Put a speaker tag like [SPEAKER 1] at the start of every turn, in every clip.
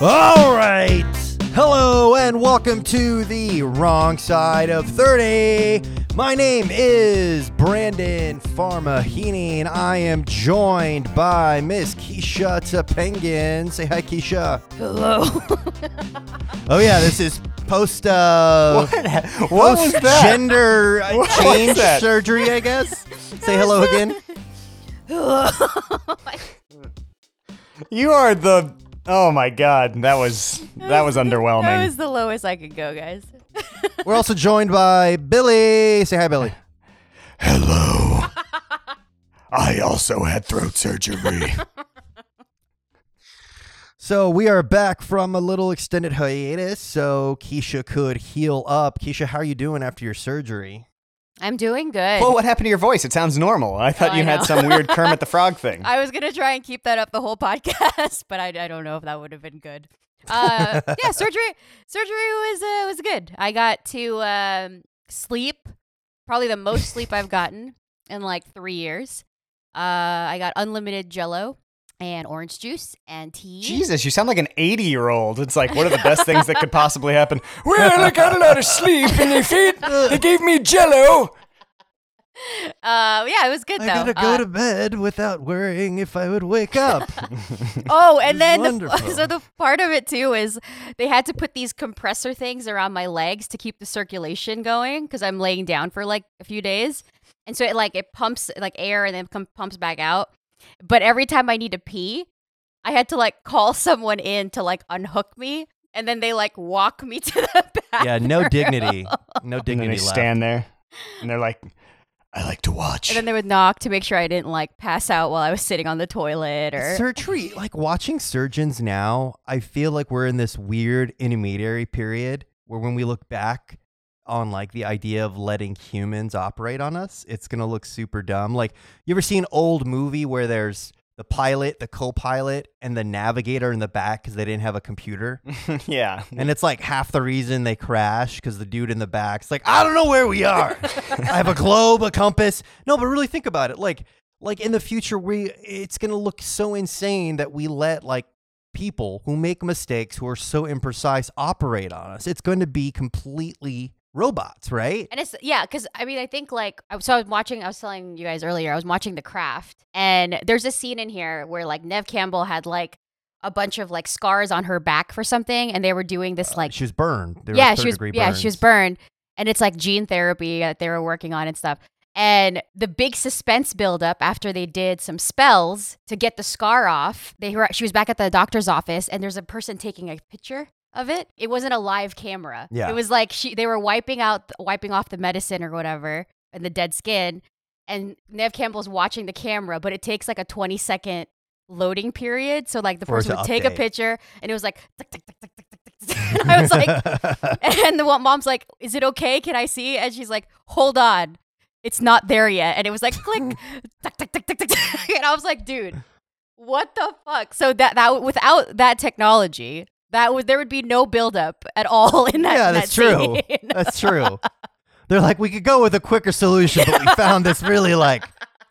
[SPEAKER 1] All right. Hello and welcome to the wrong side of 30. My name is Brandon Farmahini and I am joined by Miss Kisha Topengen. Say hi, Kisha.
[SPEAKER 2] Hello.
[SPEAKER 1] Oh, yeah, this is post uh,
[SPEAKER 3] What was that?
[SPEAKER 1] gender uh,
[SPEAKER 3] What
[SPEAKER 1] change surgery, I guess. Say hello again.
[SPEAKER 2] Hello.
[SPEAKER 3] You are the. Oh my god, that was that was underwhelming.
[SPEAKER 2] that was the lowest I could go, guys.
[SPEAKER 1] We're also joined by Billy. Say hi, Billy.
[SPEAKER 3] Hello. I also had throat surgery.
[SPEAKER 1] So we are back from a little extended hiatus, so Kisha could heal up. Kisha, how are you doing after your surgery?
[SPEAKER 2] I'm doing good.
[SPEAKER 3] well, what happened to your voice? It sounds normal. I thought
[SPEAKER 2] Oh,
[SPEAKER 3] you
[SPEAKER 2] I
[SPEAKER 3] had some weird Kermit the Frog thing.
[SPEAKER 2] I was gonna try and keep that up the whole podcast, but I, I don't know if that would have been good. Uh, yeah, surgery surgery was uh, was good. I got to um, sleep, probably the most sleep I've gotten in like three years. Uh, I got unlimited Jello and orange juice and tea.
[SPEAKER 3] Jesus, you sound like an 80 year old. It's like, what are the best things that could possibly happen? Well, I got a lot of sleep and they feed, they gave me jello.
[SPEAKER 2] Uh, yeah, it was good
[SPEAKER 1] I
[SPEAKER 2] though.
[SPEAKER 1] gotta go
[SPEAKER 2] Uh,
[SPEAKER 1] to bed without worrying if I would wake up.
[SPEAKER 2] Oh, and then the, so the part of it too is they had to put these compressor things around my legs to keep the circulation going because I'm laying down for like a few days, and so it like it pumps like air and then pumps back out. But every time I need to pee, I had to like call someone in to like unhook me, and then they like walk me to the back.
[SPEAKER 1] yeah, no dignity. No
[SPEAKER 3] And then
[SPEAKER 1] dignity
[SPEAKER 3] they
[SPEAKER 1] left.
[SPEAKER 3] stand there and they're like, I like to watch.
[SPEAKER 2] And then they would knock to make sure I didn't like pass out while I was sitting on the toilet or
[SPEAKER 1] Surgery, like watching surgeons now, I feel like we're in this weird intermediary period where when we look back on like the idea of letting humans operate on us, it's gonna look super dumb. Like, you ever see an old movie where there's the pilot, the co-pilot, and the navigator in the back because they didn't have a computer,
[SPEAKER 3] yeah.
[SPEAKER 1] and it's like half the reason they crash because the dude in the back's like, I don't know where we are. I have a globe, a compass. No, but really think about it. Like, like in the future, we it's gonna look so insane that we let like people who make mistakes, who are so imprecise, operate on us. It's going to be completely robots, right?
[SPEAKER 2] And it's yeah, because I mean, I think like so. I was watching. I was telling you guys earlier. I was watching The Craft, and there's a scene in here where like Neve Campbell had like a bunch of like scars on her back for something, and they were doing this uh, like
[SPEAKER 1] she was burned. They were
[SPEAKER 2] yeah, she was yeah, she was burned, and it's like gene therapy that they were working on and stuff. And the big suspense buildup after they did some spells to get the scar off. They were she was back at the doctor's office, and there's a person taking a picture of it. It wasn't a live camera.
[SPEAKER 1] Yeah.
[SPEAKER 2] it was like she they were wiping out wiping off the medicine or whatever and the dead skin. And Neve Campbell's watching the camera, but it takes like a 20 second loading period. So like the
[SPEAKER 1] For
[SPEAKER 2] person would take a picture, and it was like. tick, tick, tick, tick, tick, tick, tick. I was like, and the mom's like, "Is it okay? Can I see?" And she's like, "Hold on, it's not there yet." And it was like, click, tick, tick, tick, tick, tick. and I was like, "Dude, what the fuck?" So that that without that technology, that would there would be no buildup at all in that.
[SPEAKER 1] yeah,
[SPEAKER 2] that
[SPEAKER 1] that's true. That's true. They're like, we could go with a quicker solution, but we found this really like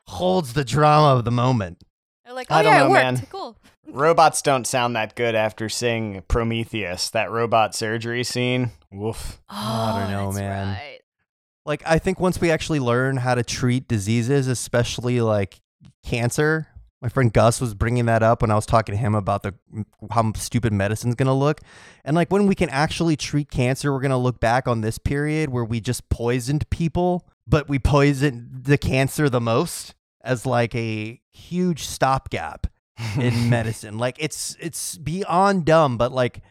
[SPEAKER 1] holds the drama of the moment.
[SPEAKER 2] They're like, "Oh
[SPEAKER 3] I don't
[SPEAKER 2] yeah,
[SPEAKER 3] know,
[SPEAKER 2] it worked.
[SPEAKER 3] man.
[SPEAKER 2] Cool."
[SPEAKER 3] Robots don't sound that good after seeing Prometheus, that robot surgery scene. Woof.
[SPEAKER 1] I don't oh, know,
[SPEAKER 2] Oh, that's
[SPEAKER 1] man.
[SPEAKER 2] right.
[SPEAKER 1] Like, I think once we actually learn how to treat diseases, especially like cancer, my friend Gus was bringing that up when I was talking to him about the how stupid medicine's gonna look, and like when we can actually treat cancer, we're gonna look back on this period where we just poisoned people, but we poisoned the cancer the most as like a huge stopgap in medicine. Like it's it's beyond dumb, but like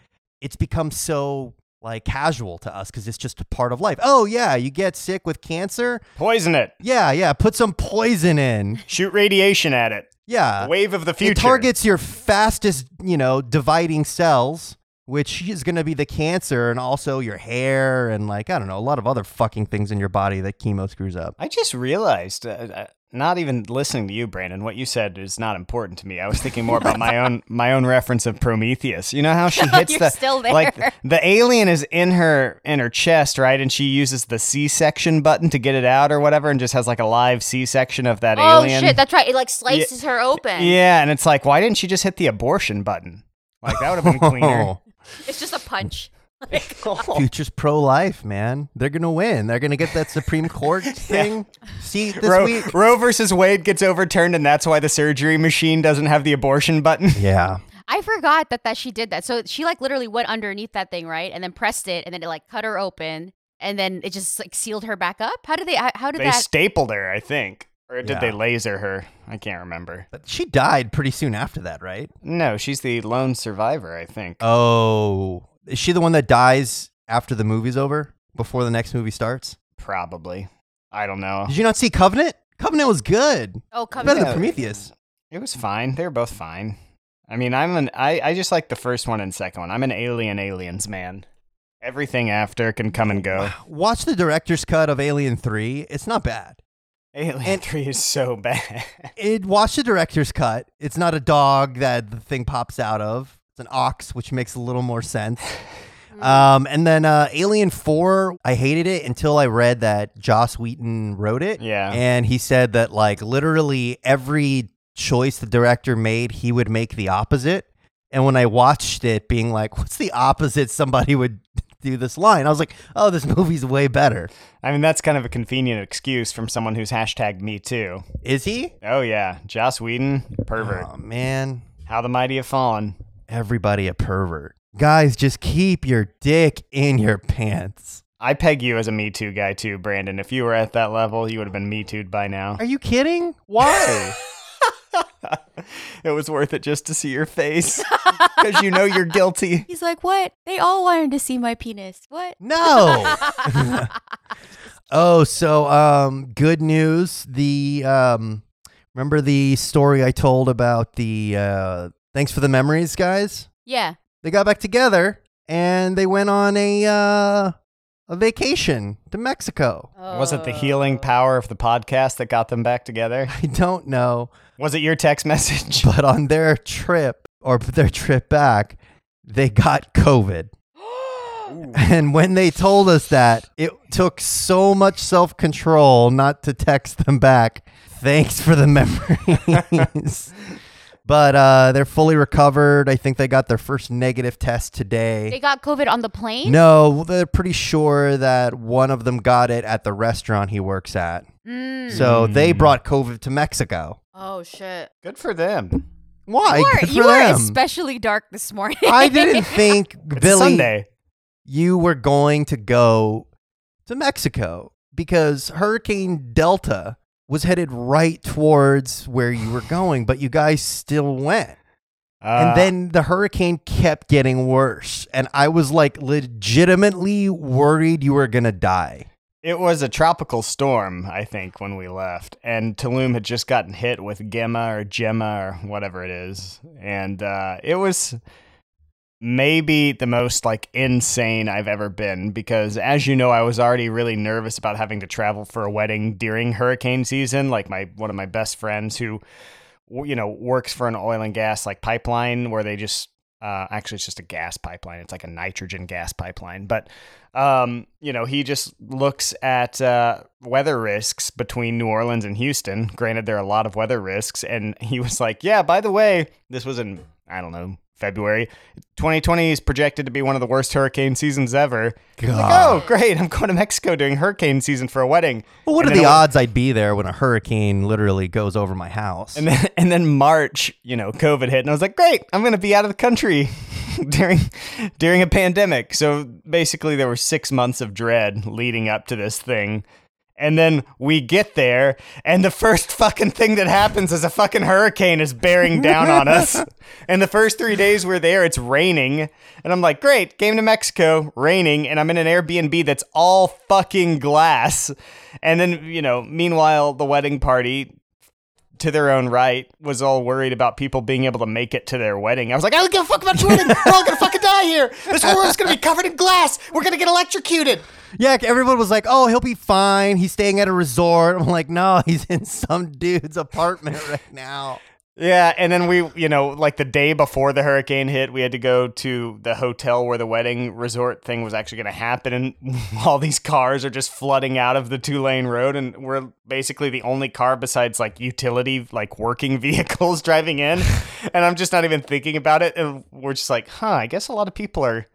[SPEAKER 1] it's become so like casual to us because it's just a part of life. Oh yeah, you get sick with cancer.
[SPEAKER 3] Poison it.
[SPEAKER 1] Yeah, yeah. Put some poison in.
[SPEAKER 3] Shoot radiation at it.
[SPEAKER 1] Yeah,
[SPEAKER 3] Wave of the future.
[SPEAKER 1] it targets your fastest, you know, dividing cells, which is going to be the cancer, and also your hair, and like I don't know, a lot of other fucking things in your body that chemo screws up.
[SPEAKER 3] I just realized, uh, uh, not even listening to you, Brandon, what you said is not important to me. I was thinking more about my own my own reference of Prometheus. You know how she hits
[SPEAKER 2] You're
[SPEAKER 3] the
[SPEAKER 2] still there.
[SPEAKER 3] like the alien is in her in her chest, right? And she uses the C-section button to get it out or whatever, and just has like a live C-section of that
[SPEAKER 2] Oh
[SPEAKER 3] alien.
[SPEAKER 2] Oh shit, that's right. It like slices her open.
[SPEAKER 3] Yeah, and it's like, why didn't she just hit the abortion button? Like that would have been cleaner.
[SPEAKER 2] It's just a punch. Like,
[SPEAKER 1] Future's pro life, man. They're gonna win. They're gonna get that Supreme Court thing. See this
[SPEAKER 3] Roe,
[SPEAKER 1] week.
[SPEAKER 3] Roe versus Wade gets overturned, and that's why the surgery machine doesn't have the abortion button.
[SPEAKER 1] Yeah.
[SPEAKER 2] I forgot that that she did that. So she like literally went underneath that thing, right, and then pressed it, and then it like cut her open, and then it just like sealed her back up. How did they? How, how did
[SPEAKER 3] They
[SPEAKER 2] that?
[SPEAKER 3] stapled her, I think, or did
[SPEAKER 1] Yeah.
[SPEAKER 3] they laser her? I can't remember.
[SPEAKER 1] But she died pretty soon after that, right?
[SPEAKER 3] No, she's the lone survivor, I think.
[SPEAKER 1] Oh, is she the one that dies after the movie's over? Before the next movie starts?
[SPEAKER 3] Probably. I don't know.
[SPEAKER 1] Did you not see Covenant? Covenant was good.
[SPEAKER 2] oh, come
[SPEAKER 1] Better than Prometheus.
[SPEAKER 3] It was fine. They were both fine. I mean, I'm an I, I just like the first one and second one. I'm an alien aliens man. Everything after can come and go.
[SPEAKER 1] Watch the director's cut of Alien 3. It's not bad.
[SPEAKER 3] Alien
[SPEAKER 1] And-
[SPEAKER 3] 3 is so bad.
[SPEAKER 1] It watch the director's cut. It's not a dog that the thing pops out of. It's an ox, which makes a little more sense. Um, and then uh, Alien 4, I hated it until I read that Joss Whedon wrote it.
[SPEAKER 3] Yeah.
[SPEAKER 1] And he said that, like, literally every choice the director made, he would make the opposite. And when I watched it, being like, what's the opposite somebody would do this line? I was like, oh, this movie's way better.
[SPEAKER 3] I mean, that's kind of a convenient excuse from someone who's hashtag me too.
[SPEAKER 1] Is he?
[SPEAKER 3] Oh, yeah. Joss Whedon, pervert.
[SPEAKER 1] Oh, man.
[SPEAKER 3] How the mighty have fallen.
[SPEAKER 1] Everybody a pervert. Guys, just keep your dick in your pants.
[SPEAKER 3] I peg you as a Me Too guy too, Brandon. If you were at that level, you would have been Me Too'd by now.
[SPEAKER 1] Are you kidding? Why?
[SPEAKER 3] it was worth it just to see your face because you know you're guilty.
[SPEAKER 2] He's like, what? They all wanted to see my penis. What?
[SPEAKER 1] no. oh, so um good news. The um remember the story I told about the uh thanks for the memories guys?
[SPEAKER 2] yeah.
[SPEAKER 1] They got back together and they went on a uh a vacation to Mexico.
[SPEAKER 3] Was it the healing power of the podcast that got them back together?
[SPEAKER 1] I don't know.
[SPEAKER 3] Was it your text message?
[SPEAKER 1] but on their trip or their trip back, they got COVID. And when they told us that, it took so much self control not to text them back. Thanks for the memories. But uh, they're fully recovered. I think they got their first negative test today.
[SPEAKER 2] They got COVID on the plane?
[SPEAKER 1] no, they're pretty sure that one of them got it at the restaurant he works at.
[SPEAKER 2] Mm.
[SPEAKER 1] So they
[SPEAKER 3] Mm.
[SPEAKER 1] brought COVID to Mexico.
[SPEAKER 2] Oh, shit.
[SPEAKER 3] Good for them.
[SPEAKER 1] Why?
[SPEAKER 2] You are,
[SPEAKER 1] Good for
[SPEAKER 2] you are especially dark this morning.
[SPEAKER 1] I didn't think
[SPEAKER 3] It's
[SPEAKER 1] Billy
[SPEAKER 3] Sunday.
[SPEAKER 1] you were going to go to Mexico because Hurricane Delta was headed right towards where you were going, but you guys still went.
[SPEAKER 3] Uh,
[SPEAKER 1] and then the hurricane kept getting worse. And I was like legitimately worried you were going to die.
[SPEAKER 3] it was a tropical storm, I think, when we left, and Tulum had just gotten hit with Gemma or Gemma or whatever it is, and uh, it was maybe the most like insane I've ever been because as you know I was already really nervous about having to travel for a wedding during hurricane season. Like my one of my best friends who you know works for an oil and gas like pipeline where they just uh, actually it's just a gas pipeline. It's like a nitrogen gas pipeline. But um, you know he just looks at uh, weather risks between New Orleans and Houston. Granted there are a lot of weather risks. And he was like yeah by the way this was in I don't know February 2020 is projected to be one of the worst hurricane seasons ever. Like, oh, great. I'm going to Mexico during hurricane season for a wedding.
[SPEAKER 1] Well, what
[SPEAKER 3] And
[SPEAKER 1] are the odds I'd be there when a hurricane literally goes over my house?
[SPEAKER 3] And then, and then March, you know, COVID hit, and I was like, great, I'm going to be out of the country during during a pandemic. So basically, there were six months of dread leading up to this thing. And then we get there, and the first fucking thing that happens is a fucking hurricane is bearing down on us. and the first three days we're there, it's raining. And I'm like, great, came to Mexico, raining, and I'm in an Airbnb that's all fucking glass. And then, you know, meanwhile, the wedding party, to their own right, was all worried about people being able to make it to their wedding. I was like, I don't give a fuck about your wedding. We're all gonna fucking die here. This whole room's gonna be covered in glass. We're gonna get electrocuted.
[SPEAKER 1] Yeah, everyone was like, "Oh, he'll be fine. He's staying at a resort." I'm like, "No, he's in some dude's apartment right now."
[SPEAKER 3] Yeah, and then we, you know, like the day before the hurricane hit, we had to go to the hotel where the wedding resort thing was actually going to happen, and all these cars are just flooding out of the two lane road, and we're basically the only car besides like utility, like working vehicles driving in, and I'm just not even thinking about it, and we're just like, huh, I guess a lot of people are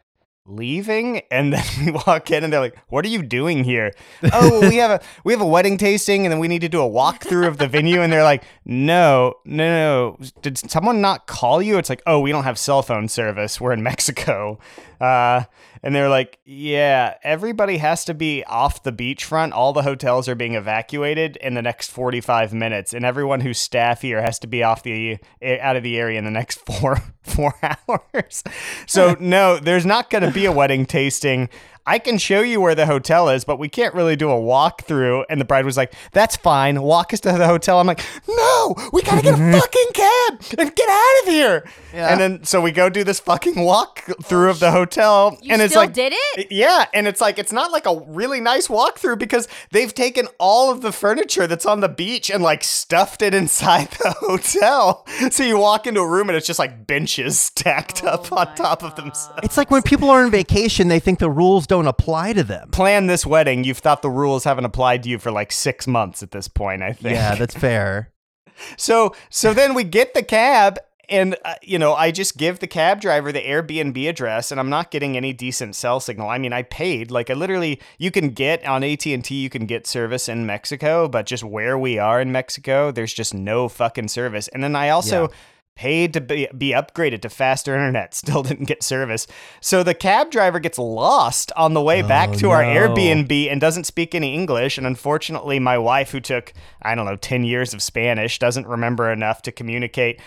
[SPEAKER 3] leaving? And then we walk in and they're like what are you doing here? Oh well, we have a we have a wedding tasting and then we need to do a walkthrough of the venue. And they're like no no no. Did someone not call you? It's like oh we don't have cell phone service. We're in mexico uh, and they're like yeah everybody has to be off the beachfront. All the hotels are being evacuated in the next 45 minutes and everyone who's staff here has to be off the out of the area in the next four four hours. So no there's not going to be a wedding tasting I can show you where the hotel is, but we can't really do a walkthrough. And the bride was like, That's fine. Walk us to the hotel. I'm like, No, we gotta get a mm-hmm. fucking cab and get out of here. Yeah. And then so we go do this fucking walk through of the oh, hotel.
[SPEAKER 2] You
[SPEAKER 3] and
[SPEAKER 2] it's
[SPEAKER 3] like
[SPEAKER 2] did it?
[SPEAKER 3] Yeah. And it's like it's not like a really nice walkthrough because they've taken all of the furniture that's on the beach and like stuffed it inside the hotel. So you walk into a room and it's just like benches stacked
[SPEAKER 2] Oh
[SPEAKER 3] up on
[SPEAKER 2] my
[SPEAKER 3] top of
[SPEAKER 2] God.
[SPEAKER 3] themselves.
[SPEAKER 1] It's like when people are on vacation, they think the rules don't apply to them.
[SPEAKER 3] plan this wedding, you've thought the rules haven't applied to you for like six months at this point. I think.
[SPEAKER 1] Yeah, that's fair.
[SPEAKER 3] so so then we get the cab. And uh, you know, I just give the cab driver the Airbnb address, and I'm not getting any decent cell signal. I mean, I paid like I literally. You can get on AT and T, you can get service in Mexico, but just where we are in Mexico, there's just no fucking service. And then I also
[SPEAKER 1] Yeah.
[SPEAKER 3] Paid to be, be upgraded to faster internet still didn't get service so the cab driver gets lost on the way oh, back
[SPEAKER 1] Oh,
[SPEAKER 3] to our
[SPEAKER 1] no.
[SPEAKER 3] airbnb and doesn't speak any english and unfortunately my wife who took i don't know 10 years of spanish doesn't remember enough to communicate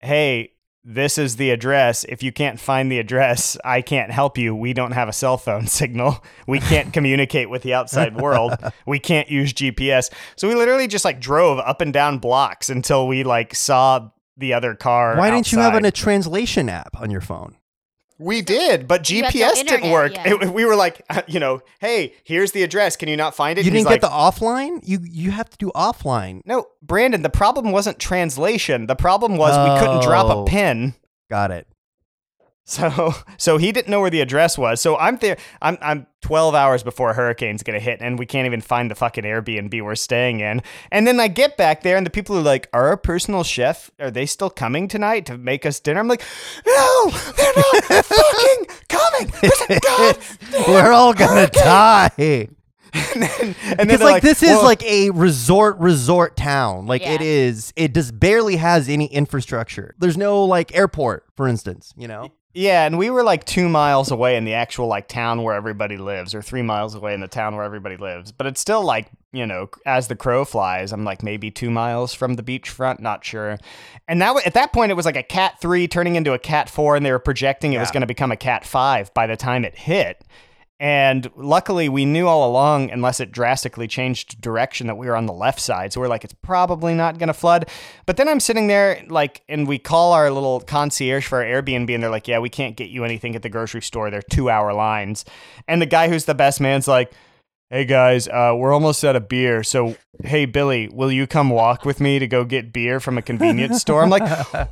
[SPEAKER 3] hey this is the address. If you can't find the address, I can't help you. We don't have a cell phone signal. We can't communicate with the outside world. We can't use GPS. So we literally just like drove up and down blocks until we like saw the other car.
[SPEAKER 1] Why didn't you have an, a translation app on your phone?
[SPEAKER 3] We did, but
[SPEAKER 2] You had no
[SPEAKER 3] GPS didn't work. It- we were like, you know, hey, here's the address. Can you not find it?
[SPEAKER 1] You
[SPEAKER 3] And
[SPEAKER 1] didn't get
[SPEAKER 3] like,
[SPEAKER 1] the offline. You you have to do offline.
[SPEAKER 3] No, Brandon. The problem wasn't translation. The problem was we couldn't drop
[SPEAKER 1] Oh.
[SPEAKER 3] a pin.
[SPEAKER 1] Got it.
[SPEAKER 3] So so he didn't know where the address was. So I'm there. I'm I'm 12 hours before a hurricane's gonna hit, and we can't even find the fucking Airbnb we're staying in. And then I get back there, and the people are like, "Are our personal chef? Are they still coming tonight to make us dinner?" I'm like, "No, they're not fucking coming." There's a god.
[SPEAKER 1] We're all gonna die.
[SPEAKER 3] And then, and
[SPEAKER 1] Because
[SPEAKER 3] they're
[SPEAKER 1] like, this is like a resort resort town. Like it
[SPEAKER 2] Yeah.
[SPEAKER 1] is. It just barely has any infrastructure. There's no like airport, for instance. You know.
[SPEAKER 3] Yeah, and we were like two miles away in the actual like town where everybody lives, or three miles away in the town where everybody lives. But it's still like you know, as the crow flies, I'm like maybe two miles from the beachfront, not sure. And that at that point, it was like a Cat three turning into a Cat four, and they were projecting it was going to become a Cat five by the time it hit. And luckily, we knew all along, unless it drastically changed direction, that we were on the left side. So we're like, it's probably not going to flood. But then I'm sitting there, like, and we call our little concierge for our Airbnb, and they're like, yeah, we can't get you anything at the grocery store. They're two hour lines. And the guy who's the best man's like, hey guys, uh, we're almost out of beer. So, hey, Billy, will you come walk with me to go get beer from a convenience store? I'm like,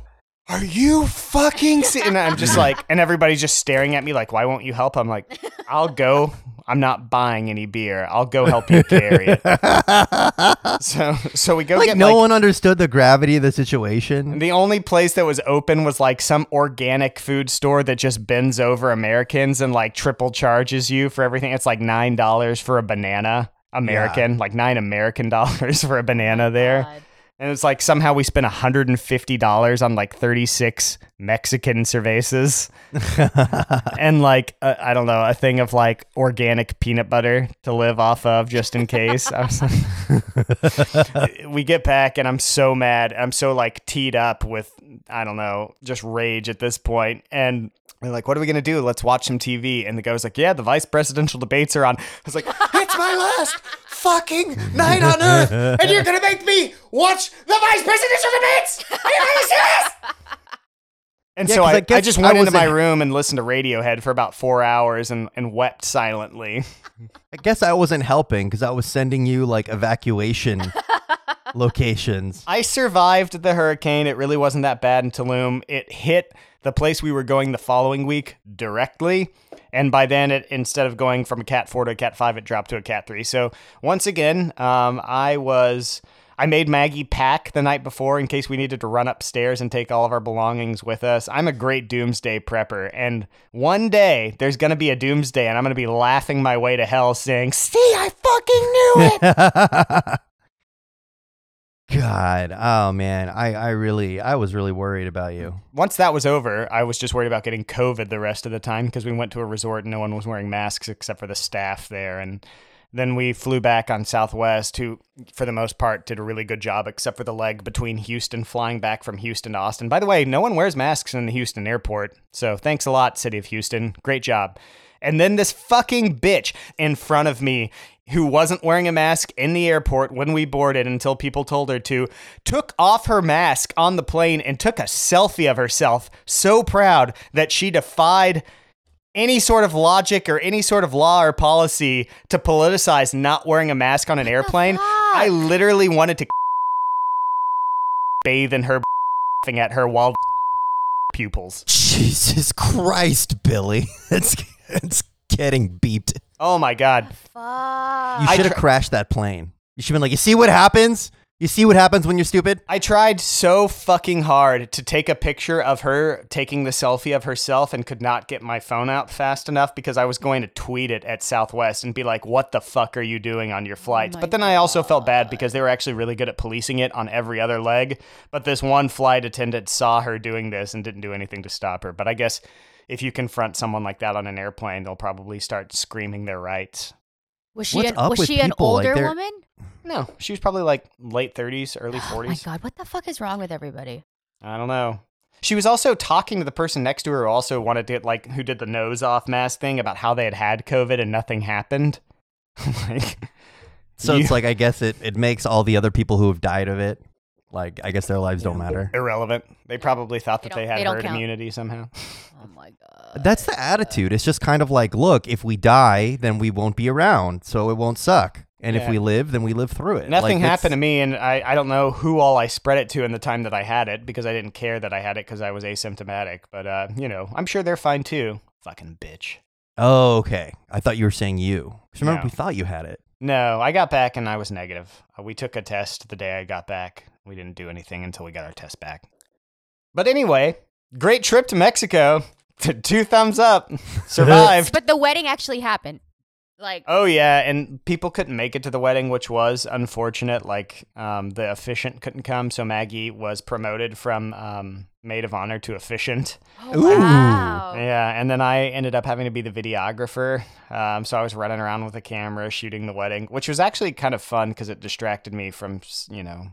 [SPEAKER 3] are you fucking se-? and i'm just like and everybody's just staring at me like why won't you help i'm like i'll go i'm not buying any beer i'll go help you carry it so so we go
[SPEAKER 1] like
[SPEAKER 3] get
[SPEAKER 1] no
[SPEAKER 3] like,
[SPEAKER 1] one understood the gravity of the situation.
[SPEAKER 3] the only place that was open was like some organic food store that just bends over Americans and like triple charges you for everything. It's like nine dollars for a banana American, like nine American dollars for a banana oh there.
[SPEAKER 2] God.
[SPEAKER 3] And it's like somehow we spent $150 on like 36 Mexican cervezas and like, uh, I don't know, a thing of like organic peanut butter to live off of just in case. I was we get back and I'm so mad. I'm so like teed up with, I don't know, just rage at this point. And they're like, what are we going to do? Let's watch some TV. And the guy was like, yeah, the vice presidential debates are on. I was like, it's my last fucking night on earth. And you're going to make me watch the vice presidential debates. Are you really serious? And
[SPEAKER 1] Yeah,
[SPEAKER 3] so
[SPEAKER 1] 'cause
[SPEAKER 3] I,
[SPEAKER 1] I guess
[SPEAKER 3] I just
[SPEAKER 1] I
[SPEAKER 3] went into my
[SPEAKER 1] in-
[SPEAKER 3] room and listened to Radiohead for about four hours and, and wept silently.
[SPEAKER 1] I guess I wasn't helping because I was sending you like evacuation locations.
[SPEAKER 3] I survived the hurricane. It really wasn't that bad in Tulum. It hit the place we were going the following week directly. And by then, it instead of going from a Cat 4 to a Cat 5, it dropped to a Cat 3. So once again, um, I was. I made Maggie pack the night before in case we needed to run upstairs and take all of our belongings with us. I'm a great doomsday prepper, and one day there's going to be a doomsday, and I'm going to be laughing my way to hell saying, See, I fucking knew it!
[SPEAKER 1] God, oh man, I, I really, I was really worried about you.
[SPEAKER 3] once that was over, I was just worried about getting COVID the rest of the time because we went to a resort and no one was wearing masks except for the staff there. And then we flew back on Southwest, who, for the most part, did a really good job, except for the leg between Houston, flying back from Houston to Austin. By the way, no one wears masks in the Houston airport. So thanks a lot, City of Houston. Great job. And then this fucking bitch in front of me who wasn't wearing a mask in the airport when we boarded until people told her to, took off her mask on the plane and took a selfie of herself, so proud that she defied any sort of logic or any sort of law or policy to politicize not wearing a mask on an airplane. I literally wanted to bathe in her at her while pupils.
[SPEAKER 1] Jesus Christ, Billy, it's it's getting beeped.
[SPEAKER 3] Oh my god.
[SPEAKER 1] Ah, you
[SPEAKER 2] Fuck.
[SPEAKER 3] I
[SPEAKER 1] should have
[SPEAKER 3] tr-
[SPEAKER 1] crashed that plane. You should have been like, you see what happens? You see what happens when you're stupid?
[SPEAKER 3] I tried so fucking hard to take a picture of her taking the selfie of herself and could not get my phone out fast enough because I was going to tweet it at Southwest and be like, what the fuck are you doing on your oh flights?
[SPEAKER 2] my
[SPEAKER 3] but then I also felt bad because they were actually really good at policing it on every other leg. But this one flight attendant saw her doing this and didn't do anything to stop her. But I guess if you confront someone like that on an airplane, they'll probably start screaming their rights.
[SPEAKER 2] Was she
[SPEAKER 1] What's
[SPEAKER 2] an,
[SPEAKER 1] up
[SPEAKER 2] was
[SPEAKER 1] with
[SPEAKER 2] she an
[SPEAKER 1] people? Like,
[SPEAKER 2] older
[SPEAKER 1] they're-
[SPEAKER 2] woman?
[SPEAKER 3] No, she was probably like late 30s, early
[SPEAKER 2] Oh my
[SPEAKER 3] 40s.
[SPEAKER 2] god, what the fuck is wrong with everybody?
[SPEAKER 3] I don't know. She was also talking to the person next to her who also wanted to like who did the nose off mask thing about how they had had COVID and nothing happened. like,
[SPEAKER 1] So
[SPEAKER 3] you-
[SPEAKER 1] it's like I guess it, it makes all the other people who have died of it, like I guess their lives don't matter.
[SPEAKER 3] irrelevant. They probably thought
[SPEAKER 2] They
[SPEAKER 3] that they,
[SPEAKER 2] don't-
[SPEAKER 3] had
[SPEAKER 2] they don't
[SPEAKER 3] herd
[SPEAKER 2] count.
[SPEAKER 3] immunity somehow.
[SPEAKER 2] Oh my god.
[SPEAKER 1] That's the attitude. It's just kind of like, look, if we die, then we won't be around, so it won't suck. And if
[SPEAKER 3] Yeah.
[SPEAKER 1] we live, then we live through it.
[SPEAKER 3] Nothing
[SPEAKER 1] Like,
[SPEAKER 3] happened to me, and I, I don't know who all I spread it to in the time that I had it because I didn't care that I had it because I was asymptomatic. But uh, you know, I'm sure they're fine too. Fucking bitch.
[SPEAKER 1] Oh, okay. I thought you were saying you. 'Cause remember,
[SPEAKER 3] No.
[SPEAKER 1] we thought you had it.
[SPEAKER 3] No, I got back and I was negative. Uh, we took a test the day I got back. We didn't do anything until we got our test back. But anyway, great trip to Mexico. Two thumbs up. Survived.
[SPEAKER 2] But the wedding actually happened. Like
[SPEAKER 3] oh yeah, and people couldn't make it to the wedding, which was unfortunate. Like um, the officiant couldn't come, so Maggie was promoted from um, maid of honor to officiant
[SPEAKER 2] oh, wow.
[SPEAKER 3] Yeah, and then I ended up having to be the videographer. Um, so I was running around with a camera shooting the wedding, which was actually kind of fun because it distracted me from, you know,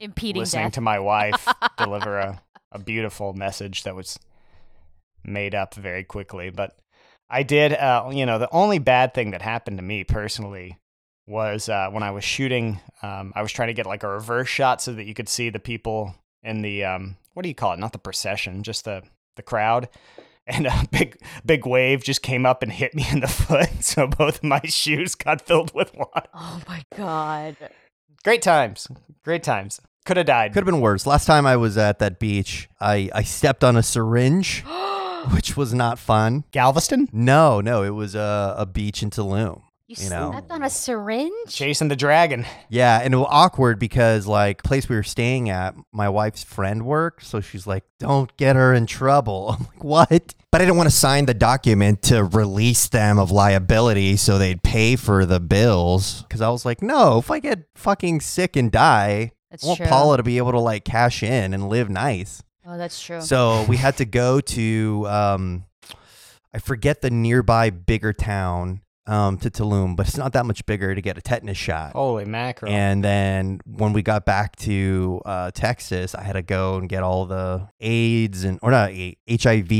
[SPEAKER 2] Impeding
[SPEAKER 3] listening
[SPEAKER 2] death.
[SPEAKER 3] to my wife deliver a, a beautiful message that was made up very quickly. But I did, uh, you know, the only bad thing that happened to me personally was uh, when I was shooting, um, I was trying to get like a reverse shot so that you could see the people in the, um, what do you call it? Not the procession, just the, the crowd. And a big, big wave just came up and hit me in the foot. So both of my shoes got filled with water.
[SPEAKER 2] Oh my god.
[SPEAKER 3] Great times. Great times. Could have died.
[SPEAKER 1] Could have been worse. Last time I was at that beach, I, I stepped on a syringe, which was not fun.
[SPEAKER 3] Galveston?
[SPEAKER 1] No, no, it was a, a beach in Tulum.
[SPEAKER 2] You,
[SPEAKER 1] You know.
[SPEAKER 2] slept on a syringe?
[SPEAKER 3] Chasing the dragon.
[SPEAKER 1] Yeah, and it was awkward because like place we were staying at, my wife's friend worked, so she's like, "Don't get her in trouble." I'm like, "What?" But I didn't want to sign the document to release them of liability so they'd pay for the bills cuz I was like, "No, if I get fucking sick and die,
[SPEAKER 2] That's
[SPEAKER 1] I want
[SPEAKER 2] true.
[SPEAKER 1] Paula to be able to like cash in and live nice."
[SPEAKER 2] Oh, that's true.
[SPEAKER 1] So we had to go to um, I forget the nearby bigger town um, to Tulum, but it's not that much bigger to get a tetanus shot.
[SPEAKER 3] Holy mackerel.
[SPEAKER 1] And then when we got back to uh, Texas, I had to go and get all the AIDS and or not HIV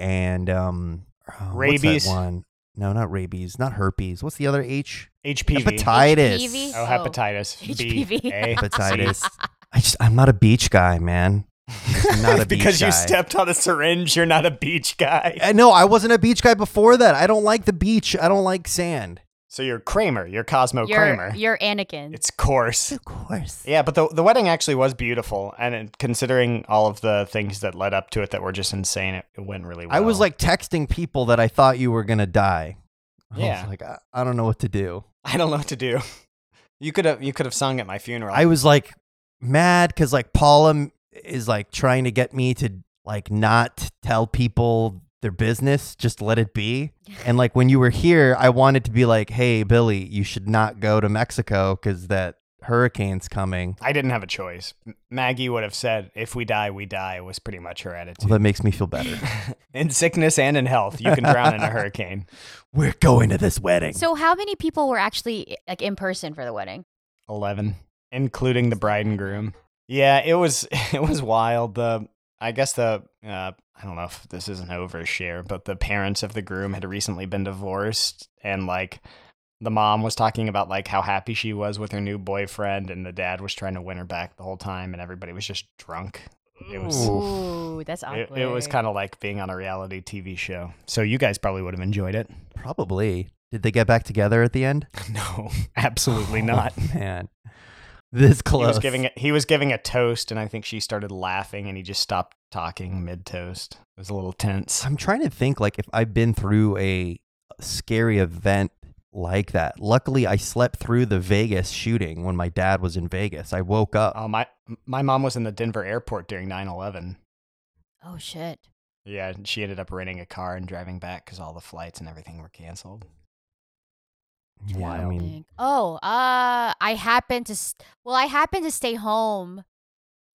[SPEAKER 1] and um, what's
[SPEAKER 3] Rabies?
[SPEAKER 1] that one? No, not rabies, not herpes. What's the other H?
[SPEAKER 3] HPV.
[SPEAKER 1] Hepatitis.
[SPEAKER 2] HPV?
[SPEAKER 3] Oh,
[SPEAKER 2] Oh.
[SPEAKER 3] hepatitis. B,
[SPEAKER 2] HPV.
[SPEAKER 3] A,
[SPEAKER 1] Hepatitis. I just I'm not a beach guy, man. I'm not a beach
[SPEAKER 3] because you
[SPEAKER 1] guy.
[SPEAKER 3] stepped on a syringe, you're not a beach guy.
[SPEAKER 1] Uh, No, I wasn't a beach guy before that. I don't like the beach. I don't like sand.
[SPEAKER 3] So you're Kramer. You're Cosmo
[SPEAKER 2] you're
[SPEAKER 3] Kramer.
[SPEAKER 2] you're Anakin.
[SPEAKER 3] It's coarse.
[SPEAKER 1] Of course.
[SPEAKER 3] Yeah, but the the wedding actually was beautiful, and it, considering all of the things that led up to it that were just insane, it, it went really well.
[SPEAKER 1] I was like texting people that I thought you were gonna die. I
[SPEAKER 3] Yeah.
[SPEAKER 1] was like I, I don't know what to do.
[SPEAKER 3] I don't know what to do. You could have you could have sung at my funeral.
[SPEAKER 1] I was like mad because like Paula m- is like trying to get me to like not tell people their business, just let it be. And like when you were here, I wanted to be like, hey Billy, you should not go to Mexico because that hurricane's coming.
[SPEAKER 3] I didn't have a choice. Maggie would have said, "If we die, we die." Was pretty much her attitude.
[SPEAKER 1] Well, that makes me feel better.
[SPEAKER 3] in sickness and in health, you can drown in a hurricane.
[SPEAKER 1] we're going to this wedding.
[SPEAKER 2] so how many people were actually like in person for the wedding?
[SPEAKER 3] Eleven, including the bride and groom. Yeah, it was it was wild. The I guess the uh, I don't know if this is an overshare, but the parents of the groom had recently been divorced, and like the mom was talking about like how happy she was with her new boyfriend, and the dad was trying to win her back the whole time, and everybody was just drunk. It was.
[SPEAKER 2] Ooh, that's
[SPEAKER 3] It,
[SPEAKER 2] awkward.
[SPEAKER 3] it was kind of like being on a reality TV show. So you guys probably would have enjoyed it.
[SPEAKER 1] Probably. Did they get back together at the end?
[SPEAKER 3] No, absolutely not.
[SPEAKER 1] Oh, man, this close.
[SPEAKER 3] He was giving it. He was giving a toast, and I think she started laughing, and he just stopped talking mid toast. It was a little tense.
[SPEAKER 1] I'm trying to think like if I've been through a scary event like that. Luckily, I slept through the Vegas shooting when my dad was in Vegas. I woke up.
[SPEAKER 3] Oh my! My mom was in the Denver airport during 9/11.
[SPEAKER 2] Oh shit.
[SPEAKER 3] Yeah, she ended up renting a car and driving back because all the flights and everything were canceled.
[SPEAKER 1] Yeah, I mean,
[SPEAKER 2] Oh, uh, I happened to. St- well, I happened to stay home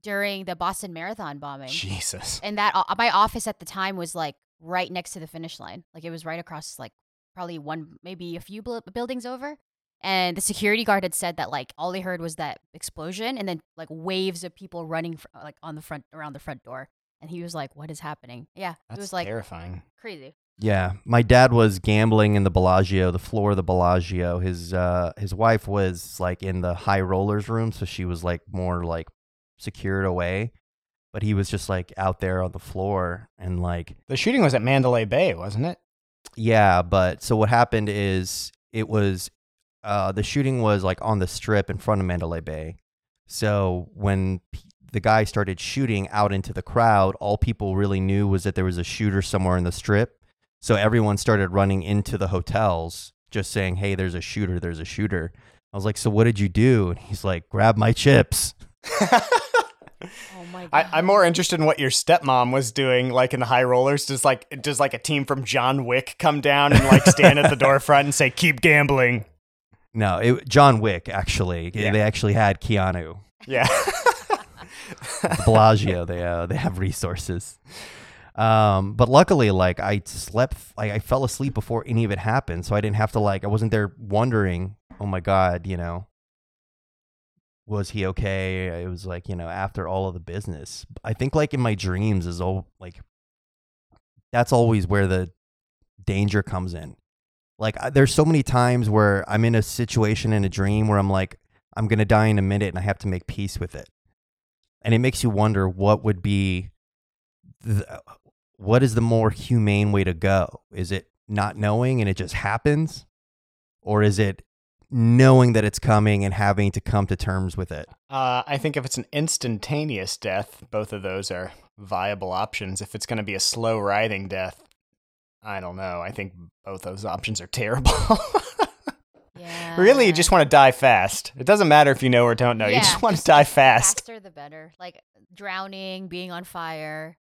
[SPEAKER 2] during the Boston Marathon bombing,
[SPEAKER 3] Jesus.
[SPEAKER 2] and that o- my office at the time was like right next to the finish line. Like it was right across, like probably one, maybe a few bl- buildings over. And the security guard had said that like all they heard was that explosion, and then like waves of people running fr- like on the front around the front door. And he was like, "What is happening?" Yeah,
[SPEAKER 3] That's
[SPEAKER 2] it was like
[SPEAKER 3] terrifying.
[SPEAKER 2] crazy.
[SPEAKER 1] Yeah. My dad was gambling in the Bellagio, the floor of the Bellagio. His uh, his wife was like in the high rollers room, so she was like more like secured away. But he was just like out there on the floor and like
[SPEAKER 3] The shooting was at Mandalay Bay, wasn't it?
[SPEAKER 1] Yeah, but so what happened is it was uh, the shooting was like on the strip in front of Mandalay Bay. So when p- the guy started shooting out into the crowd, all people really knew was that there was a shooter somewhere in the strip. So everyone started running into the hotels, just saying, "Hey, there's a shooter! There's a shooter!" I was like, "So what did you do?" And he's like, "Grab my chips."
[SPEAKER 2] Oh my god.
[SPEAKER 3] I, I'm more interested in what your stepmom was doing, like in the high rollers. Does like does like a team from John Wick come down and like stand at the door front and say, "Keep gambling"?
[SPEAKER 1] No, it, John Wick actually.
[SPEAKER 3] Yeah.
[SPEAKER 1] They actually had Keanu.
[SPEAKER 3] Yeah.
[SPEAKER 1] Bellagio. they uh, they have resources. Um, but luckily, like I slept, like I fell asleep before any of it happened, so I didn't have to like I wasn't there wondering, oh my god, you know, was he okay? It was like you know after all of the business. I think like in my dreams is all like that's always where the danger comes in. Like I- there's so many times where I'm in a situation in a dream where I'm like I'm gonna die in a minute and I have to make peace with it and it makes you wonder what would be the, what is the more humane way to go is it not knowing and it just happens or is it knowing that it's coming and having to come to terms with it
[SPEAKER 3] Uh, I think if it's an instantaneous death, both of those are viable options. If it's going to be a slow writhing death, I don't know. I think both those options are terrible.
[SPEAKER 2] yeah.
[SPEAKER 3] really, you just want to die fast. It doesn't matter if you know or don't know. you just want to
[SPEAKER 2] just
[SPEAKER 3] die fast.
[SPEAKER 2] faster the better. Like drowning, being on fire,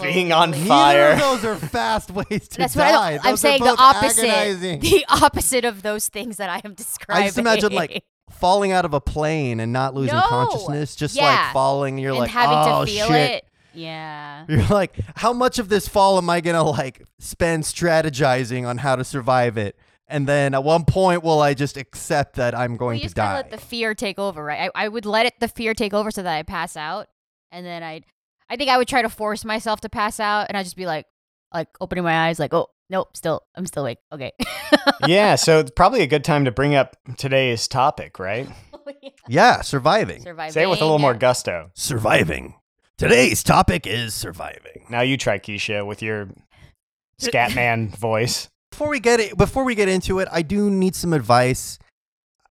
[SPEAKER 3] Being on fire.
[SPEAKER 1] Neither of those are fast ways to
[SPEAKER 2] That's
[SPEAKER 1] die.
[SPEAKER 2] what I, I'm
[SPEAKER 1] Those are
[SPEAKER 2] saying. The
[SPEAKER 1] both
[SPEAKER 2] opposite.
[SPEAKER 1] agonizing.
[SPEAKER 2] The opposite of those things that I am describing.
[SPEAKER 1] I just imagine like falling out of a plane and not losing
[SPEAKER 2] No.
[SPEAKER 1] consciousness, just
[SPEAKER 2] Yeah.
[SPEAKER 1] like falling. You're
[SPEAKER 2] and
[SPEAKER 1] like,
[SPEAKER 2] having
[SPEAKER 1] oh
[SPEAKER 2] to feel
[SPEAKER 1] shit.
[SPEAKER 2] it. Yeah.
[SPEAKER 1] You're like, how much of this fall am I gonna like spend strategizing on how to survive it? And then at one point, will I just accept that I'm
[SPEAKER 2] Well,
[SPEAKER 1] going
[SPEAKER 2] you
[SPEAKER 1] to
[SPEAKER 2] just gotta
[SPEAKER 1] die?
[SPEAKER 2] let the fear take over, right? I, I would let it the fear take over so that I pass out, and then I'd I think I would try to force myself to pass out, and I'd just be like, like opening my eyes, like, oh nope, still I'm still awake. Okay.
[SPEAKER 3] yeah, so it's probably a good time to bring up today's topic, right?
[SPEAKER 1] Oh, yeah, surviving.
[SPEAKER 2] Surviving.
[SPEAKER 3] Say it with a little more gusto.
[SPEAKER 1] surviving. Today's topic is surviving.
[SPEAKER 3] Now you try Kisha with your Scatman voice.
[SPEAKER 1] before we get it, before we get into it, I do need some advice.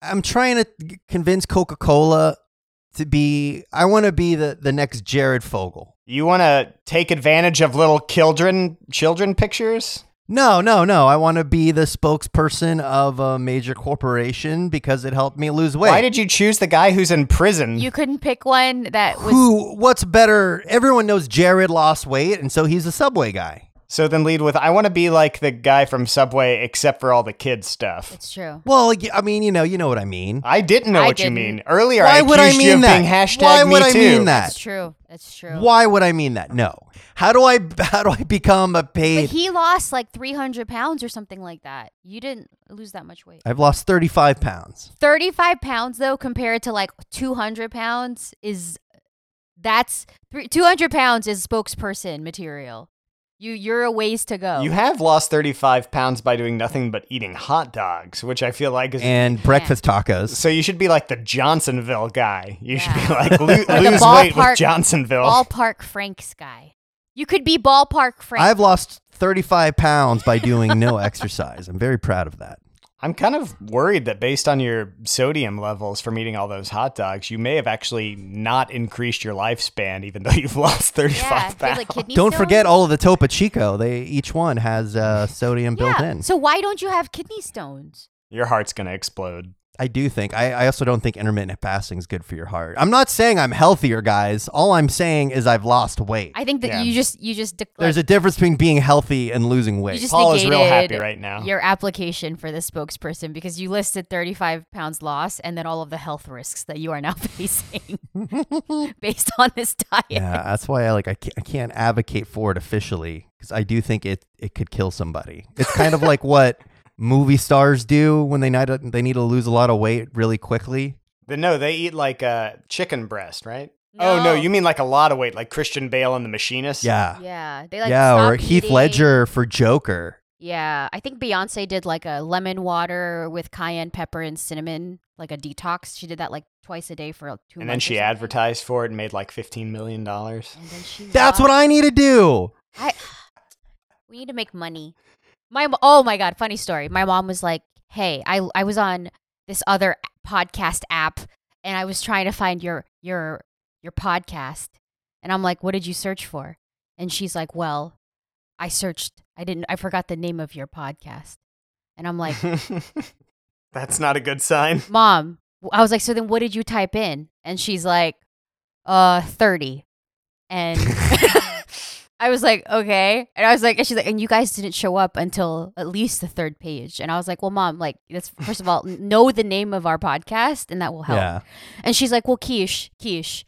[SPEAKER 1] I'm trying to convince Coca Cola to be. I want to be the the next Jared Fogle.
[SPEAKER 3] You want to take advantage of little children children pictures?
[SPEAKER 1] No, no, no. I want to be the spokesperson of a major corporation because it helped me lose weight.
[SPEAKER 3] Why did you choose the guy who's in prison?
[SPEAKER 2] You couldn't pick one that was.
[SPEAKER 1] Who? What's better? Everyone knows Jared lost weight, and so he's a Subway guy.
[SPEAKER 3] So then lead with I want to be like the guy from Subway except for all the kids stuff.
[SPEAKER 2] It's true.
[SPEAKER 1] Well, I mean, you know, you know what I mean.
[SPEAKER 3] I didn't know
[SPEAKER 2] I
[SPEAKER 3] what
[SPEAKER 2] didn't.
[SPEAKER 3] you mean. Earlier
[SPEAKER 1] Why
[SPEAKER 3] I
[SPEAKER 1] would I mean that?
[SPEAKER 3] hashtag
[SPEAKER 1] Why would
[SPEAKER 3] me
[SPEAKER 1] I mean that?
[SPEAKER 2] That's true. That's true.
[SPEAKER 1] Why would I mean that? No. How do I? How do I become a paid
[SPEAKER 2] But
[SPEAKER 1] paid?
[SPEAKER 2] he lost like 300 pounds or something like that. You didn't lose that much weight.
[SPEAKER 1] I've lost 35 pounds.
[SPEAKER 2] 35 pounds though compared to like 200 pounds is that's 200 pounds is spokesperson material you you're a ways to go
[SPEAKER 3] You have lost 35 pounds by doing nothing but eating hot dogs, which I feel like is
[SPEAKER 1] And breakfast tacos.
[SPEAKER 3] So you should be like the Johnsonville guy. You should be like lo- lose weight
[SPEAKER 2] ballpark-
[SPEAKER 3] with Johnsonville.
[SPEAKER 2] ballpark frank's guy you could be ballpark frank
[SPEAKER 1] I've lost 35 pounds by doing no exercise. I'm very proud of that.
[SPEAKER 3] I'm kind of worried that based on your sodium levels from eating all those hot dogs, you may have actually not increased your lifespan, even though you've lost 35
[SPEAKER 2] yeah,
[SPEAKER 3] pounds.
[SPEAKER 2] Like kidney
[SPEAKER 1] don't forget all of the Topo Chico. They each one has uh, sodium built
[SPEAKER 2] yeah.
[SPEAKER 1] in.
[SPEAKER 2] so why don't you have kidney stones
[SPEAKER 3] Your heart's gonna explode.
[SPEAKER 1] I do think. I, I also don't think intermittent fasting is good for your heart. I'm not saying I'm healthier, guys. All I'm saying is I've lost weight.
[SPEAKER 2] i think that
[SPEAKER 3] Yeah.
[SPEAKER 2] you just you just de-
[SPEAKER 1] There's a
[SPEAKER 2] like,
[SPEAKER 1] difference between being healthy and losing
[SPEAKER 2] you
[SPEAKER 1] weight.
[SPEAKER 2] just
[SPEAKER 3] Paul is real happy right now.
[SPEAKER 2] your application for the spokesperson because you listed 35 pounds loss and then all of the health risks that you are now facing based on this diet
[SPEAKER 1] yeah, that's why I like I can't, I can't advocate for it officially because I do think it it could kill somebody. It's kind of like what movie stars do when they need to, they need to lose a lot of weight really quickly.
[SPEAKER 3] But no, they eat like a chicken breast, right? Oh no, you mean like a lot of weight, like Christian Bale and the Machinist?
[SPEAKER 1] Yeah.
[SPEAKER 2] Yeah, they like
[SPEAKER 1] yeah, or
[SPEAKER 2] stop
[SPEAKER 1] Heath
[SPEAKER 2] eating-
[SPEAKER 1] Ledger for Joker.
[SPEAKER 2] Yeah, I think Beyonce did like a lemon water with cayenne pepper and cinnamon, like a detox. She did that like twice a day for uh, two
[SPEAKER 3] And
[SPEAKER 2] months.
[SPEAKER 3] then she advertised for it and made like fifteen million dollars.
[SPEAKER 2] And then.
[SPEAKER 1] That's what I need to do.
[SPEAKER 2] I. We need to make money. My oh my god, funny story. My mom was like, "Hey, I I was on this other podcast app and I was trying to find your your your podcast." And I'm like, "What did you search for?" And she's like, "Well, I searched I didn't I forgot the name of your podcast." And I'm like,
[SPEAKER 3] That's not a good sign.
[SPEAKER 2] "Mom, I was like, "So then what did you type in?" And she's like, "Uh, 30." And I was like, "Okay." And I was like, and she's like, "And you guys didn't show up until at least the third page." And I was like, "Well, mom, like that's first of all, know the name of our podcast and that will help."
[SPEAKER 1] Yeah.
[SPEAKER 2] And she's like, "Well, Quiche, Quiche,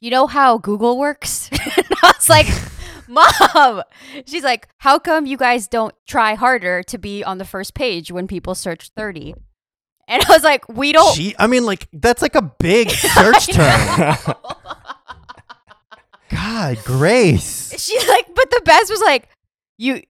[SPEAKER 2] you know how Google works?" and I was like, "Mom," she's like, "How come you guys don't try harder to be on the first page when people search 30?" And I was like, "We don't."
[SPEAKER 1] She, I mean, like that's like a big search term. God, Grace.
[SPEAKER 2] She's like, but the best was like, you,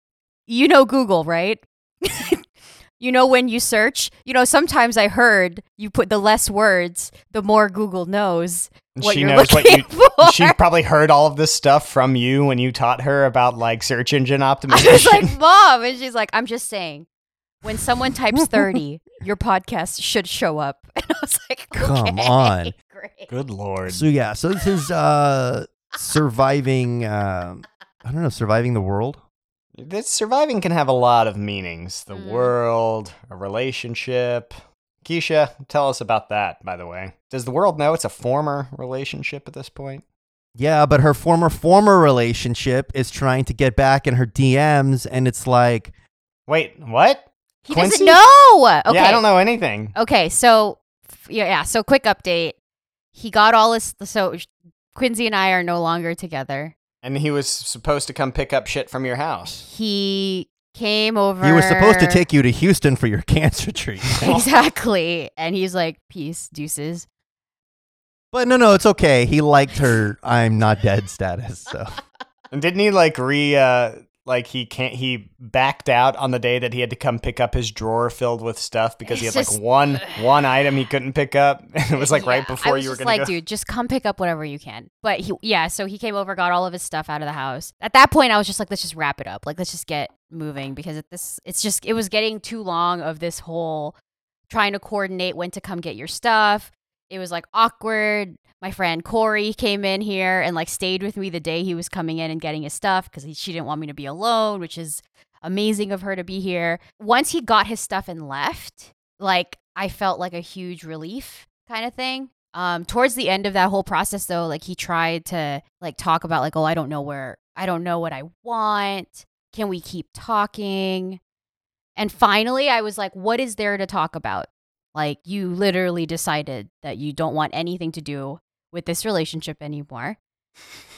[SPEAKER 2] you know Google, right? you know when you search, you know sometimes I heard you put the less words, the more Google knows what
[SPEAKER 3] she
[SPEAKER 2] you're
[SPEAKER 3] knows what
[SPEAKER 2] looking
[SPEAKER 3] you.
[SPEAKER 2] for.
[SPEAKER 3] She probably heard all of this stuff from you when you taught her about like search engine optimization.
[SPEAKER 2] I was like, Mom. And she's like, I'm just saying, when someone types 30, your podcast should show up. And I was like,
[SPEAKER 1] Come on.
[SPEAKER 2] Great.
[SPEAKER 3] Good lord.
[SPEAKER 1] So yeah, so this is uh surviving. Uh, I don't know, surviving the world.
[SPEAKER 3] This surviving can have a lot of meanings. The
[SPEAKER 2] Mm.
[SPEAKER 3] world, a relationship. Kisha, tell us about that, by the way. Does the world know it's a former relationship at this point?
[SPEAKER 1] Yeah, but her former former relationship is trying to get back in her DMs, and it's like,
[SPEAKER 3] Wait, what?
[SPEAKER 2] He
[SPEAKER 3] Quincy?
[SPEAKER 2] doesn't know. Okay.
[SPEAKER 3] Yeah, I don't know anything.
[SPEAKER 2] Okay, so yeah, yeah. So quick update. He got all his. So Quincy and I are no longer together.
[SPEAKER 3] And he was supposed to come pick up shit from your house.
[SPEAKER 2] He came over.
[SPEAKER 1] he was supposed to take you to Houston for your cancer treatment.
[SPEAKER 2] exactly, and he's like, "Peace, deuces."
[SPEAKER 1] but no, no, it's okay. He liked her "I'm not dead" status. So
[SPEAKER 3] And didn't he like re uh like he can't he backed out on the day that he had to come pick up his drawer filled with stuff because he had
[SPEAKER 2] just-
[SPEAKER 3] like one one item he couldn't pick up and it was like right before you were gonna
[SPEAKER 2] like,
[SPEAKER 3] go
[SPEAKER 2] dude, just come pick up whatever you can. But he, yeah, so he came over, got all of his stuff out of the house. At that point, I was just like, let's just wrap it up. Like, let's just get moving because it, this, it's just, it was getting too long of this whole trying to coordinate when to come get your stuff. It was like awkward. My friend Corey came in here and like stayed with me the day he was coming in and getting his stuff because she didn't want me to be alone, which is amazing of her to be here. Once he got his stuff and left, like I felt like a huge relief kind of thing. Um, towards the end of that whole process though, like he tried to like talk about like, oh, I don't know where I don't know what I want. Can we keep talking? And finally I was like, what is there to talk about? Like you literally decided that you don't want anything to do with this relationship anymore.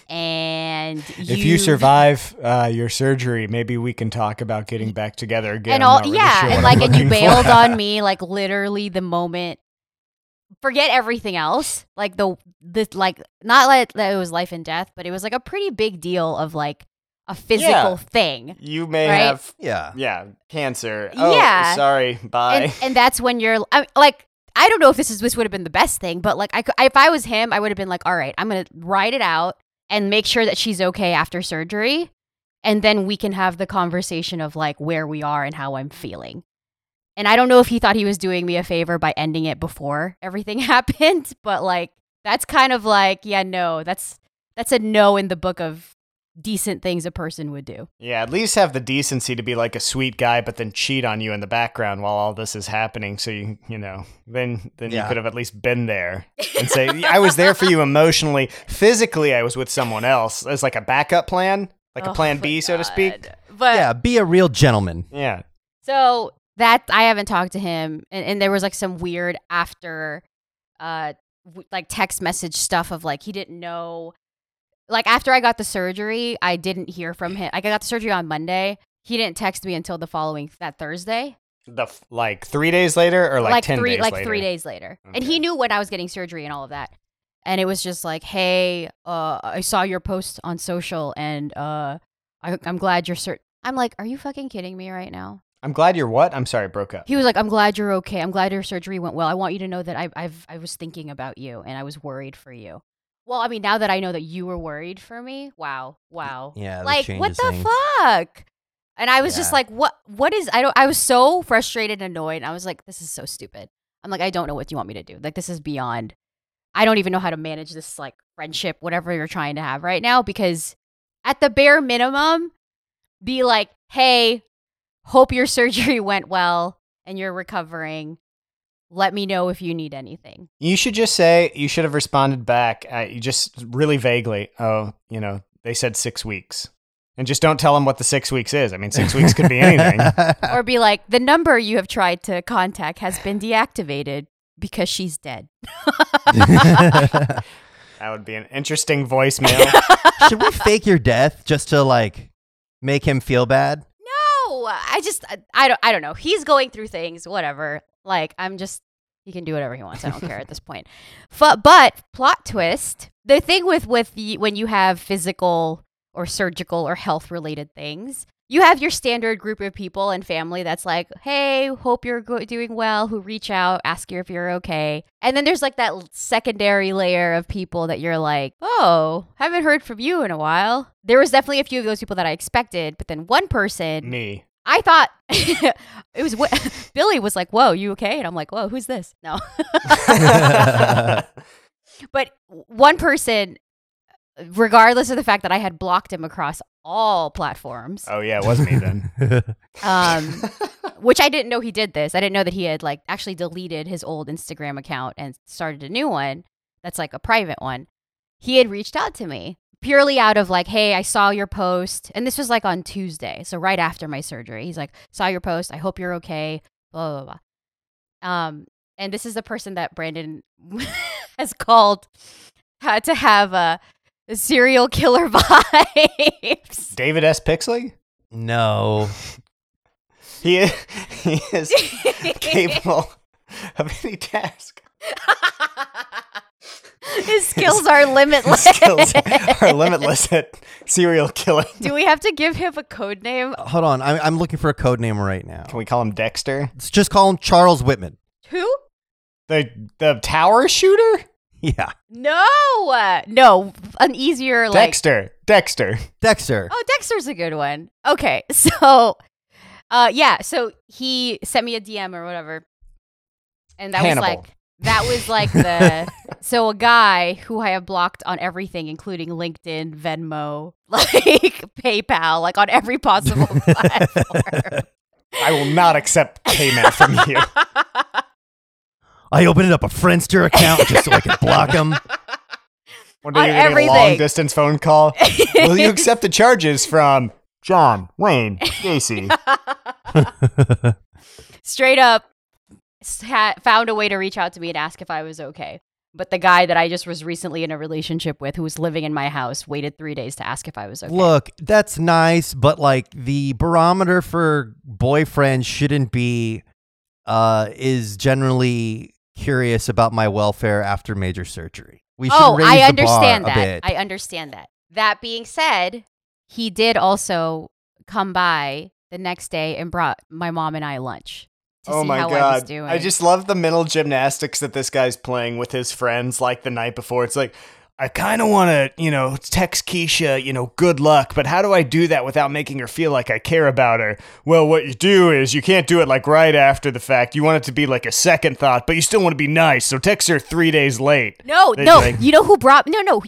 [SPEAKER 2] And
[SPEAKER 3] if you survive uh, your surgery, maybe we can talk about getting back together again.
[SPEAKER 2] and all
[SPEAKER 3] really
[SPEAKER 2] yeah
[SPEAKER 3] sure
[SPEAKER 2] and
[SPEAKER 3] I'm
[SPEAKER 2] like and you bailed
[SPEAKER 3] for.
[SPEAKER 2] on me like literally the moment forget everything else like the this like not like that it was life and death but it was like a pretty big deal of like a physical
[SPEAKER 3] Yeah.
[SPEAKER 2] thing
[SPEAKER 3] You may
[SPEAKER 2] Right?
[SPEAKER 3] have
[SPEAKER 1] Yeah.
[SPEAKER 3] yeah cancer. Oh,
[SPEAKER 2] Yeah.
[SPEAKER 3] sorry. Bye.
[SPEAKER 2] and, and that's when you're I, like i don't know if this is this would have been the best thing but like I, cou- if i was him i would have been like all right i'm gonna write it out and make sure that she's okay after surgery and then we can have the conversation of like where we are and how i'm feeling and i don't know if he thought he was doing me a favor by ending it before everything happened but like that's kind of like yeah no that's that's a no in the book of decent things a person would do
[SPEAKER 3] Yeah, at least have the decency to be like a sweet guy, but then cheat on you in the background while all this is happening. So you, you know, then then you could have at least been there and say, "I was there for you emotionally, physically. I was with someone else as like a backup plan, like a
[SPEAKER 2] Oh
[SPEAKER 3] plan
[SPEAKER 2] my
[SPEAKER 3] B, so to speak."
[SPEAKER 2] But
[SPEAKER 1] Yeah. Be a real gentleman.
[SPEAKER 3] Yeah,
[SPEAKER 2] So that I haven't talked to him, and, and there was like some weird after, uh, w- like text message stuff of like he didn't know, like after I got the surgery, I didn't hear from him. Like I got the surgery on Monday. He didn't text me until the following that Thursday,
[SPEAKER 3] the f- like three days later or like, ten
[SPEAKER 2] three
[SPEAKER 3] days
[SPEAKER 2] like
[SPEAKER 3] later.
[SPEAKER 2] three days later, and he knew when I was getting surgery and all of that. And it was just like, hey, uh, I saw your post on social, and uh, I, I'm glad you're cert. I'm like, are you fucking kidding me right now?
[SPEAKER 3] I'm glad you're what? I'm sorry, I broke up.
[SPEAKER 2] He was like, "I'm glad you're okay. I'm glad your surgery went well. I want you to know that I, I've I was thinking about you and I was worried for you." Well, I mean, now that I know that you were worried for me, wow, wow,
[SPEAKER 1] Yeah.
[SPEAKER 2] like what the
[SPEAKER 1] things.
[SPEAKER 2] fuck? And I was just like, "What? What is?" I don't. I was so frustrated and annoyed. And I was like, "This is so stupid." I'm like, "I don't know what you want me to do. Like, this is beyond. I don't even know how to manage this like friendship, whatever you're trying to have right now. Because at the bare minimum, be like, hey, hope your surgery went well and you're recovering. Let me know if you need anything.
[SPEAKER 3] You should just say you should have responded back. Uh, you just really vaguely. Oh, you know, they said six weeks, and just don't tell them what the six weeks is. I mean, six weeks could be anything.
[SPEAKER 2] or be like, the number you have tried to contact has been deactivated because she's dead.
[SPEAKER 3] That would be an interesting voicemail.
[SPEAKER 1] Should we fake your death just to like make him feel bad?
[SPEAKER 2] No, I just, I, I don't, I don't know. He's going through things, whatever. Like, I'm just, he can do whatever he wants. I don't care at this point. But, but plot twist. The thing with with the, when you have physical or surgical or health related things, you have your standard group of people and family that's like, "Hey, hope you're go- doing well." Who reach out, ask you if you're okay, and then there's like that secondary layer of people that you're like, "Oh, haven't heard from you in a while." There was definitely a few of those people that I expected, but then one person
[SPEAKER 3] Me.
[SPEAKER 2] I thought it was what Billy was like, "Whoa, you okay?" And I'm like, "Whoa, who's this?" No, but one person, regardless of the fact that I had blocked him across all platforms,
[SPEAKER 3] Oh yeah, it was me then.
[SPEAKER 2] um, which I didn't know he did this. I didn't know that he had like actually deleted his old Instagram account and started a new one that's like a private one. He had reached out to me purely out of like, hey, I saw your post. And this was like on Tuesday. So right after my surgery. He's like, saw your post. I hope you're okay. Blah, blah, blah. Um, and this is the person that Brandon has called uh, to have a, a serial killer vibes.
[SPEAKER 3] David S. Pixley.
[SPEAKER 1] no.
[SPEAKER 3] He is, he is capable of any task.
[SPEAKER 2] His skills are limitless.
[SPEAKER 3] His skills are limitless at serial killing.
[SPEAKER 2] Do we have to give him a code name?
[SPEAKER 1] Hold on, I'm, I'm looking for a code name right now.
[SPEAKER 3] Can we call him Dexter?
[SPEAKER 1] Let's just call him Charles Whitman.
[SPEAKER 2] Who?
[SPEAKER 3] The the tower shooter?
[SPEAKER 1] Yeah,
[SPEAKER 2] No, uh, no, an easier like.
[SPEAKER 3] Dexter. Dexter.
[SPEAKER 1] Dexter.
[SPEAKER 2] Oh, Dexter's a good one. Okay, so, uh, yeah, so he sent me a DM or whatever, and that
[SPEAKER 3] Hannibal.
[SPEAKER 2] was like that was like the so a guy who I have blocked on everything, including LinkedIn, Venmo, like PayPal, like on every possible platform.
[SPEAKER 3] I will not accept payment from you.
[SPEAKER 1] I opened up a Friendster account just so I could block him.
[SPEAKER 3] One day you're getting a
[SPEAKER 2] everything.
[SPEAKER 3] long distance phone call. Will you accept the charges from John Wayne Gacy?
[SPEAKER 2] Straight up, s- ha- found a way to reach out to me and ask if I was okay. But the guy that I just was recently in a relationship with, who was living in my house, waited three days to ask if I was okay.
[SPEAKER 1] Look, that's nice, but like the barometer for boyfriend shouldn't be uh is generally curious about my welfare after major surgery. We should
[SPEAKER 2] oh,
[SPEAKER 1] raise
[SPEAKER 2] I
[SPEAKER 1] the
[SPEAKER 2] understand
[SPEAKER 1] bar
[SPEAKER 2] that.
[SPEAKER 1] a bit.
[SPEAKER 2] I understand that. That being said, he did also come by the next day and brought my mom and I lunch
[SPEAKER 3] oh
[SPEAKER 2] see
[SPEAKER 3] my
[SPEAKER 2] how
[SPEAKER 3] god.
[SPEAKER 2] I.
[SPEAKER 3] I just love the mental gymnastics that this guy's playing with his friends like the night before. It's like I kind of want to, you know, text Kisha, you know, good luck, but how do I do that without making her feel like I care about her? Well, what you do is you can't do it like right after the fact. You want it to be like a second thought, but you still want to be nice. So text her 3 days late.
[SPEAKER 2] no, no.
[SPEAKER 3] like-
[SPEAKER 2] you know who brought? No, no.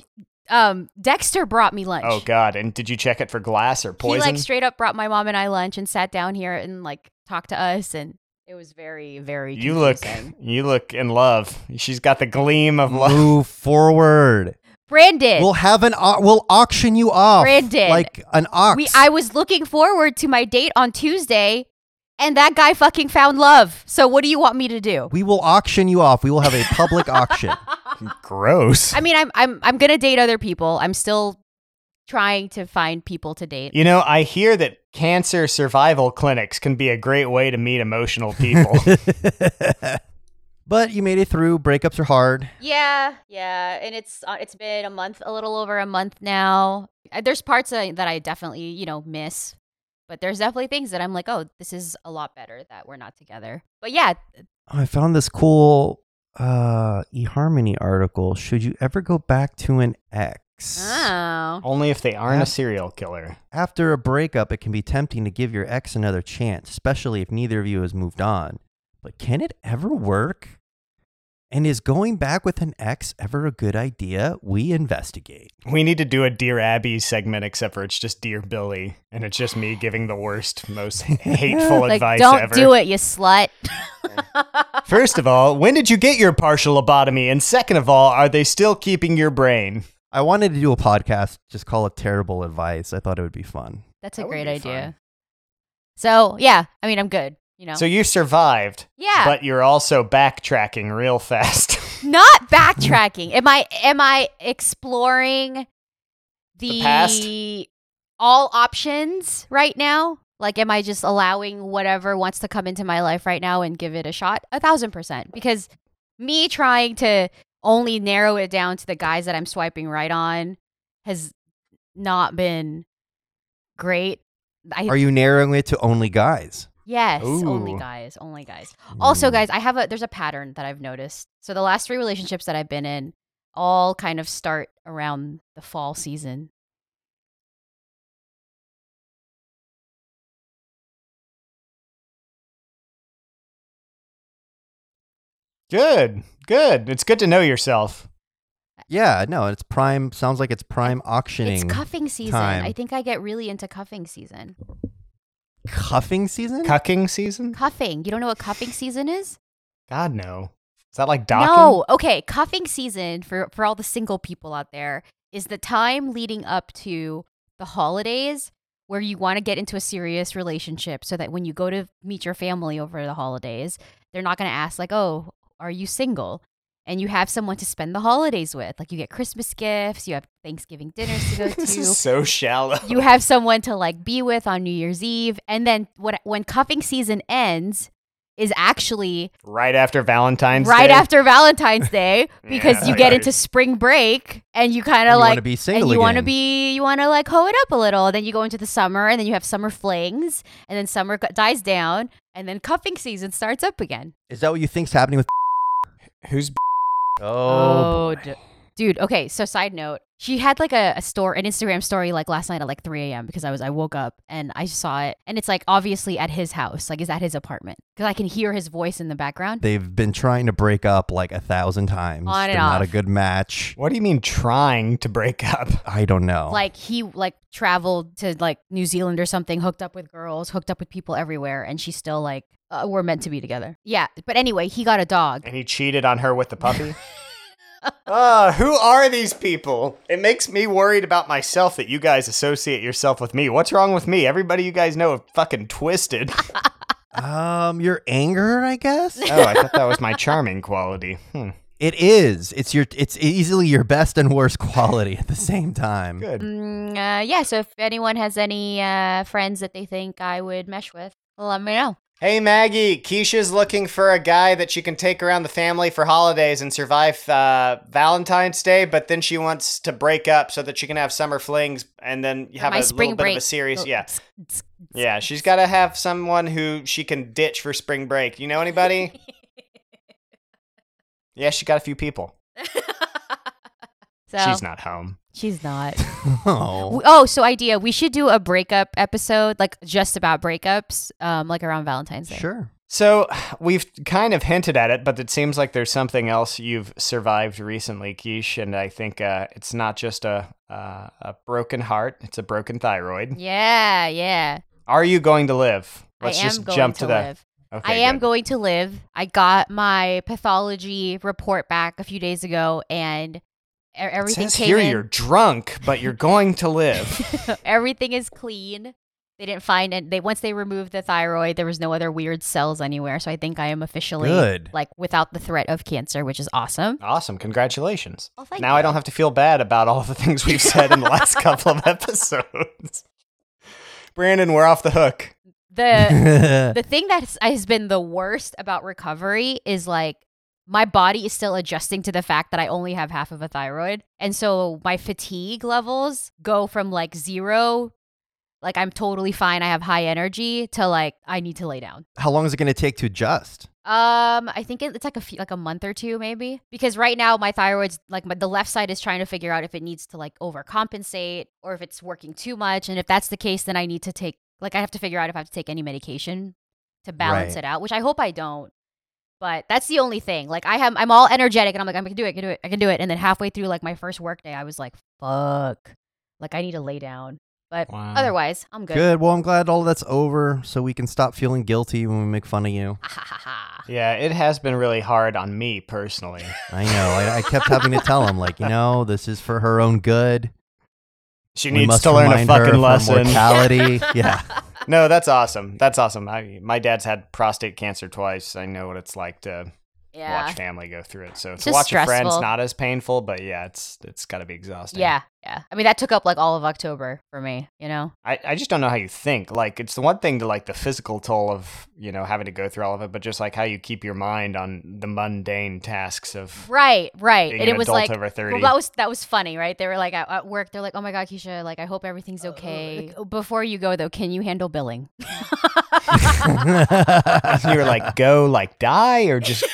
[SPEAKER 2] Um, Dexter brought me lunch.
[SPEAKER 3] Oh god, and did you check it for glass or poison?
[SPEAKER 2] he like straight up brought my mom and I lunch and sat down here and like talked to us and it was very very
[SPEAKER 3] you look you look in love. She's got the gleam of love.
[SPEAKER 1] Move forward.
[SPEAKER 2] Brandon
[SPEAKER 1] We'll have an au- we'll auction you off.
[SPEAKER 2] Brandon.
[SPEAKER 1] like an ox.
[SPEAKER 2] we I was looking forward to my date on Tuesday and that guy fucking found love so what do you want me to do
[SPEAKER 1] we will auction you off. We will have a public auction.
[SPEAKER 3] Gross.
[SPEAKER 2] I mean I'm I'm I'm going to date other people I'm still trying to find people to date
[SPEAKER 3] You know, I hear that cancer survival clinics can be a great way to meet emotional people.
[SPEAKER 1] but you made it through. Breakups are hard.
[SPEAKER 2] Yeah, yeah, and it's uh, it's been a month, a little over a month now. Uh, There's parts that I, that I definitely you know miss, but there's definitely things that I'm like, oh, this is a lot better that we're not together. But yeah,
[SPEAKER 1] I found this cool uh eHarmony article. Should you ever go back to an ex?
[SPEAKER 2] Oh,
[SPEAKER 3] Only if they aren't
[SPEAKER 1] Yeah.
[SPEAKER 3] a serial killer.
[SPEAKER 1] After a breakup, it can be tempting to give your ex another chance, especially if neither of you has moved on. But can it ever work? And is going back with an ex ever a good idea? We investigate.
[SPEAKER 3] We need to do a Dear Abby segment, except for it's just Dear Billy, and it's just me giving the worst, most hateful
[SPEAKER 2] like
[SPEAKER 3] advice
[SPEAKER 2] don't
[SPEAKER 3] ever.
[SPEAKER 2] do it, you slut.
[SPEAKER 3] First of all, when did you get your partial lobotomy? And second of all, are they still keeping your brain?
[SPEAKER 1] I wanted to do a podcast, just call it terrible advice. I thought it would be fun.
[SPEAKER 2] That's a
[SPEAKER 3] That would
[SPEAKER 2] great
[SPEAKER 3] be
[SPEAKER 2] idea.
[SPEAKER 3] fun.
[SPEAKER 2] So yeah, I mean, I'm good. You know,
[SPEAKER 3] So you survived,
[SPEAKER 2] yeah,
[SPEAKER 3] but you're also backtracking real fast.
[SPEAKER 2] not backtracking. am I am I exploring the,
[SPEAKER 3] The past?
[SPEAKER 2] all options right now? Like am I just allowing whatever wants to come into my life right now and give it a shot? A thousand percent. Because me trying to only narrow it down to the guys that I'm swiping right on has not been great. I
[SPEAKER 1] Are you narrowing it to only guys?
[SPEAKER 2] Yes, only guys, only guys. Also,
[SPEAKER 1] Mm.
[SPEAKER 2] guys, I have a there's a pattern that I've noticed. So the last three relationships that I've been in all kind of start around the fall season.
[SPEAKER 3] Good, good. It's good to know yourself.
[SPEAKER 1] Yeah, no, it's prime. Sounds like it's prime auctioning.
[SPEAKER 2] It's cuffing season.
[SPEAKER 1] time.
[SPEAKER 2] I think I get really into cuffing season.
[SPEAKER 1] cuffing season.
[SPEAKER 3] Cucking season?
[SPEAKER 2] Cuffing. You don't know what cuffing season is?
[SPEAKER 3] God, no. Is that like docking?
[SPEAKER 2] No. Okay, cuffing season for for all the single people out there is the time leading up to the holidays where you want to get into a serious relationship so that when you go to meet your family over the holidays, they're not going to ask like, "Oh, are you single?" And you have someone to spend the holidays with. Like you get Christmas gifts, you have Thanksgiving dinners to go to.
[SPEAKER 3] this
[SPEAKER 2] to
[SPEAKER 3] is so shallow.
[SPEAKER 2] you have someone to like be with on New Year's Eve, and then when when cuffing season ends, is actually
[SPEAKER 3] Right after Valentine's Day.
[SPEAKER 2] right
[SPEAKER 3] Day.
[SPEAKER 2] after Valentine's Day because
[SPEAKER 3] Yeah,
[SPEAKER 2] you get
[SPEAKER 3] right.
[SPEAKER 2] into spring break and you kind
[SPEAKER 1] And
[SPEAKER 2] of
[SPEAKER 1] you
[SPEAKER 2] like
[SPEAKER 1] want to be single
[SPEAKER 2] and you want to be you want to like hoe it up a little then you go into the summer and then you have summer flings and then summer dies down and then cuffing season starts up again
[SPEAKER 1] Is that what you think's happening with?
[SPEAKER 3] Who's
[SPEAKER 1] Oh, boy.
[SPEAKER 2] d- dude okay so side note she had like a, a store an instagram story like last night at like 3 a.m because i was i woke up and i saw it and it's like obviously at his house like is at his apartment because i can hear his voice in the background
[SPEAKER 1] they've been trying to break up like a thousand times.
[SPEAKER 2] On and
[SPEAKER 1] They're not a good match.
[SPEAKER 3] What do you mean trying to break up?
[SPEAKER 1] I don't know.
[SPEAKER 2] like he like traveled to like New Zealand or something, hooked up with girls, hooked up with people everywhere, and she's still like, uh, we're meant to be together. Yeah, but anyway, he got a dog.
[SPEAKER 3] And he cheated on her with the puppy? Ah, who are these people? It makes me worried about myself that you guys associate yourself with me. What's wrong with me? Everybody you guys know are fucking twisted.
[SPEAKER 1] um, your anger, I guess.
[SPEAKER 3] oh, I thought that was my charming quality. Hmm,
[SPEAKER 1] It is. It's your. It's easily your best and worst quality at the same time.
[SPEAKER 3] good.
[SPEAKER 2] Mm, uh, yeah, so if anyone has any uh, friends that they think I would mesh with, let me know.
[SPEAKER 3] Hey Maggie, Kisha's looking for a guy that she can take around the family for holidays and survive uh, Valentine's Day, but then she wants to break up so that she can have summer flings and then have
[SPEAKER 2] My
[SPEAKER 3] a little bit of a series.
[SPEAKER 2] Oh,
[SPEAKER 3] Yeah, yeah, she's got to have someone who she can ditch for spring break. You know anybody? yeah, she got a few people.
[SPEAKER 2] so
[SPEAKER 3] She's not home.
[SPEAKER 2] She's not.
[SPEAKER 1] Oh.
[SPEAKER 2] Oh, so idea. We should do a breakup episode, like just about breakups, um, like around Valentine's Day.
[SPEAKER 1] Sure.
[SPEAKER 3] So we've kind of hinted at it, but it seems like there's something else you've survived recently, Quiche, and I think uh, it's not just a uh, a broken heart; it's a broken thyroid.
[SPEAKER 2] Yeah, yeah.
[SPEAKER 3] Are you going to live? Let's
[SPEAKER 2] I am
[SPEAKER 3] just
[SPEAKER 2] going
[SPEAKER 3] jump
[SPEAKER 2] to,
[SPEAKER 3] to. Okay,
[SPEAKER 2] I am
[SPEAKER 3] good.
[SPEAKER 2] going to live. I got my pathology report back a few days ago, and e-
[SPEAKER 3] It
[SPEAKER 2] everything
[SPEAKER 3] says here
[SPEAKER 2] in.
[SPEAKER 3] you're drunk, but you're going to live.
[SPEAKER 2] everything is clean. They didn't find it. They once they removed the thyroid, there was no other weird cells anywhere. So I think I am officially
[SPEAKER 1] Good.
[SPEAKER 2] like without the threat of cancer, which is awesome.
[SPEAKER 3] awesome! Congratulations.
[SPEAKER 2] Oh, thank
[SPEAKER 3] now I don't have to feel bad about all the things we've said in the last couple of episodes. Brandon, we're off the hook.
[SPEAKER 2] The the thing that has been the worst about recovery is like my body is still adjusting to the fact that I only have half of a thyroid. And so my fatigue levels go from like zero, like I'm totally fine, I have high energy, to like I need to lay down.
[SPEAKER 1] How long is it going to take to adjust?
[SPEAKER 2] Um, I think it's like a few, like a month or two maybe because right now my thyroid's like my, the left side is trying to figure out if it needs to like overcompensate or if it's working too much, and if that's the case, then I need to take like I have to figure out if I have to take any medication to balance
[SPEAKER 1] Right.
[SPEAKER 2] it out, which I hope I don't. But that's the only thing. Like I have, I'm all energetic, and I'm like, I can do it, I can do it, I can do it. And then halfway through like my first work day, I was like, fuck, like I need to lay down. But
[SPEAKER 3] Wow.
[SPEAKER 2] otherwise, I'm good.
[SPEAKER 1] Good. Well, I'm glad all that's over, so we can stop feeling guilty when we make fun of you.
[SPEAKER 3] Yeah, it has been really hard on me personally.
[SPEAKER 1] I know. I, I kept having to tell him, like, you know, this is for her own good.
[SPEAKER 3] She
[SPEAKER 1] We
[SPEAKER 3] needs to learn a
[SPEAKER 1] remind her of
[SPEAKER 3] fucking
[SPEAKER 1] her
[SPEAKER 3] lesson.
[SPEAKER 1] Mortality. yeah.
[SPEAKER 3] No, that's awesome. That's awesome. I, my dad's had prostate cancer twice. I know what it's like to
[SPEAKER 2] yeah.
[SPEAKER 3] watch family go through it. So
[SPEAKER 2] It's
[SPEAKER 3] watch a friend's not as painful, but yeah, it's it's got to be exhausting.
[SPEAKER 2] Yeah, yeah. I mean, that took up like all of October for me, you know?
[SPEAKER 3] I, I just don't know how you think. Like it's the one thing to like the physical toll of you know having to go through all of it, but just like how you keep your mind on the mundane tasks of
[SPEAKER 2] Right, right. and
[SPEAKER 3] an
[SPEAKER 2] it was like,
[SPEAKER 3] over thirty.
[SPEAKER 2] well, that was that was funny, right? They were like at, at work, they're like, "Oh my god, Kisha, like I hope everything's uh, okay." Like, Before you go though, can you handle billing?
[SPEAKER 3] you were like, go like die or just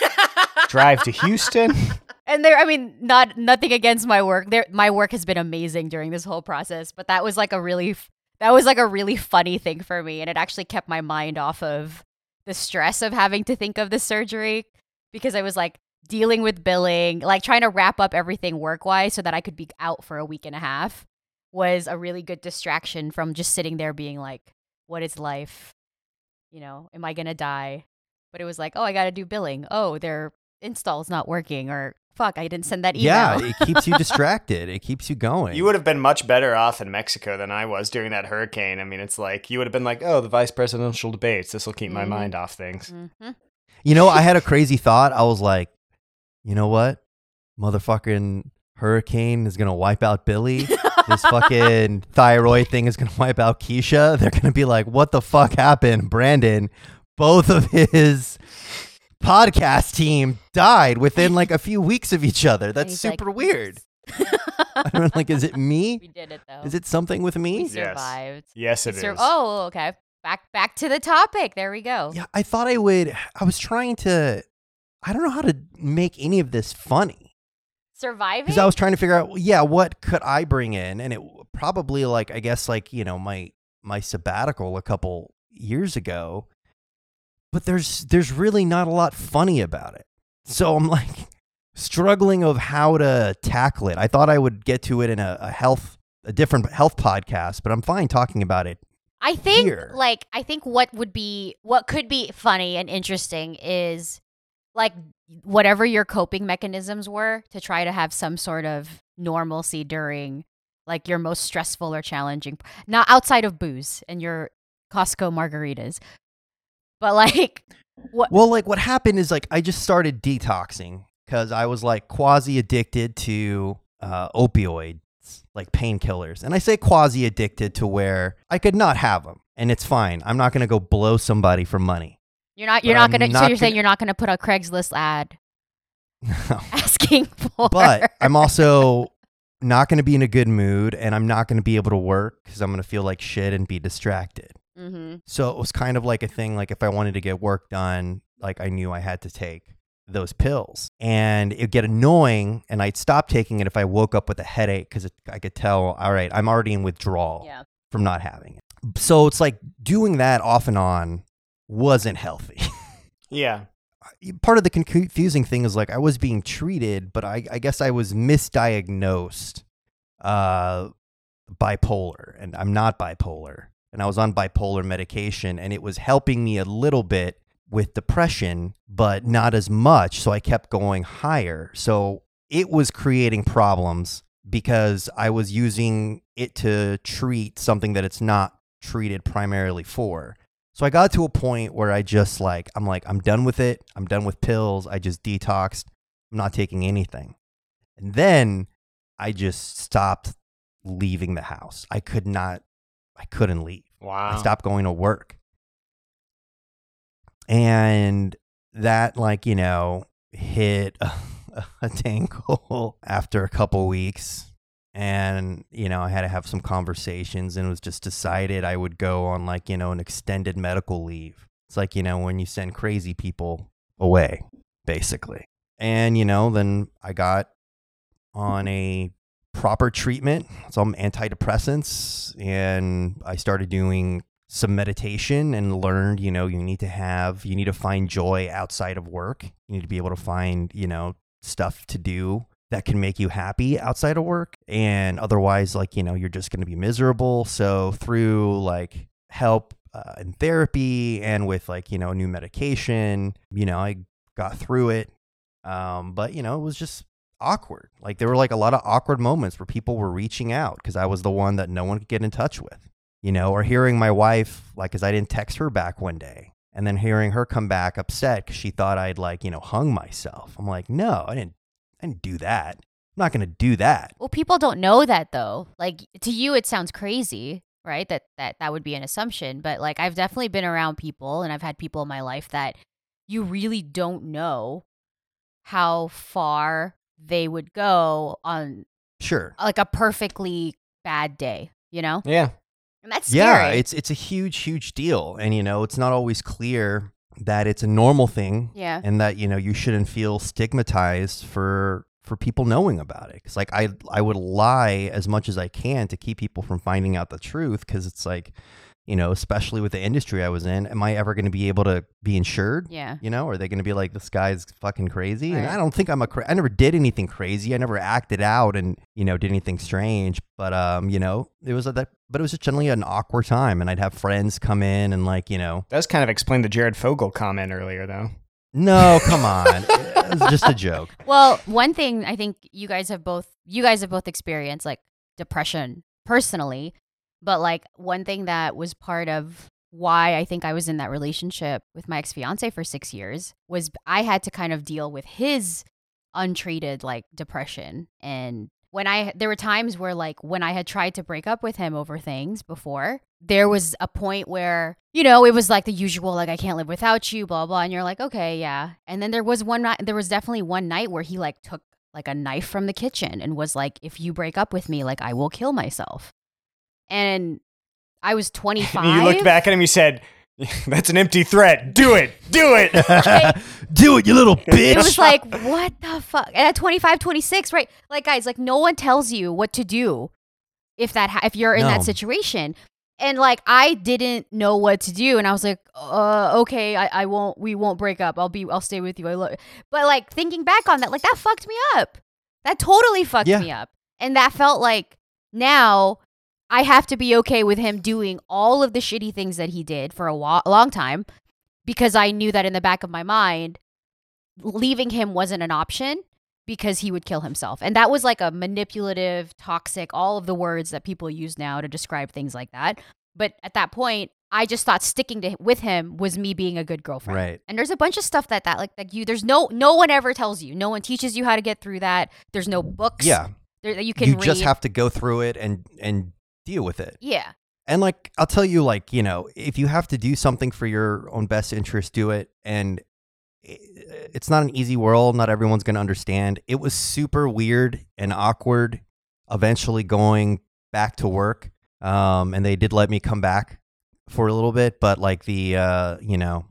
[SPEAKER 3] drive to Houston.
[SPEAKER 2] and there, I mean, not nothing against my work. There, my work has been amazing during this whole process, but that was like a really, that was like a really funny thing for me, and it actually kept my mind off of the stress of having to think of the surgery because I was like dealing with billing, like trying to wrap up everything work wise so that I could be out for a week and a half was a really good distraction from just sitting there being like, what is life? You know, am I gonna die? But it was like, oh, I gotta do billing. Oh, their install's not working, or fuck, I didn't send that email.
[SPEAKER 1] yeah. It keeps you distracted. It keeps you going.
[SPEAKER 3] You would have been much better off in Mexico than I was during that hurricane. I mean, it's like you would have been like, oh, the vice presidential debates. This will keep my
[SPEAKER 2] Mhm.
[SPEAKER 3] mind off things.
[SPEAKER 2] Mhm.
[SPEAKER 1] You know, I had a crazy thought. I was like, you know what? Motherfucking hurricane is gonna wipe out Billy. this fucking thyroid thing is gonna wipe out Kisha. They're gonna be like, what the fuck happened, Brandon? both of his podcast team died within like a few weeks of each other. That's
[SPEAKER 2] he's like,
[SPEAKER 1] super weird. I don't like. Is it me?
[SPEAKER 2] we did it though.
[SPEAKER 1] Is it something with me?
[SPEAKER 3] Yes.
[SPEAKER 2] survived.
[SPEAKER 3] Yes,
[SPEAKER 2] We
[SPEAKER 3] it is.
[SPEAKER 2] sur- Oh, okay. Back back to the topic. There we go.
[SPEAKER 1] Yeah, I thought I would. I was trying to. I don't know how to make any of this funny
[SPEAKER 2] Surviving.
[SPEAKER 1] because I was trying to figure out. Yeah, what could I bring in? And it probably like I guess like you know my my sabbatical a couple years ago. But there's there's really not a lot funny about it. So I'm like struggling of how to tackle it. I thought I would get to it in a, a health a different health podcast, but I'm fine talking about it.
[SPEAKER 2] I think
[SPEAKER 1] here.
[SPEAKER 2] like I think what would be what could be funny and interesting is like whatever your coping mechanisms were to try to have some sort of normalcy during like your most stressful or challenging not outside of booze and your Costco margaritas. But like what
[SPEAKER 1] Well, like what happened is like I just started detoxing because I was like quasi addicted to uh, opioids, like painkillers, and I say quasi addicted to where I could not have them, and it's fine. I'm not gonna go blow somebody for money.
[SPEAKER 2] You're not you're not
[SPEAKER 1] I'm
[SPEAKER 2] gonna so
[SPEAKER 1] not
[SPEAKER 2] you're saying
[SPEAKER 1] gonna-
[SPEAKER 2] you're not gonna put a Craigslist ad asking for
[SPEAKER 1] but I'm also not gonna be in a good mood, and I'm not gonna be able to work because I'm gonna feel like shit and be distracted.
[SPEAKER 2] hmm
[SPEAKER 1] So it was kind of like a thing like if I wanted to get work done, like I knew I had to take those pills. And it'd get annoying and I'd stop taking it if I woke up with a headache because I could tell, all right, I'm already in withdrawal
[SPEAKER 2] Yeah.
[SPEAKER 1] from not having it. So it's like doing that off and on wasn't healthy.
[SPEAKER 3] Yeah.
[SPEAKER 1] Part of the confusing thing is like I was being treated, but I, I guess I was misdiagnosed uh, bipolar, and I'm not bipolar. And I was on bipolar medication, and it was helping me a little bit with depression, but not as much. So I kept going higher. So it was creating problems because I was using it to treat something that it's not treated primarily for. So I got to a point where I just like, I'm like, I'm done with it. I'm done with pills. I just detoxed. I'm not taking anything. And then I just stopped leaving the house. I could not, I couldn't leave.
[SPEAKER 3] Wow.
[SPEAKER 1] I stopped going to work. And that, like, you know, hit a, a tangle after a couple weeks. And, you know, I had to have some conversations and it was just decided I would go on, like, you know, an extended medical leave. It's like, you know, when you send crazy people away, basically. And, you know, then I got on a proper treatment, some antidepressants, and I started doing some meditation and learned, you know, you need to have, you need to find joy outside of work. You need to be able to find, you know, stuff to do that can make you happy outside of work. And otherwise, like, you know, you're just going to be miserable. So through like help uh, in therapy and with like, you know, new medication, you know, I got through it. Um, but, you know, it was just awkward. Like there were like a lot of awkward moments where people were reaching out because I was the one that no one could get in touch with, you know, or hearing my wife, like, because I didn't text her back one day. And then hearing her come back upset because she thought I'd like, you know, hung myself. I'm like, no, I didn't, I didn't do that. I'm not going to do that.
[SPEAKER 2] Well, people don't know that though. Like to you, it sounds crazy, right? That that that would be an assumption. But like I've definitely been around people, and I've had people in my life that you really don't know how far they would go on
[SPEAKER 1] Sure.
[SPEAKER 2] like a perfectly bad day. You know,
[SPEAKER 3] Yeah.
[SPEAKER 2] and that's
[SPEAKER 1] Yeah, it's it's a huge, huge deal. And you know, it's not always clear that it's a normal thing
[SPEAKER 2] yeah.
[SPEAKER 1] and that you know you shouldn't feel stigmatized for for people knowing about it because like i i would lie as much as i can to keep people from finding out the truth because it's like you know especially with the industry i was in am i ever going to be able to be insured?
[SPEAKER 2] Yeah.
[SPEAKER 1] you know are they going to be like this guy's fucking crazy? And i don't think i'm a cra- i never did anything crazy i never acted out and you know did anything strange but um you know it was a, that but it was just generally an awkward time and i'd have friends come in and like you know
[SPEAKER 3] Does kind of explained the Jared Fogle comment earlier, though.
[SPEAKER 1] no come on. It was just a joke.
[SPEAKER 2] Well, one thing I think you guys have both you guys have both experienced like depression personally, but like one thing that was part of why I think I was in that relationship with my ex-fiance for 6 years was I had to kind of deal with his untreated like depression and when I there were times where like when I had tried to break up with him over things before, there was a point where you know it was like the usual like I can't live without you, blah blah, and you're like okay, yeah. And then there was one night, there was definitely one night where he like took like a knife from the kitchen and was like, if you break up with me, like I will kill myself. And I was 25.
[SPEAKER 3] you looked back at him. You said, "That's an empty threat. Do it. Do it."
[SPEAKER 1] Do it, you little bitch.
[SPEAKER 2] It was like, what the fuck? And at 25, 26, right? Like, guys, like, no one tells you what to do if that ha- if you're in
[SPEAKER 1] No.
[SPEAKER 2] that situation. And like, I didn't know what to do, and I was like, uh, okay, I, I won't. We won't break up. I'll be. I'll stay with you. I love. But like thinking back on that, like that fucked me up. That totally fucked
[SPEAKER 1] Yeah.
[SPEAKER 2] me up, and that felt like now. I have to be okay with him doing all of the shitty things that he did for a, wa- long time because I knew that in the back of my mind, leaving him wasn't an option because he would kill himself. And that was like a manipulative, toxic, all of the words that people use now to describe things like that. But at that point, I just thought sticking to with him was me being a good girlfriend.
[SPEAKER 1] Right.
[SPEAKER 2] And there's a bunch of stuff that that like like you there's no no one ever tells you. No one teaches you how to get through that. There's no books
[SPEAKER 1] Yeah.
[SPEAKER 2] there, that you can
[SPEAKER 1] You
[SPEAKER 2] read.
[SPEAKER 1] just have to go through it and and deal with it.
[SPEAKER 2] yeah.
[SPEAKER 1] And like I'll tell you like, you know, if you have to do something for your own best interest, do it and it's not an easy world, not everyone's going to understand. It was super weird and awkward eventually going back to work. Um and they did let me come back for a little bit, but like the uh, you know,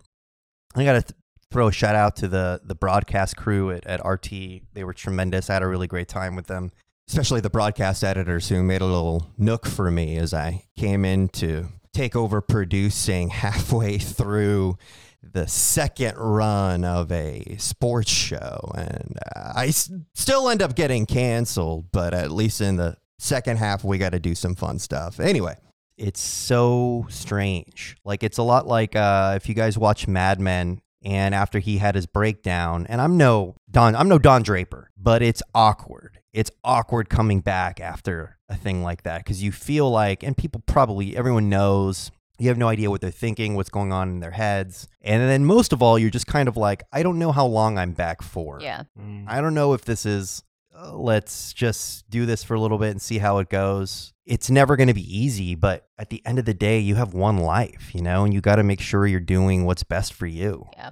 [SPEAKER 1] I got to th- throw a shout out to the the broadcast crew at, at RT. They were tremendous. I had a really great time with them especially the broadcast editors who made a little nook for me as I came in to take over producing halfway through the second run of a sports show. And uh, I s- still end up getting canceled, but at least in the second half, we got to do some fun stuff. Anyway. It's so strange. Like it's a lot like uh, if you guys watch Mad Men and after he had his breakdown and i'm no don i'm no don draper but it's awkward it's awkward coming back after a thing like that because you feel like and people probably everyone knows you have no idea what they're thinking what's going on in their heads and then most of all you're just kind of like i don't know how long i'm back for
[SPEAKER 2] Yeah.
[SPEAKER 3] Mm.
[SPEAKER 1] I don't know if this is uh, let's just do this for a little bit and see how it goes. It's never going to be easy, but at the end of the day, you have one life, you know, and you got to make sure you're doing what's best for you.
[SPEAKER 2] Yeah.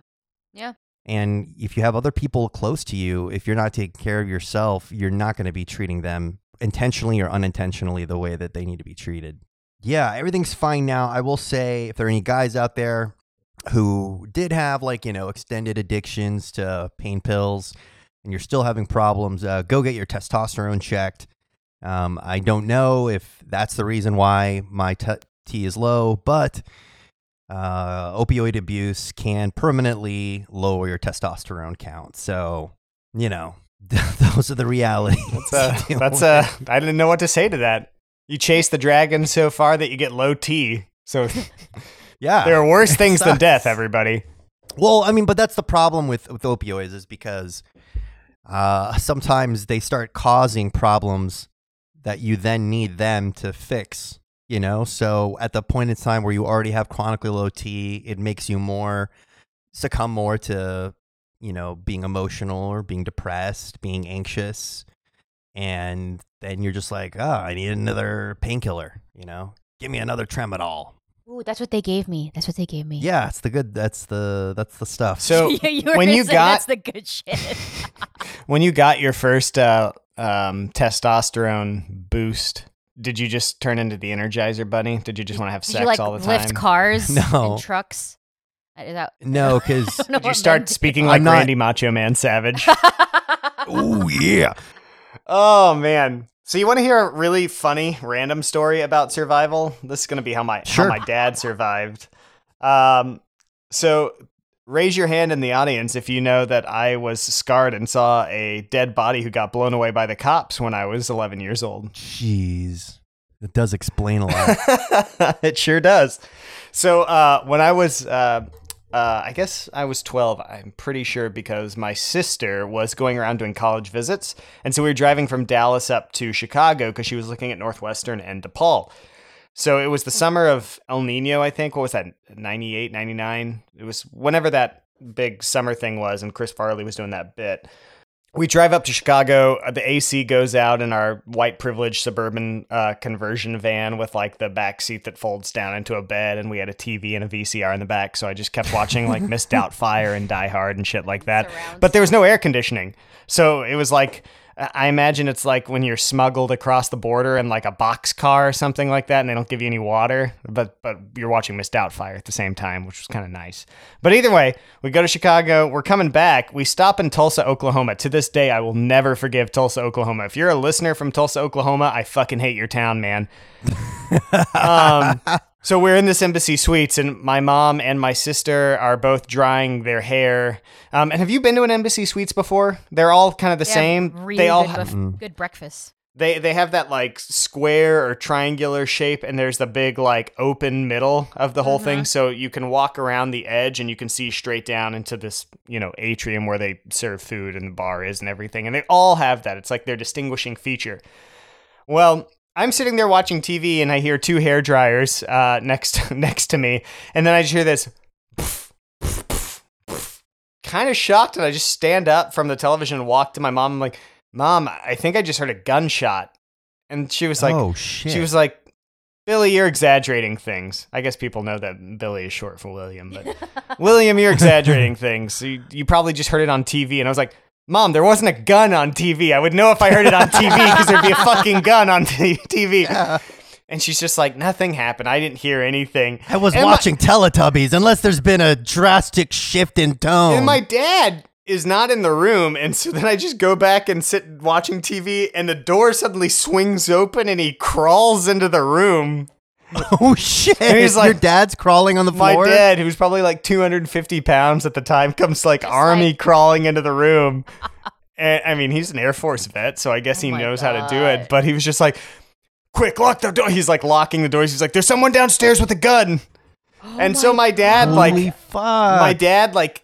[SPEAKER 2] Yeah.
[SPEAKER 1] And if you have other people close to you, if you're not taking care of yourself, you're not going to be treating them intentionally or unintentionally the way that they need to be treated. Yeah, everything's fine now. I will say if there are any guys out there who did have like, you know, extended addictions to pain pills and you're still having problems, uh, go get your testosterone checked. Um, I don't know if that's the reason why my t, T is low, but uh, opioid abuse can permanently lower your testosterone count. So, you know, those are the realities.
[SPEAKER 3] That's uh, that's uh, I didn't know what to say to that. You chase the dragon so far that you get low T. So
[SPEAKER 1] yeah.
[SPEAKER 3] there are worse things than death. Everybody.
[SPEAKER 1] Well, I mean, but that's the problem with, with opioids is because uh, sometimes they start causing problems that you then need them to fix. You know, so at the point in time where you already have chronically low T, it makes you more succumb more to you know being emotional or being depressed, being anxious, and then you're just like, oh, I need another painkiller. You know, give me another tramadol.
[SPEAKER 2] Ooh, that's what they gave me. That's what they gave me.
[SPEAKER 1] Yeah, it's the good. That's the that's the stuff.
[SPEAKER 3] So
[SPEAKER 2] Yeah, you
[SPEAKER 3] when you got
[SPEAKER 2] that's the good shit.
[SPEAKER 3] when you got your first uh, um, testosterone boost, did you just turn into the Energizer Bunny? Did you just want to have sex
[SPEAKER 2] you like
[SPEAKER 3] all the time?
[SPEAKER 2] lift cars
[SPEAKER 1] No.
[SPEAKER 2] and trucks? Uh, Is that
[SPEAKER 1] no, because
[SPEAKER 2] I don't know
[SPEAKER 3] Did you start
[SPEAKER 2] men
[SPEAKER 3] speaking like
[SPEAKER 1] not-
[SPEAKER 3] Randy Macho Man Savage?
[SPEAKER 1] oh yeah.
[SPEAKER 3] oh man. So you want to hear a really funny random story about survival? This is going to be how my
[SPEAKER 1] Sure.
[SPEAKER 3] how my dad survived. Um so raise your hand in the audience if you know that I was scarred and saw a dead body who got blown away by the cops when I was 11 years old.
[SPEAKER 1] Jeez, it does explain a lot.
[SPEAKER 3] it sure does. So uh, when I was, uh, uh, I guess I was 12, I'm pretty sure because my sister was going around doing college visits. And so we were driving from Dallas up to Chicago because she was looking at Northwestern and DePaul. So it was the summer of El Nino, I think. What was that, 98, 99? It was whenever that big summer thing was, and Chris Farley was doing that bit. we drive up to Chicago. uh, The AC goes out in our white privilege suburban uh, conversion van with like the back seat that folds down into a bed, and we had a TV and a VCR in the back. So I just kept watching like Miss Doubtfire and Die Hard and shit like that. But there was no air conditioning, so it was like. I imagine it's like when you're smuggled across the border in like a box car or something like that, and they don't give you any water, but but you're watching Miss Doubtfire at the same time, which was kind of nice. But either way, we go to Chicago. We're coming back. We stop in Tulsa, Oklahoma. To this day, I will never forgive Tulsa, Oklahoma. If you're a listener from Tulsa, Oklahoma, I fucking hate your town, man. um, so we're in this embassy suites, and my mom and my sister are both drying their hair. Um, and have you been to an embassy suites before? They're all kind of the
[SPEAKER 2] They
[SPEAKER 3] same.
[SPEAKER 2] Really
[SPEAKER 3] they all
[SPEAKER 2] good,
[SPEAKER 3] ha-
[SPEAKER 2] buff- good breakfast.
[SPEAKER 3] they they have that like square or triangular shape and there's the big like open middle of the whole thing so you can walk around the edge and you can see straight down into this you know atrium where they serve food and the bar is and everything and they all have that it's like their distinguishing feature well I'm sitting there watching TV and I hear two hair dryers uh, next next to me and then I just hear this kind of shocked and I just stand up from the television and walk to my mom I'm like Mom, I think I just heard a gunshot. And she was like,
[SPEAKER 1] oh shit.
[SPEAKER 3] she was like, Billy, you're exaggerating things. I guess people know that Billy is short for William, but William, you're exaggerating things. You, you probably just heard it on TV. And I was like, Mom, there wasn't a gun on TV. I would know if I heard it on TV because there'd be a fucking gun on t- TV. And she's just like, nothing happened. I didn't hear anything.
[SPEAKER 1] I was
[SPEAKER 3] And my-
[SPEAKER 1] watching Teletubbies. Unless there's been a drastic shift in tone.
[SPEAKER 3] And my dad is not in the room, and so then I just go back and sit watching TV, and the door suddenly swings open, and he crawls into the room.
[SPEAKER 1] oh shit!
[SPEAKER 3] And he's
[SPEAKER 1] Your dad's crawling on the floor.
[SPEAKER 3] My
[SPEAKER 1] floor.
[SPEAKER 3] dad, who's probably like 250 pounds at the time, comes like army
[SPEAKER 2] like-
[SPEAKER 3] crawling into the room. and I mean, he's an Air Force vet, so I guess he
[SPEAKER 2] Oh my
[SPEAKER 3] knows how to do it. But he was just like, "Quick, lock the door!" He's like locking the doors. He's like, "There's someone downstairs with a gun." and so my dad,
[SPEAKER 1] Holy
[SPEAKER 3] like,
[SPEAKER 1] fuck!
[SPEAKER 3] my dad like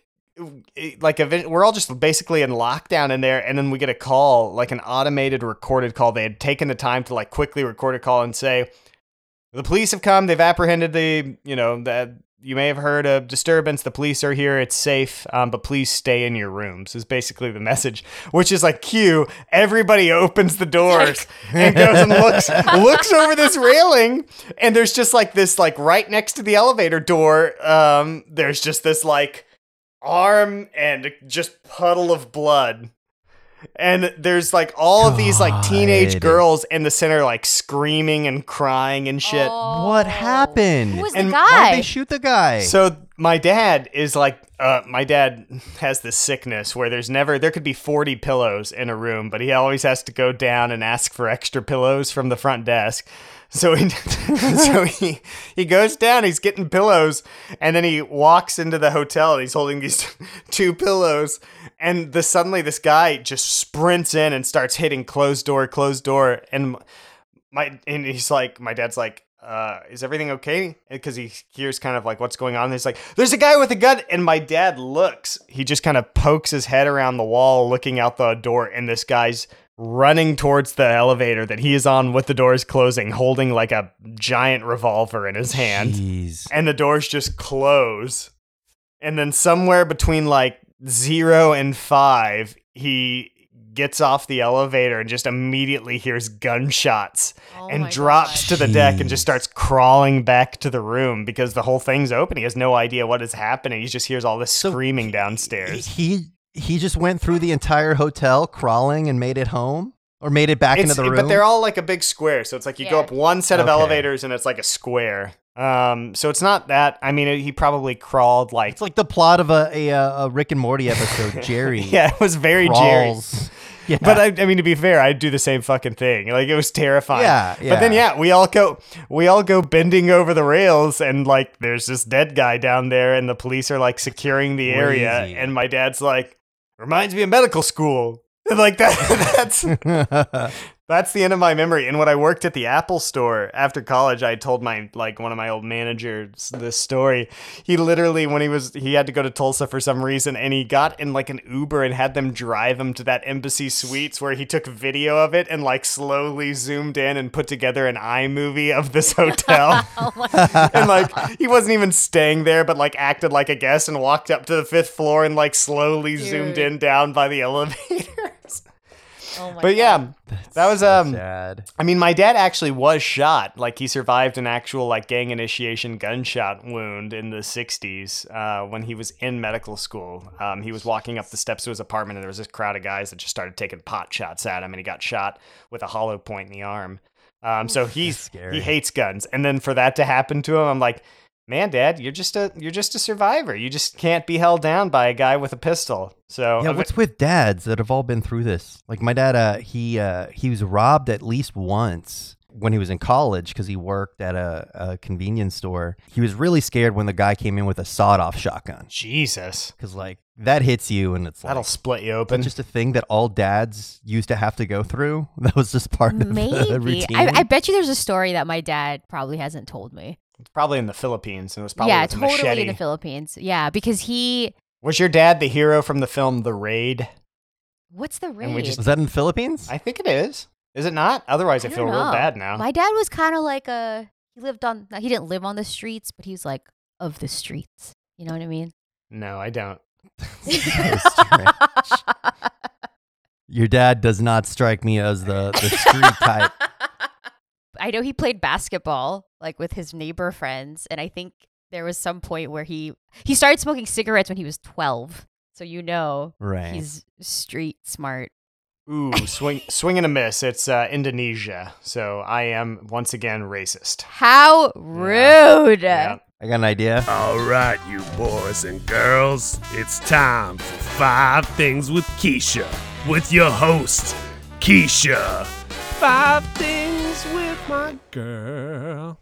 [SPEAKER 3] like we're all just basically in lockdown in there and then we get a call like an automated recorded call they had taken the time to like quickly record a call and say the police have come. They've apprehended the you know that you may have heard a disturbance. The police are here. It's safe. Um, but please stay in your rooms is basically the message which is like cue everybody opens the doors and goes and looks looks over this railing. And there's just like this like right next to the elevator door um there's just this like arm and just puddle of blood and there's like all of these like teenage
[SPEAKER 1] God.
[SPEAKER 3] girls in the center like screaming and crying and shit
[SPEAKER 1] What happened?
[SPEAKER 2] Who was the
[SPEAKER 3] And
[SPEAKER 1] Why'd
[SPEAKER 2] guy?
[SPEAKER 1] they shoot the guy?
[SPEAKER 3] so my dad is like, uh, my dad has this sickness where there's never there could be 40 pillows in a room, but he always has to go down and ask for extra pillows from the front desk. So he so he he goes down, he's getting pillows, and then he walks into the hotel and he's holding these two pillows. And the suddenly this guy just sprints in and starts hitting closed door, closed door, and my and he's like, my dad's like, uh, is everything okay? Because he hears kind of like what's going on. He's like, there's a guy with a gun, and my dad looks. He just kind of pokes his head around the wall, looking out the door, and this guy's running towards the elevator that he is on with the doors closing, holding like a giant revolver in his hand
[SPEAKER 1] Jeez.
[SPEAKER 3] and the doors just close. And then somewhere between like zero and five, he gets off the elevator and just immediately hears gunshots
[SPEAKER 2] Oh
[SPEAKER 3] and drops
[SPEAKER 2] God.
[SPEAKER 3] to the deck and just starts crawling back to the room because the whole thing's open. He has no idea what is happening. He just hears all this
[SPEAKER 1] So
[SPEAKER 3] screaming downstairs.
[SPEAKER 1] He he just went through the entire hotel crawling and made it home, or made it back into the room.
[SPEAKER 3] But they're all like a big square. So it's like you go up one set of
[SPEAKER 1] Okay.
[SPEAKER 3] elevators and it's like a square. Um, so it's not that. I mean, he probably crawled like
[SPEAKER 1] it's like the plot of a a, uh, a Rick and Morty episode. Jerry.
[SPEAKER 3] yeah, it was very Jerry.
[SPEAKER 1] Yeah.
[SPEAKER 3] But I, I mean, to be fair, I'd do the same fucking thing. Like it was terrifying.
[SPEAKER 1] Yeah, yeah,
[SPEAKER 3] But then
[SPEAKER 1] yeah.
[SPEAKER 3] yeah, we all go, we all go bending over the rails, and like there's this dead guy down there, and the police are like securing the area, and my dad's like, reminds me of medical school. And, like that, that's that's the end of my memory. And when I worked at the Apple store after college, I told my like one of my old managers this story. He literally when he was he had to go to Tulsa for some reason and he got in like an Uber and had them drive him to that embassy suites where he took video of it and like slowly zoomed in and put together an iMovie of this hotel. Oh and like he wasn't even staying there but like acted like a guest and walked up to the fifth floor and like slowly zoomed in down by the elevator.
[SPEAKER 2] Oh my
[SPEAKER 3] But yeah,
[SPEAKER 1] That's
[SPEAKER 3] That was,
[SPEAKER 1] so
[SPEAKER 3] um,
[SPEAKER 1] sad.
[SPEAKER 3] I mean, my dad actually was shot. Like he survived an actual like gang initiation gunshot wound in the '60s uh, when he was in medical school. Um, he was walking up the steps to his apartment, and there was this crowd of guys that just started taking pot shots at him, and he got shot with a hollow point in the arm. Um, so he's
[SPEAKER 1] scary.
[SPEAKER 3] he hates guns, and then for that to happen to him, I'm like, man, Dad, you're just a you're just a survivor. You just can't be held down by a guy with a pistol. So
[SPEAKER 1] Yeah, what's with dads that have all been through this? Like my dad, uh, he uh, he was robbed at least once when he was in college because he worked at a, a convenience store. He was really scared when the guy came in with a sawed-off shotgun
[SPEAKER 3] Jesus,
[SPEAKER 1] because like that hits you and it's like
[SPEAKER 3] that'll split you
[SPEAKER 1] Is that
[SPEAKER 3] open.
[SPEAKER 1] just a thing that all dads used to have to go through. That was just part of the
[SPEAKER 2] Maybe.
[SPEAKER 1] routine.
[SPEAKER 2] I, I bet you there's a story that my dad probably hasn't told me.
[SPEAKER 3] It's probably in the Philippines, and it was probably
[SPEAKER 2] yeah,
[SPEAKER 3] with
[SPEAKER 2] totally
[SPEAKER 3] machete.
[SPEAKER 2] in the Philippines. Yeah, because he.
[SPEAKER 3] Was your dad the hero from the film The Raid?
[SPEAKER 2] What's the raid?
[SPEAKER 3] And just-
[SPEAKER 1] was that in the Philippines?
[SPEAKER 3] I think it is. Is it not? Otherwise, I,
[SPEAKER 2] I
[SPEAKER 3] feel
[SPEAKER 2] don't
[SPEAKER 3] real bad now.
[SPEAKER 2] My dad was kind of like a. He lived on. He didn't live on the streets, but he was like of the streets. You know what I mean?
[SPEAKER 3] no, I don't.
[SPEAKER 1] Your dad does not strike me as the, the street type.
[SPEAKER 2] I know he played basketball like with his neighbor friends, and I think there was some point where he he started smoking cigarettes when he was twelve. So you know
[SPEAKER 1] Right.
[SPEAKER 2] he's street smart.
[SPEAKER 3] Ooh, swing, swing and a miss. It's uh, Indonesia, so I am once again racist.
[SPEAKER 2] How rude!
[SPEAKER 3] Yeah.
[SPEAKER 1] I got an idea.
[SPEAKER 4] All right, you boys and girls, it's time for Five Things with Kisha, with your host, Kisha. Five Things with my girl.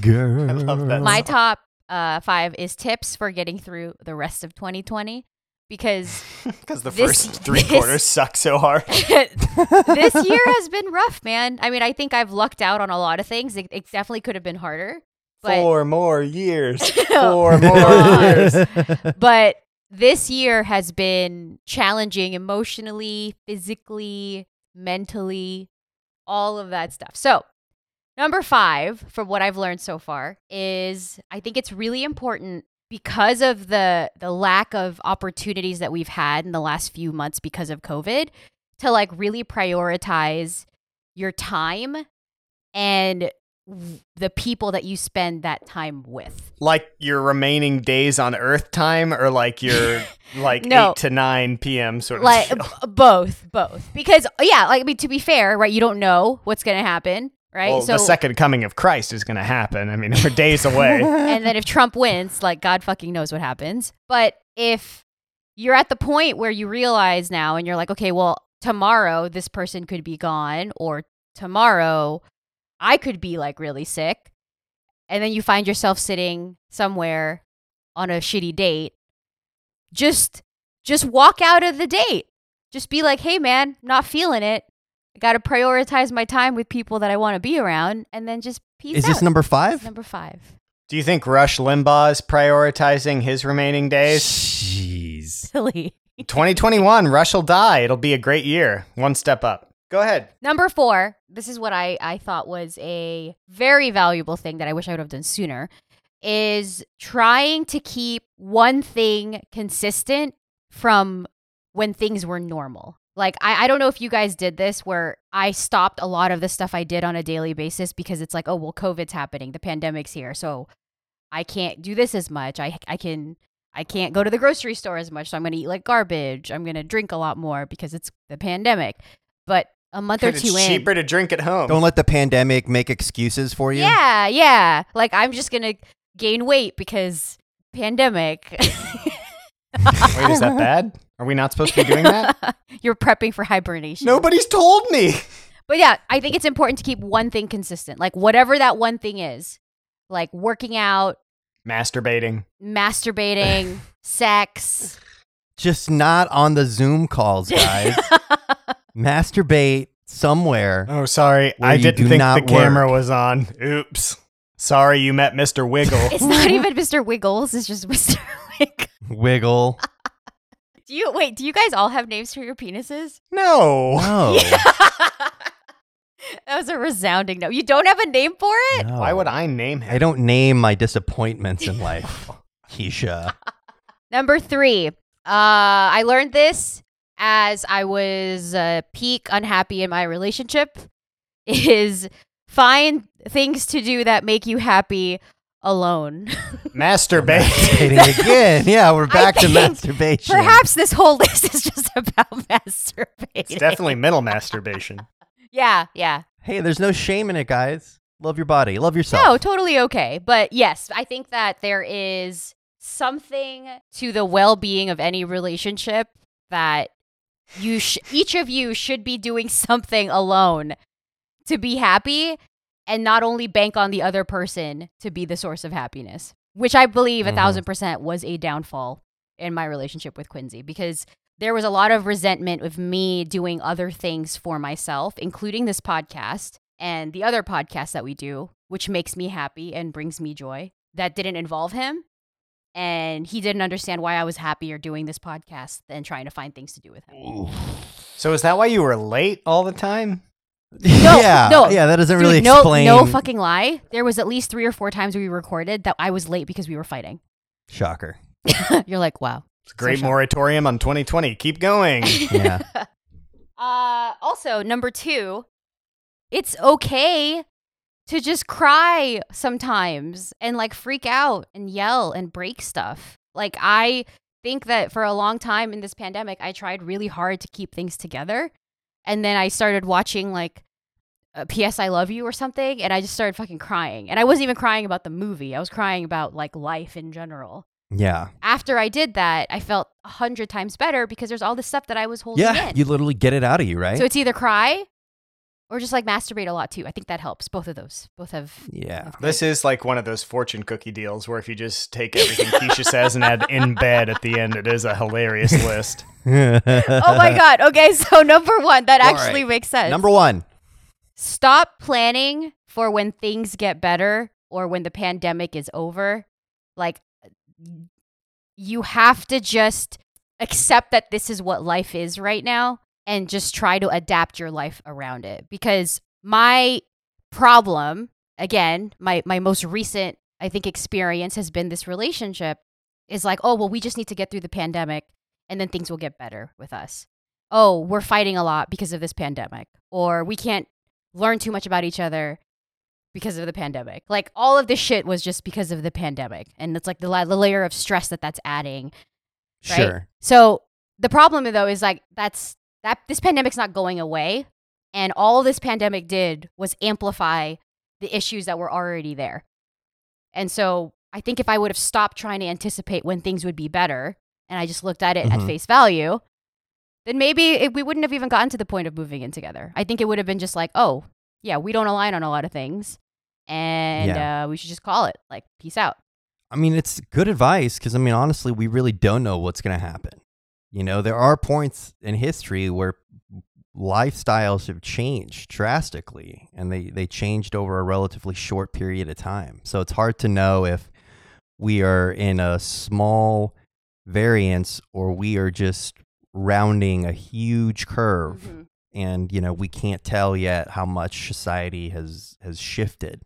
[SPEAKER 1] Girl.
[SPEAKER 3] I love that
[SPEAKER 2] My top uh, five is tips for getting through the rest of 2020 because
[SPEAKER 3] Because the
[SPEAKER 2] This-
[SPEAKER 3] first three
[SPEAKER 2] this-
[SPEAKER 3] quarters suck so hard.
[SPEAKER 2] this year has been rough, man. I mean, I think I've lucked out on a lot of things. It, it definitely could have been harder. But
[SPEAKER 3] Four more years. Four more years.
[SPEAKER 2] but this year has been challenging emotionally, physically, mentally, all of that stuff. So, number five, from what I've learned so far, is I think it's really important because of the the lack of opportunities that we've had in the last few months because of COVID to like really prioritize your time and the people that you spend that time with.
[SPEAKER 3] like your remaining days on Earth time, or like your like
[SPEAKER 2] No.
[SPEAKER 3] eight to nine p.m. sort of
[SPEAKER 2] like b- both both because yeah like i mean to be fair right you don't know what's gonna happen right
[SPEAKER 3] Well,
[SPEAKER 2] so
[SPEAKER 3] the second coming of Christ is going to happen. I mean, we're days away.
[SPEAKER 2] and then if trump wins like god fucking knows what happens but if you're at the point where you realize now and you're like okay well tomorrow this person could be gone or tomorrow i could be like really sick and then you find yourself sitting somewhere on a shitty date just just walk out of the date just be like hey man not feeling it i gotta prioritize my time with people that i want to be around and then just peace
[SPEAKER 1] Is
[SPEAKER 2] out
[SPEAKER 1] this number five?
[SPEAKER 2] number five
[SPEAKER 3] Do you think Rush Limbaugh is prioritizing his remaining days?
[SPEAKER 4] Jeez.
[SPEAKER 2] silly
[SPEAKER 3] 2021, Rush will die. It'll be a great year. One step up. Go ahead.
[SPEAKER 2] Number four, this is what I, I thought was a very valuable thing that I wish I would have done sooner, is trying to keep one thing consistent from when things were normal. Like, I, I don't know if you guys did this where I stopped a lot of the stuff I did on a daily basis because it's like, oh, well, COVID's happening, the pandemic's here. So I can't do this as much. I, I can. I can't go to the grocery store as much, so I'm going to eat like garbage. I'm going to drink a lot more because it's the pandemic. But a month or
[SPEAKER 3] it's
[SPEAKER 2] two in,
[SPEAKER 3] cheaper to drink at home.
[SPEAKER 1] Don't let the pandemic make excuses for you.
[SPEAKER 2] yeah, yeah. Like I'm just gonna gain weight because pandemic.
[SPEAKER 3] Wait, is that bad? Are we not supposed to be doing that?
[SPEAKER 2] You're prepping for hibernation.
[SPEAKER 3] Nobody's told me.
[SPEAKER 2] But yeah, I think it's important to keep one thing consistent. Like whatever that one thing is. Like working out,
[SPEAKER 3] Masturbating.
[SPEAKER 2] masturbating, sex.
[SPEAKER 1] Just not on the Zoom calls, guys. Masturbate somewhere.
[SPEAKER 3] Oh, sorry. I didn't think the
[SPEAKER 1] not
[SPEAKER 3] camera was on. Oops. Sorry you met Mr. Wiggle.
[SPEAKER 2] it's not even Mr. Wiggles, it's just Mr. Wiggle.
[SPEAKER 1] Wiggle.
[SPEAKER 2] Do you wait, do you guys all have names for your penises?
[SPEAKER 3] no.
[SPEAKER 1] No.
[SPEAKER 2] that was a resounding no. You don't have a name for it?
[SPEAKER 1] no.
[SPEAKER 3] Why would I name him?
[SPEAKER 1] I don't name my disappointments in life. Kisha.
[SPEAKER 2] Number three, uh, I learned this as I was uh, peak unhappy in my relationship is find things to do that make you happy alone.
[SPEAKER 3] Masturbate.
[SPEAKER 1] Masturbating again. Yeah, we're back to masturbation.
[SPEAKER 2] Perhaps this whole list is just about masturbating.
[SPEAKER 3] it's definitely mental masturbation.
[SPEAKER 2] Yeah, yeah.
[SPEAKER 1] Hey, there's no shame in it, guys. Love your body. Love yourself.
[SPEAKER 2] No, totally okay. But yes, I think that there is something to the well-being of any relationship that you sh- each of you should be doing something alone to be happy and not only bank on the other person to be the source of happiness, which I believe a
[SPEAKER 1] Mhm.
[SPEAKER 2] thousand percent was a downfall in my relationship with Quincy because there was a lot of resentment of me doing other things for myself, including this podcast and the other podcasts that we do, which makes me happy and brings me joy, that didn't involve him. And he didn't understand why I was happier doing this podcast than trying to find things to do with him.
[SPEAKER 3] So is that why you were late all the time?
[SPEAKER 1] yeah,
[SPEAKER 2] no.
[SPEAKER 1] yeah, that doesn't
[SPEAKER 2] Dude,
[SPEAKER 1] really
[SPEAKER 2] no,
[SPEAKER 1] explain.
[SPEAKER 2] no fucking lie. There was at least three or four times we recorded that I was late because we were fighting.
[SPEAKER 1] Shocker.
[SPEAKER 2] You're like, wow.
[SPEAKER 3] It's a great
[SPEAKER 2] So
[SPEAKER 3] moratorium on 2020. Keep going.
[SPEAKER 1] Yeah.
[SPEAKER 2] Uh, also, number two, it's okay to just cry sometimes and like freak out and yell and break stuff. Like, I think that for a long time in this pandemic, I tried really hard to keep things together. And then I started watching like uh, P.S. I Love You or something, and I just started fucking crying. And I wasn't even crying about the movie, I was crying about like life in general.
[SPEAKER 1] Yeah.
[SPEAKER 2] After I did that, I felt a hundred times better because there's all this stuff that I was holding
[SPEAKER 1] Yeah.
[SPEAKER 2] in.
[SPEAKER 1] You literally get it out of you, right?
[SPEAKER 2] So it's either cry or just like masturbate a lot too. I think that helps. Both of those. Both have.
[SPEAKER 1] yeah.
[SPEAKER 2] have
[SPEAKER 3] This is like one of those fortune cookie deals where if you just take everything Kisha says and add in bed at the end, it is a hilarious list.
[SPEAKER 2] oh my god. Okay, so number one, that
[SPEAKER 1] All
[SPEAKER 2] actually
[SPEAKER 1] right.
[SPEAKER 2] makes sense.
[SPEAKER 1] Number one.
[SPEAKER 2] Stop planning for when things get better or when the pandemic is over. Like, you have to just accept that this is what life is right now and just try to adapt your life around it. Because my problem, again, my, my most recent, I think, experience has been this relationship is like, oh, well, we just need to get through the pandemic and then things will get better with us. Oh, we're fighting a lot because of this pandemic. Or we can't learn too much about each other because of the pandemic. Like all of this shit was just because of the pandemic. And it's like the, la- the layer of stress that that's adding. Right?
[SPEAKER 1] Sure.
[SPEAKER 2] So the problem though is like that's that this pandemic's not going away. And all this pandemic did was amplify the issues that were already there. And so I think if I would have stopped trying to anticipate when things would be better and I just looked at it at
[SPEAKER 1] Mhm.
[SPEAKER 2] face value, then maybe it, we wouldn't have even gotten to the point of moving in together. I think it would have been just like, oh, yeah, we don't align on a lot of things. And uh, we should just call it like, peace out.
[SPEAKER 1] I mean, it's good advice because, I mean, honestly, we really don't know what's going to happen. You know, there are points in history where lifestyles have changed drastically and they, they changed over a relatively short period of time. So it's hard to know if we are in a small variance or we are just rounding a huge curve
[SPEAKER 2] Mhm.
[SPEAKER 1] and you know we can't tell yet how much society has has shifted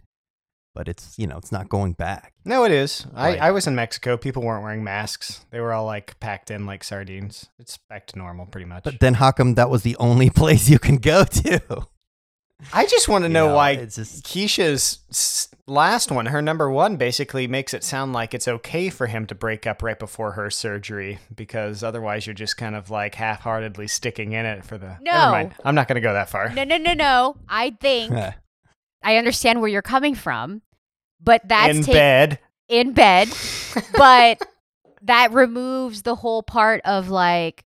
[SPEAKER 1] but it's you know it's not going back
[SPEAKER 3] No, it is.
[SPEAKER 1] Right.
[SPEAKER 3] I, I was in Mexico. People weren't wearing masks. They were all like packed in like sardines. It's back to normal pretty much.
[SPEAKER 1] but then how come that was the only place you can go to
[SPEAKER 3] I just want to know,
[SPEAKER 1] know,
[SPEAKER 3] why
[SPEAKER 1] it's just-
[SPEAKER 3] Kisha's last one, her number one, basically makes it sound like it's okay for him to break up right before her surgery because otherwise you're just kind of like half heartedly sticking in it for the.
[SPEAKER 2] No.
[SPEAKER 3] Never mind. I'm not going to go that far.
[SPEAKER 2] No, no, no, no. I think I understand where you're coming from, but that's
[SPEAKER 3] in bed.
[SPEAKER 2] in bed, but that removes the whole part of like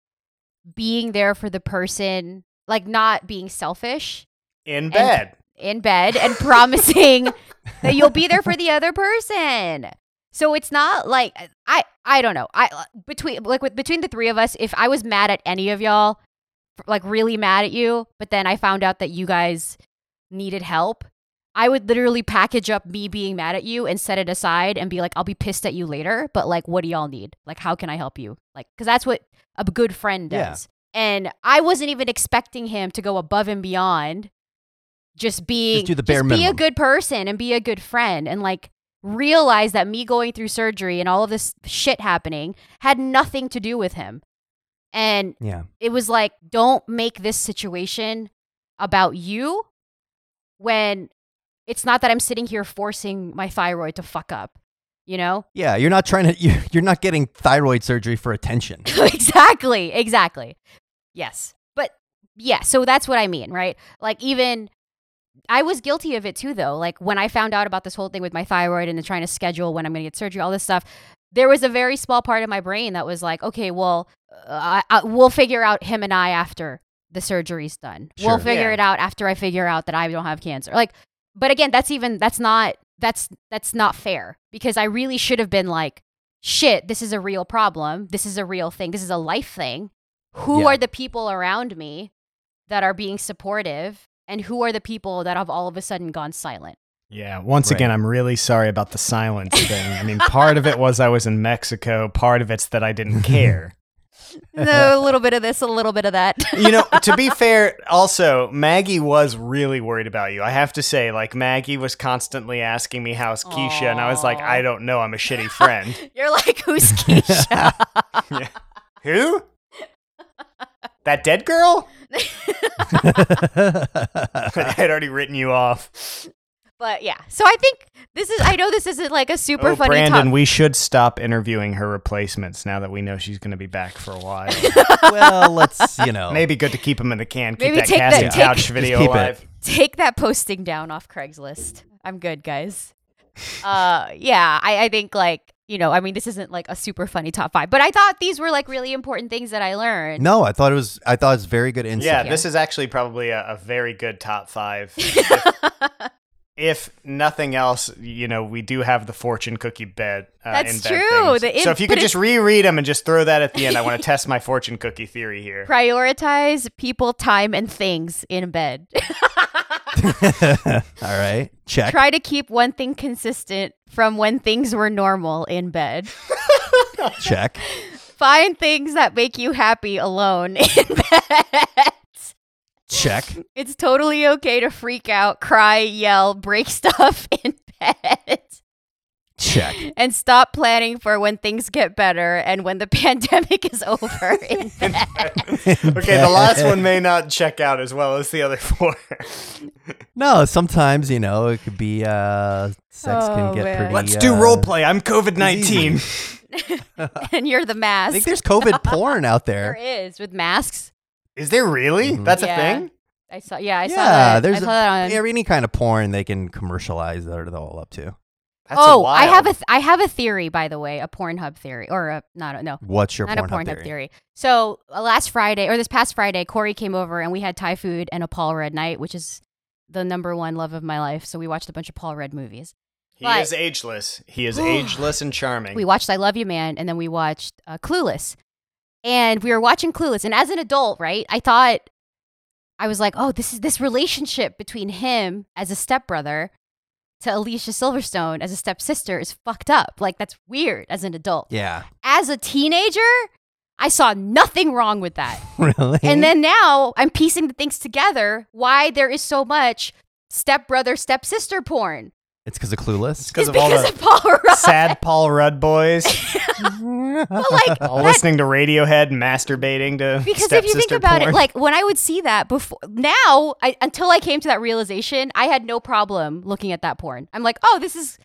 [SPEAKER 2] being there for the person, like not being selfish
[SPEAKER 3] In bed.
[SPEAKER 2] in bed and promising that you'll be there for the other person. So it's not like I I don't know. I between like with between the three of us, if I was mad at any of y'all, like really mad at you, but then I found out that you guys needed help, I would literally package up me being mad at you and set it aside and be like, I'll be pissed at you later, but like, what do y'all need? Like, how can I help you? Like, because that's what a good friend
[SPEAKER 1] Yeah.
[SPEAKER 2] does. And I wasn't even expecting him to go above and beyond just being
[SPEAKER 1] Just bare
[SPEAKER 2] be a good person and be a good friend and like realize that me going through surgery and all of this shit happening had nothing to do with him. And
[SPEAKER 1] Yeah.
[SPEAKER 2] it was like, don't make this situation about you when it's not that I'm sitting here forcing my thyroid to fuck up, you know?
[SPEAKER 1] Yeah, you're not trying to you're, you're not getting thyroid surgery for attention.
[SPEAKER 2] exactly, exactly. Yes. But yeah, so that's what I mean, right? Like even I was guilty of it too though. Like when I found out about this whole thing with my thyroid and then trying to schedule when I'm going to get surgery, all this stuff, there was a very small part of my brain that was like, okay, well, uh, I, I, we'll figure out him and I after the surgery's done. We'll figure
[SPEAKER 3] Yeah.
[SPEAKER 2] it out after I figure out that I don't have cancer. Like but again, that's even that's not that's that's not fair because I really should have been like, shit, this is a real problem. This is a real thing. This is a life thing. Who
[SPEAKER 1] Yeah.
[SPEAKER 2] are the people around me that are being supportive and who are the people that have all of a sudden gone silent?
[SPEAKER 3] Yeah, once
[SPEAKER 1] Right.
[SPEAKER 3] again, I'm really sorry about the silence thing. I mean, part of it was I was in Mexico, part of it's that I didn't care.
[SPEAKER 2] a little bit of this, a little bit of that.
[SPEAKER 3] you know, to be fair, also, Maggie was really worried about you. I have to say, like, Maggie was constantly asking me, How's Kisha? And I was like, I don't know. I'm a shitty friend.
[SPEAKER 2] You're like, who's Kisha?
[SPEAKER 3] Who? That dead girl? I had already written you off.
[SPEAKER 2] But yeah, so I think this is. I know this isn't like a super
[SPEAKER 3] oh,
[SPEAKER 2] funny
[SPEAKER 3] Brandon,
[SPEAKER 2] top-
[SPEAKER 3] we should stop interviewing her replacements now that we know she's going to be back for a while.
[SPEAKER 1] well, let's you know.
[SPEAKER 3] Maybe good to keep them in the can. Keep
[SPEAKER 2] Maybe
[SPEAKER 3] that
[SPEAKER 2] take that-
[SPEAKER 3] casting
[SPEAKER 2] take-
[SPEAKER 3] couch
[SPEAKER 1] Just
[SPEAKER 3] video
[SPEAKER 1] keep it.
[SPEAKER 2] take that posting down off Craigslist. I'm good, guys. Uh, yeah, I, I think like you know, I mean, this isn't like a super funny top five, but I thought these were like really important things that I learned.
[SPEAKER 1] No, I thought it was. I thought it was very good insight.
[SPEAKER 3] Yeah,
[SPEAKER 2] Yeah.
[SPEAKER 3] this is actually probably a, a very good top five. if, if nothing else, you know, we do have the fortune cookie bed. Uh,
[SPEAKER 2] That's
[SPEAKER 3] in bed
[SPEAKER 2] true.
[SPEAKER 3] things.
[SPEAKER 2] The in-
[SPEAKER 3] so if you could just reread them and just throw that at the end, I want to test my fortune cookie theory here.
[SPEAKER 2] Prioritize people, time, and things in bed.
[SPEAKER 1] All right. Check.
[SPEAKER 2] Try to keep one thing consistent from when things were normal in bed.
[SPEAKER 1] Check.
[SPEAKER 2] Find things that make you happy alone in bed.
[SPEAKER 1] Check.
[SPEAKER 2] It's totally okay to freak out, cry, yell, break stuff in bed.
[SPEAKER 1] Check.
[SPEAKER 2] And stop planning for when things get better and when the pandemic is over in bed.
[SPEAKER 3] okay, the last one may not check out as well as the other four.
[SPEAKER 1] No, sometimes you know it could be. uh Sex
[SPEAKER 2] Oh,
[SPEAKER 1] can get
[SPEAKER 2] man.
[SPEAKER 1] pretty.
[SPEAKER 3] Let's do
[SPEAKER 1] uh,
[SPEAKER 3] role play. I'm COVID 19.
[SPEAKER 2] and you're the mask.
[SPEAKER 1] I think there's COVID porn out
[SPEAKER 2] there
[SPEAKER 1] there.
[SPEAKER 2] is with masks.
[SPEAKER 3] Is there really?
[SPEAKER 1] Mhm.
[SPEAKER 3] That's
[SPEAKER 2] Yeah.
[SPEAKER 3] a thing?
[SPEAKER 2] I saw. Yeah, I saw
[SPEAKER 1] yeah,
[SPEAKER 2] that.
[SPEAKER 1] there's
[SPEAKER 2] I saw
[SPEAKER 1] a,
[SPEAKER 2] that on.
[SPEAKER 1] yeah, any kind of porn they can commercialize that are all up to.
[SPEAKER 3] That's
[SPEAKER 2] oh, I have a th- I have a theory, by the way, a Pornhub theory, or a not a, no,
[SPEAKER 1] What's your
[SPEAKER 2] not
[SPEAKER 1] Pornhub
[SPEAKER 2] a Pornhub
[SPEAKER 1] theory?
[SPEAKER 2] theory. So uh, last Friday or this past Friday, Corey came over and we had Thai food and a Paul Rudd night, which is the number one love of my life. So we watched a bunch of Paul Rudd movies.
[SPEAKER 3] He
[SPEAKER 2] but-
[SPEAKER 3] is ageless. He is ageless and charming.
[SPEAKER 2] We watched I Love You Man, and then we watched uh, Clueless. And we were watching Clueless, and as an adult, right, I thought I was like, oh, this is this relationship between him as a stepbrother to Alicia Silverstone as a stepsister is fucked up. Like that's weird as an adult.
[SPEAKER 1] Yeah.
[SPEAKER 2] As a teenager, I saw nothing wrong with that.
[SPEAKER 1] Really?
[SPEAKER 2] And then now I'm piecing the things together why there is so much stepbrother stepsister porn.
[SPEAKER 1] It's because of Clueless.
[SPEAKER 3] It's because of all
[SPEAKER 2] because
[SPEAKER 3] the
[SPEAKER 2] of Paul Rudd.
[SPEAKER 3] sad Paul Rudd boys
[SPEAKER 2] But like
[SPEAKER 3] all
[SPEAKER 2] that-
[SPEAKER 3] listening to Radiohead, masturbating to
[SPEAKER 2] because if you think
[SPEAKER 3] stepsister
[SPEAKER 2] about
[SPEAKER 3] porn.
[SPEAKER 2] it, like when I would see that before, now I, until I came to that realization, I had no problem looking at that porn. I'm like, oh, this is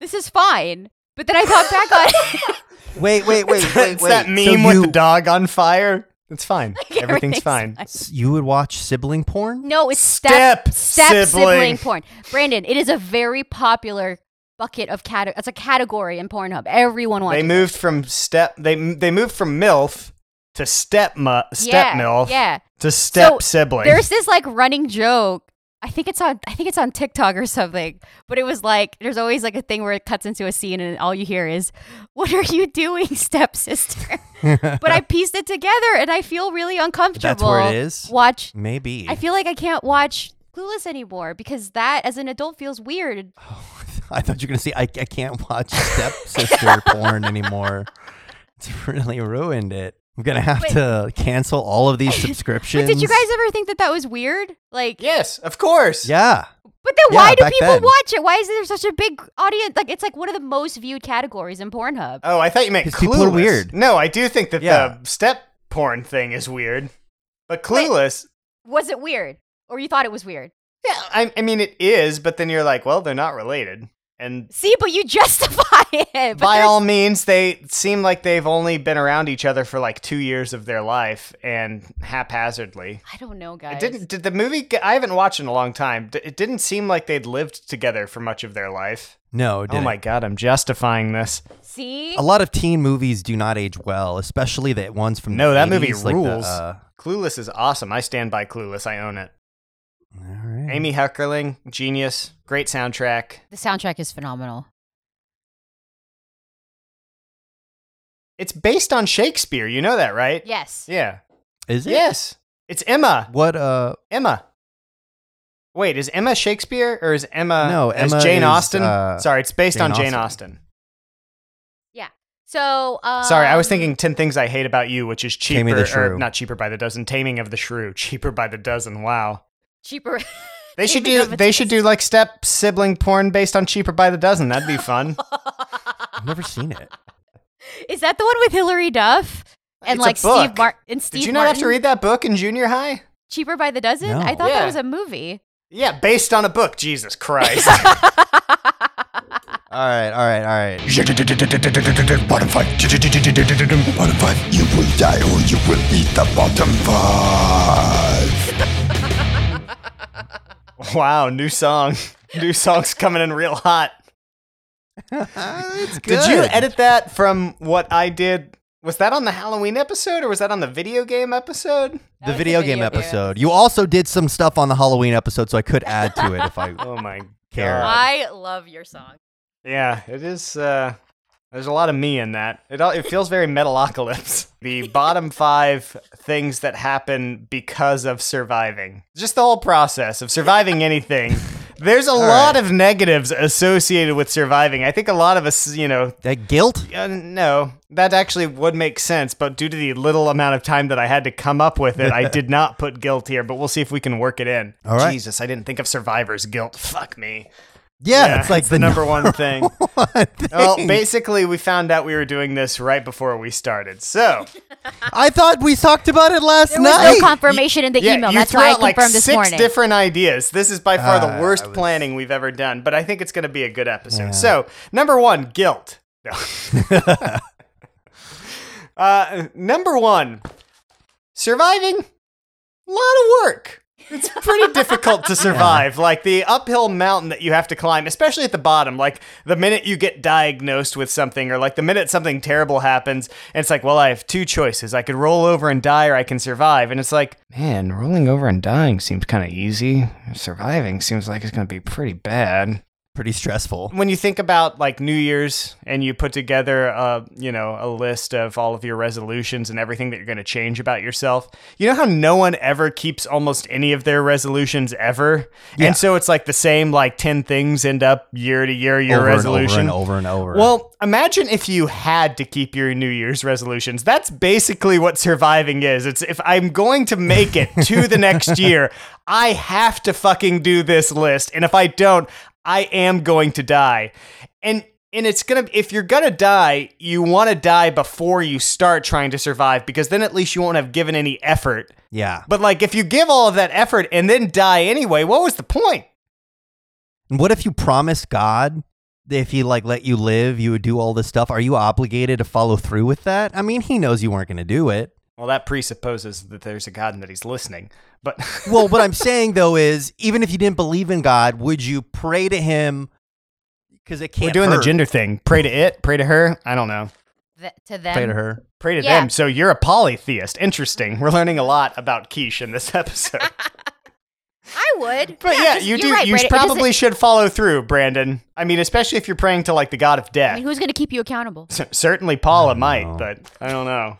[SPEAKER 2] this is fine. But then I thought back on
[SPEAKER 1] Wait, wait, wait,
[SPEAKER 3] it's,
[SPEAKER 1] wait,
[SPEAKER 3] it's
[SPEAKER 1] wait.
[SPEAKER 3] that
[SPEAKER 1] So
[SPEAKER 3] meme with
[SPEAKER 1] you,
[SPEAKER 3] the dog on fire. It's fine. Everything's
[SPEAKER 2] Everything's
[SPEAKER 3] fine.
[SPEAKER 2] fine.
[SPEAKER 1] You would watch sibling porn?
[SPEAKER 2] No, it's step
[SPEAKER 3] Step
[SPEAKER 2] step,
[SPEAKER 3] sibling.
[SPEAKER 2] sibling. porn. Brandon, it is a very popular bucket of cat. It's a category in Pornhub. Everyone watches.
[SPEAKER 3] They moved from step. They they moved from milf to step mu, step
[SPEAKER 2] yeah,
[SPEAKER 3] milf
[SPEAKER 2] Yeah.
[SPEAKER 3] to step
[SPEAKER 2] So,
[SPEAKER 3] sibling.
[SPEAKER 2] There's this like running joke. I think it's on I think it's on TikTok or something. But it was like there's always like a thing where it cuts into a scene and all you hear is, What are you doing, stepsister? but I pieced it together and I feel really uncomfortable.
[SPEAKER 1] That's where it is?
[SPEAKER 2] Watch
[SPEAKER 1] Maybe.
[SPEAKER 2] I feel like I can't watch Clueless anymore because that as an adult feels weird.
[SPEAKER 1] I thought you were gonna say I, I can't watch stepsister porn anymore. It's really ruined it. I'm gonna have
[SPEAKER 2] Wait.
[SPEAKER 1] to cancel all of these subscriptions.
[SPEAKER 2] But did you guys ever think that that was weird? Like,
[SPEAKER 3] yes, of course.
[SPEAKER 1] Yeah.
[SPEAKER 2] but then
[SPEAKER 1] Yeah,
[SPEAKER 2] why do people
[SPEAKER 1] then.
[SPEAKER 2] watch it? Why is there such a big audience? Like, it's like one of the most viewed categories in Pornhub.
[SPEAKER 3] Oh, I thought you meant
[SPEAKER 1] 'Cause people are
[SPEAKER 3] Clueless.
[SPEAKER 1] weird.
[SPEAKER 3] No, I do think that
[SPEAKER 1] Yeah.
[SPEAKER 3] the step porn thing is weird. But Clueless,
[SPEAKER 2] Was it weird? Or you thought it was weird?
[SPEAKER 3] yeah, I, I mean it is, but then you're like, well, they're not related. And
[SPEAKER 2] See, but you justify it.
[SPEAKER 3] By all means, they seem like they've only been around each other for like two years of their life and haphazardly.
[SPEAKER 2] I don't know, guys.
[SPEAKER 3] It didn't. Did the movie? I haven't watched in a long time. It didn't seem like they'd lived together for much of their life.
[SPEAKER 1] No, it
[SPEAKER 3] Oh
[SPEAKER 1] didn't.
[SPEAKER 3] my god, I'm justifying this.
[SPEAKER 2] See?
[SPEAKER 1] A lot of teen movies do not age well, especially the ones from
[SPEAKER 3] No,
[SPEAKER 1] the
[SPEAKER 3] that movie
[SPEAKER 1] 80s, like the,
[SPEAKER 3] rules.
[SPEAKER 1] uh,
[SPEAKER 3] Clueless is awesome. I stand by Clueless. I own it.
[SPEAKER 1] All right.
[SPEAKER 3] Amy Heckerling, genius, great soundtrack.
[SPEAKER 2] The soundtrack is phenomenal.
[SPEAKER 3] It's based on Shakespeare. You know that, right?
[SPEAKER 2] Yes.
[SPEAKER 3] Yeah.
[SPEAKER 1] Is it?
[SPEAKER 3] Yes. It's Emma.
[SPEAKER 1] What? Uh,
[SPEAKER 3] Emma. Wait, is Emma Shakespeare or is Emma
[SPEAKER 1] No,
[SPEAKER 3] as
[SPEAKER 1] Emma
[SPEAKER 3] Jane
[SPEAKER 1] is,
[SPEAKER 3] Austen?
[SPEAKER 1] uh,
[SPEAKER 3] Sorry, it's based
[SPEAKER 1] Jane
[SPEAKER 3] on Jane
[SPEAKER 1] Austen.
[SPEAKER 3] Austen.
[SPEAKER 2] So, um,
[SPEAKER 3] Sorry, I was thinking 10 Things I Hate About You, which is cheaper
[SPEAKER 1] Taming the
[SPEAKER 3] or
[SPEAKER 1] Shrew.
[SPEAKER 3] not cheaper by the dozen, Taming of the Shrew, cheaper by the dozen. Wow.
[SPEAKER 2] Cheaper.
[SPEAKER 3] They should do they should do like step sibling porn based on cheaper by the dozen. That'd be fun.
[SPEAKER 1] I've never seen it.
[SPEAKER 2] Is that the one with Hilary Duff and
[SPEAKER 3] It's a
[SPEAKER 2] like Steve
[SPEAKER 3] book.
[SPEAKER 2] Martin? And Steve
[SPEAKER 3] Did you not have to
[SPEAKER 2] Martin?
[SPEAKER 3] read that book in junior high?
[SPEAKER 2] Cheaper by the dozen?
[SPEAKER 1] No.
[SPEAKER 2] I thought
[SPEAKER 3] Yeah.
[SPEAKER 2] that was a movie.
[SPEAKER 3] Yeah, based on a book. Jesus Christ.
[SPEAKER 1] All right, all right, all right.
[SPEAKER 5] Bottom five. Bottom five. You will die or you will eat the bottom five.
[SPEAKER 3] wow, new song. New song's coming in real hot.
[SPEAKER 1] it's good.
[SPEAKER 3] Did you edit that from what I did? Was that on the Halloween episode or was that on the video game episode?
[SPEAKER 2] That
[SPEAKER 1] the
[SPEAKER 2] was
[SPEAKER 1] video, game episode? You also did some stuff on the Halloween episode, so I could add to it if I.
[SPEAKER 3] Oh my
[SPEAKER 1] Care.
[SPEAKER 3] god.
[SPEAKER 2] I love your song.
[SPEAKER 3] Yeah, it is. Uh, there's a lot of me in that. It it feels very Metalocalypse. The bottom five things that happen because of surviving. Just the whole process of surviving anything. There's a lot of negatives associated with surviving. I think a lot of us, you know,
[SPEAKER 1] That guilt?
[SPEAKER 3] uh, no, that actually would make sense, but due to the little amount of time that I had to come up with it, I did not put guilt here, but we'll see if we can work it in.
[SPEAKER 1] All right.
[SPEAKER 3] Jesus, I didn't think of survivor's guilt. Fuck me.
[SPEAKER 1] Yeah, it's like
[SPEAKER 3] the number one thing.
[SPEAKER 1] one thing.
[SPEAKER 3] Well, basically, we found out we were doing this right before we started. So,
[SPEAKER 1] I thought we talked about it last
[SPEAKER 2] There was
[SPEAKER 1] night.
[SPEAKER 2] no confirmation in the
[SPEAKER 3] yeah,
[SPEAKER 2] email.
[SPEAKER 3] you
[SPEAKER 2] That's why I
[SPEAKER 3] out like
[SPEAKER 2] confirmed this
[SPEAKER 3] six
[SPEAKER 2] morning.
[SPEAKER 3] different ideas. This is by far
[SPEAKER 1] Ah,
[SPEAKER 3] the worst
[SPEAKER 1] was-
[SPEAKER 3] planning we've ever done, but I think it's going to be a good episode.
[SPEAKER 1] Yeah.
[SPEAKER 3] So, number one, guilt. No. uh, number one, surviving. A lot of work. It's pretty difficult to survive. Like the uphill mountain that you have to climb, especially at the bottom. Like the minute you get diagnosed with something, or like the minute something terrible happens, and it's like, well, I have two choices. I could roll over and die, or I can survive. And it's like, man, rolling over and dying seems kind of easy. Surviving seems like it's going to be pretty bad
[SPEAKER 1] Pretty stressful.
[SPEAKER 3] when you think about like New Year's and you put together a you know a list of all of your resolutions and everything that you're going to change about yourself, you know how no one ever keeps almost any of their resolutions ever,
[SPEAKER 1] Yeah.
[SPEAKER 3] and so it's like the same like ten things end up year to year your
[SPEAKER 1] over
[SPEAKER 3] resolution.
[SPEAKER 1] and over and over and over.
[SPEAKER 3] Well, imagine if you had to keep your New Year's resolutions. That's basically what surviving is. It's if I'm going to make it to the next year, I have to fucking do this list. And if I don't, I am going to die. And and it's gonna if you're gonna die, you want to die before you start trying to survive because then at least you won't have given any effort.
[SPEAKER 1] yeah.
[SPEAKER 3] But like if you give all of that effort and then die anyway, what was the point?
[SPEAKER 1] And what if you promised God that if he like let you live, you would do all this stuff? Are you obligated to follow through with that? I mean, he knows you weren't going to do it.
[SPEAKER 3] Well, that presupposes that there's a God and that he's listening. But
[SPEAKER 1] Well, what I'm saying though is, even if you didn't believe in God, would you pray to him? Because it can't.
[SPEAKER 3] We're doing
[SPEAKER 1] hurt.
[SPEAKER 3] the gender thing. Pray to it, pray to her. I don't know.
[SPEAKER 2] Th- to them.
[SPEAKER 1] Pray to her.
[SPEAKER 3] Pray to
[SPEAKER 2] Yeah.
[SPEAKER 3] them. So you're a polytheist. Interesting. We're learning a lot about Kisha in this episode.
[SPEAKER 2] I would.
[SPEAKER 3] But yeah, you
[SPEAKER 2] you're
[SPEAKER 3] do.
[SPEAKER 2] right,
[SPEAKER 3] you
[SPEAKER 2] Brandon. It doesn't-
[SPEAKER 3] probably should follow through, Brandon. I mean, especially if you're praying to like the god of
[SPEAKER 2] I
[SPEAKER 3] death.
[SPEAKER 2] mean, who's going to keep you accountable?
[SPEAKER 3] C- Certainly, Paula might,
[SPEAKER 1] know.
[SPEAKER 3] but I don't know.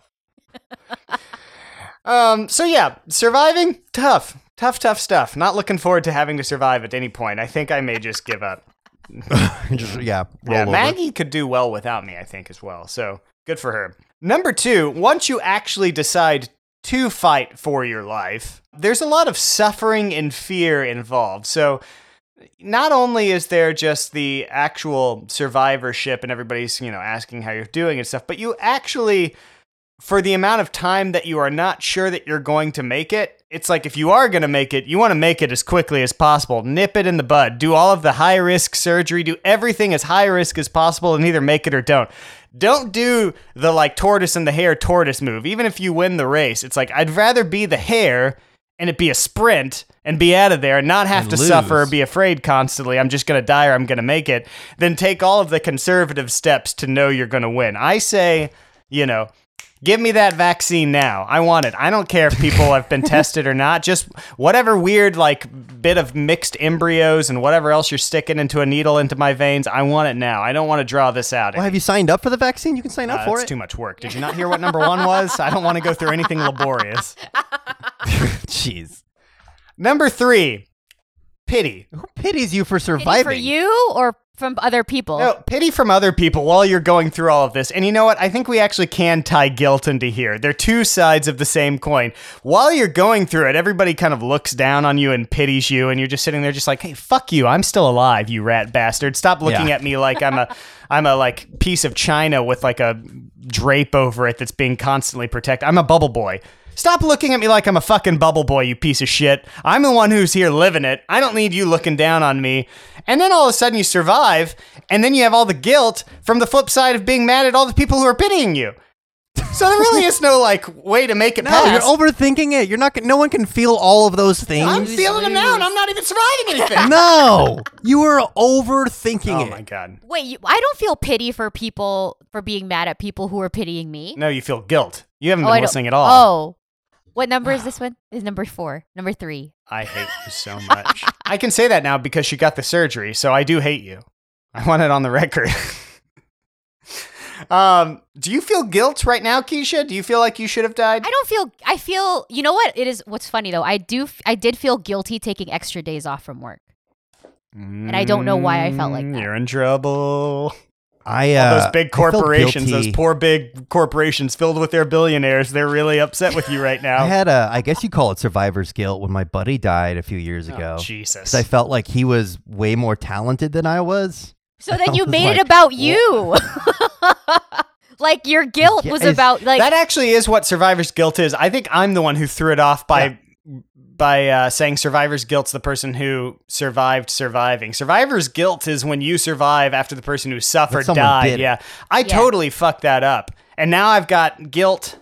[SPEAKER 3] Um. So yeah, surviving tough, tough, tough stuff. Not looking forward to having to survive at any point. I think I may just give up.
[SPEAKER 1] Just, yeah.
[SPEAKER 3] Yeah,
[SPEAKER 1] roll over.
[SPEAKER 3] Maggie could do well without me, I think, as well. So good for her. Number two, once you actually decide to fight for your life, there's a lot of suffering and fear involved. So not only is there just the actual survivorship and everybody's, you know, asking how you're doing and stuff, but you actually for the amount of time that you are not sure that you're going to make it, it's like if you are going to make it, you want to make it as quickly as possible. Nip it in the bud. Do all of the high risk surgery. Do everything as high risk as possible and either make it or don't. Don't do the like tortoise and the hare tortoise move. Even if you win the race, it's like I'd rather be the hare and it be a sprint and be out of there and not have
[SPEAKER 1] And
[SPEAKER 3] to
[SPEAKER 1] lose.
[SPEAKER 3] suffer or be afraid constantly. I'm just going to die or I'm going to make it. Then take all of the conservative steps to know you're going to win. I say, you know, Give me that vaccine now. I want it. I don't care if people have been tested or not. Just whatever weird like bit of mixed embryos and whatever else you're sticking into a needle into my veins. I want it now. I don't want to draw this out.
[SPEAKER 1] Well, have you signed up for the vaccine? You can sign up
[SPEAKER 3] Uh,
[SPEAKER 1] for
[SPEAKER 3] it's
[SPEAKER 1] it.
[SPEAKER 3] It's too much work. Did you not hear what number one was? I don't want to go through anything laborious.
[SPEAKER 1] Jeez.
[SPEAKER 3] Number three, pity.
[SPEAKER 1] Who pities you for
[SPEAKER 2] Pity
[SPEAKER 1] surviving?
[SPEAKER 2] for you or from other people?
[SPEAKER 3] No, pity from other people while you're going through all of this. And you know what? I think we actually can tie guilt into here. They're two sides of the same coin. While you're going through it, everybody kind of looks down on you and pities you, and you're just sitting there just like, hey, fuck you. I'm still alive, you rat bastard. Stop looking
[SPEAKER 1] Yeah.
[SPEAKER 3] at me like I'm a I'm a like piece of china with like a drape over it that's being constantly protected. I'm a bubble boy. Stop looking at me like I'm a fucking bubble boy, you piece of shit. I'm the one who's here living it. I don't need you looking down on me. And then all of a sudden you survive, and then you have all the guilt from the flip side of being mad at all the people who are pitying you. So there really is no like way to make it
[SPEAKER 1] no,
[SPEAKER 3] pass.
[SPEAKER 1] you're overthinking it. You're not. No one can feel all of those things.
[SPEAKER 3] I'm feeling them now, and I'm not even surviving anything.
[SPEAKER 1] no, you are overthinking
[SPEAKER 3] oh
[SPEAKER 1] it.
[SPEAKER 3] Oh my god.
[SPEAKER 2] Wait, you, I don't feel pity for people for being mad at people who are pitying me.
[SPEAKER 3] No, you feel guilt. You haven't
[SPEAKER 2] Oh, I
[SPEAKER 3] been
[SPEAKER 2] don't-
[SPEAKER 3] listening at all.
[SPEAKER 2] Oh. What number is this one? Is number four. Number three.
[SPEAKER 3] I hate you so much. I can say that now because she got the surgery, so I do hate you. I want it on the record. um, do you feel guilt right now, Kisha? Do you feel like you should have died?
[SPEAKER 2] I don't feel I feel you know what? It is what's funny though. I do I did feel guilty taking extra days off from work.
[SPEAKER 3] and
[SPEAKER 2] I don't know why I felt like that.
[SPEAKER 3] Mm, You're in trouble.
[SPEAKER 1] I
[SPEAKER 3] All
[SPEAKER 1] uh,
[SPEAKER 3] those big corporations, those poor big corporations filled with their billionaires, they're really upset with you right now.
[SPEAKER 1] I had a. I guess you call it survivor's guilt when my buddy died a few years
[SPEAKER 3] Oh,
[SPEAKER 1] ago.
[SPEAKER 3] Jesus.
[SPEAKER 1] 'Cause I felt like he was way more talented than I was.
[SPEAKER 2] So then you made
[SPEAKER 1] like,
[SPEAKER 2] it about you. like your guilt was
[SPEAKER 1] Yes.
[SPEAKER 2] about like
[SPEAKER 3] that actually is what survivor's guilt is. I think I'm the one who threw it off by by uh, saying survivor's guilt's the person who survived surviving. Survivor's guilt is when you survive after the person who suffered died. Yeah, I
[SPEAKER 2] Yeah.
[SPEAKER 3] totally fucked that up, and now I've got guilt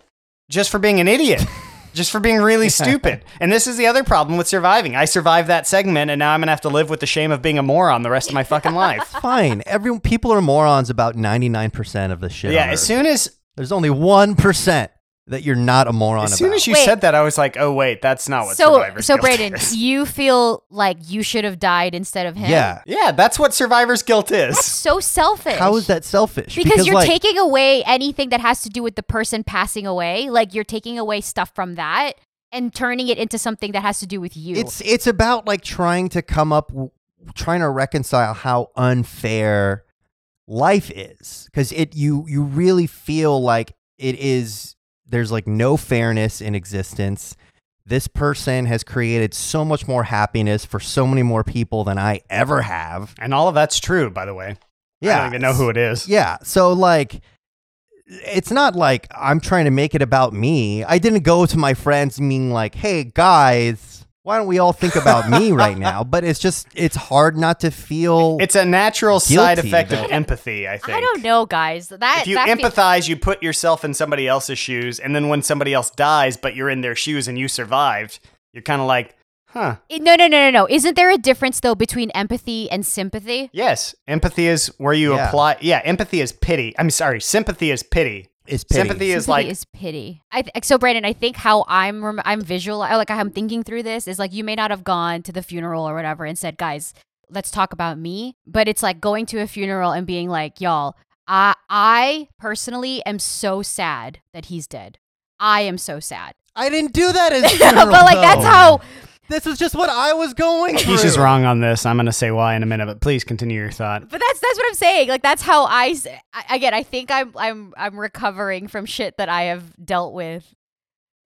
[SPEAKER 3] just for being an idiot. Just for being really stupid. And this is the other problem with surviving. I survived that segment and now I'm going to have to live with the shame of being a moron the rest of my fucking life.
[SPEAKER 1] Fine. Every people are morons about ninety nine percent of the shit.
[SPEAKER 3] yeah,
[SPEAKER 1] on
[SPEAKER 3] as
[SPEAKER 1] Earth.
[SPEAKER 3] soon as
[SPEAKER 1] There's only one percent that you're not a moron
[SPEAKER 3] as soon
[SPEAKER 1] about.
[SPEAKER 3] as you
[SPEAKER 2] Wait.
[SPEAKER 3] said that I was like, "Oh wait, that's not what
[SPEAKER 2] so
[SPEAKER 3] survivor's
[SPEAKER 2] so
[SPEAKER 3] guilt
[SPEAKER 2] Brayden,
[SPEAKER 3] is."
[SPEAKER 2] you feel like you should have died instead of him.
[SPEAKER 1] yeah.
[SPEAKER 3] Yeah, that's what survivor's guilt is.
[SPEAKER 2] That's so selfish.
[SPEAKER 1] How is that selfish?
[SPEAKER 2] Because, you're
[SPEAKER 1] like,
[SPEAKER 2] taking away anything that has to do with the person passing away. Like you're taking away stuff from that and turning it into something that has to do with you.
[SPEAKER 1] It's it's about like trying to come up, trying to reconcile how unfair life is, because it you you really feel like it is. There's like no fairness in existence. This person has created so much more happiness for so many more people than I ever have.
[SPEAKER 3] And all of that's true, by the way.
[SPEAKER 1] Yeah,
[SPEAKER 3] I don't even know who it is.
[SPEAKER 1] Yeah. So like it's not like I'm trying to make it about me. I didn't go to my friends being like, "Hey guys, why don't we all think about me right now?" But it's just it's hard not to feel
[SPEAKER 3] It's a natural side effect of empathy, I think.
[SPEAKER 2] I don't know, guys. That
[SPEAKER 3] If you
[SPEAKER 2] that fe-
[SPEAKER 3] empathize, you put yourself in somebody else's shoes, and then when somebody else dies, but you're in their shoes and you survived, you're kind of like, huh.
[SPEAKER 2] no, no, no, no, no. Isn't there a difference though between empathy and sympathy?
[SPEAKER 3] Yes, empathy is where you
[SPEAKER 1] Yeah.
[SPEAKER 3] apply. Yeah, empathy is pity. I'm sorry, sympathy is pity.
[SPEAKER 1] Is pity.
[SPEAKER 3] Sympathy is
[SPEAKER 2] Sympathy
[SPEAKER 3] like
[SPEAKER 2] is pity. I th- so Brandon, I think how I'm rem- I'm visual like I'm thinking through this is like you may not have gone to the funeral or whatever and said, guys, let's talk about me. But it's like going to a funeral and being like, y'all, I I personally am so sad that he's dead. I am so sad.
[SPEAKER 1] I didn't do that as
[SPEAKER 2] but like that's how oh.
[SPEAKER 1] This is just what I was going through.
[SPEAKER 3] He's just wrong on this. I'm going to say why in a minute, but please continue your thought.
[SPEAKER 2] but that's that's what I'm saying. Like that's how I. again. I think I'm I'm I'm recovering from shit that I have dealt with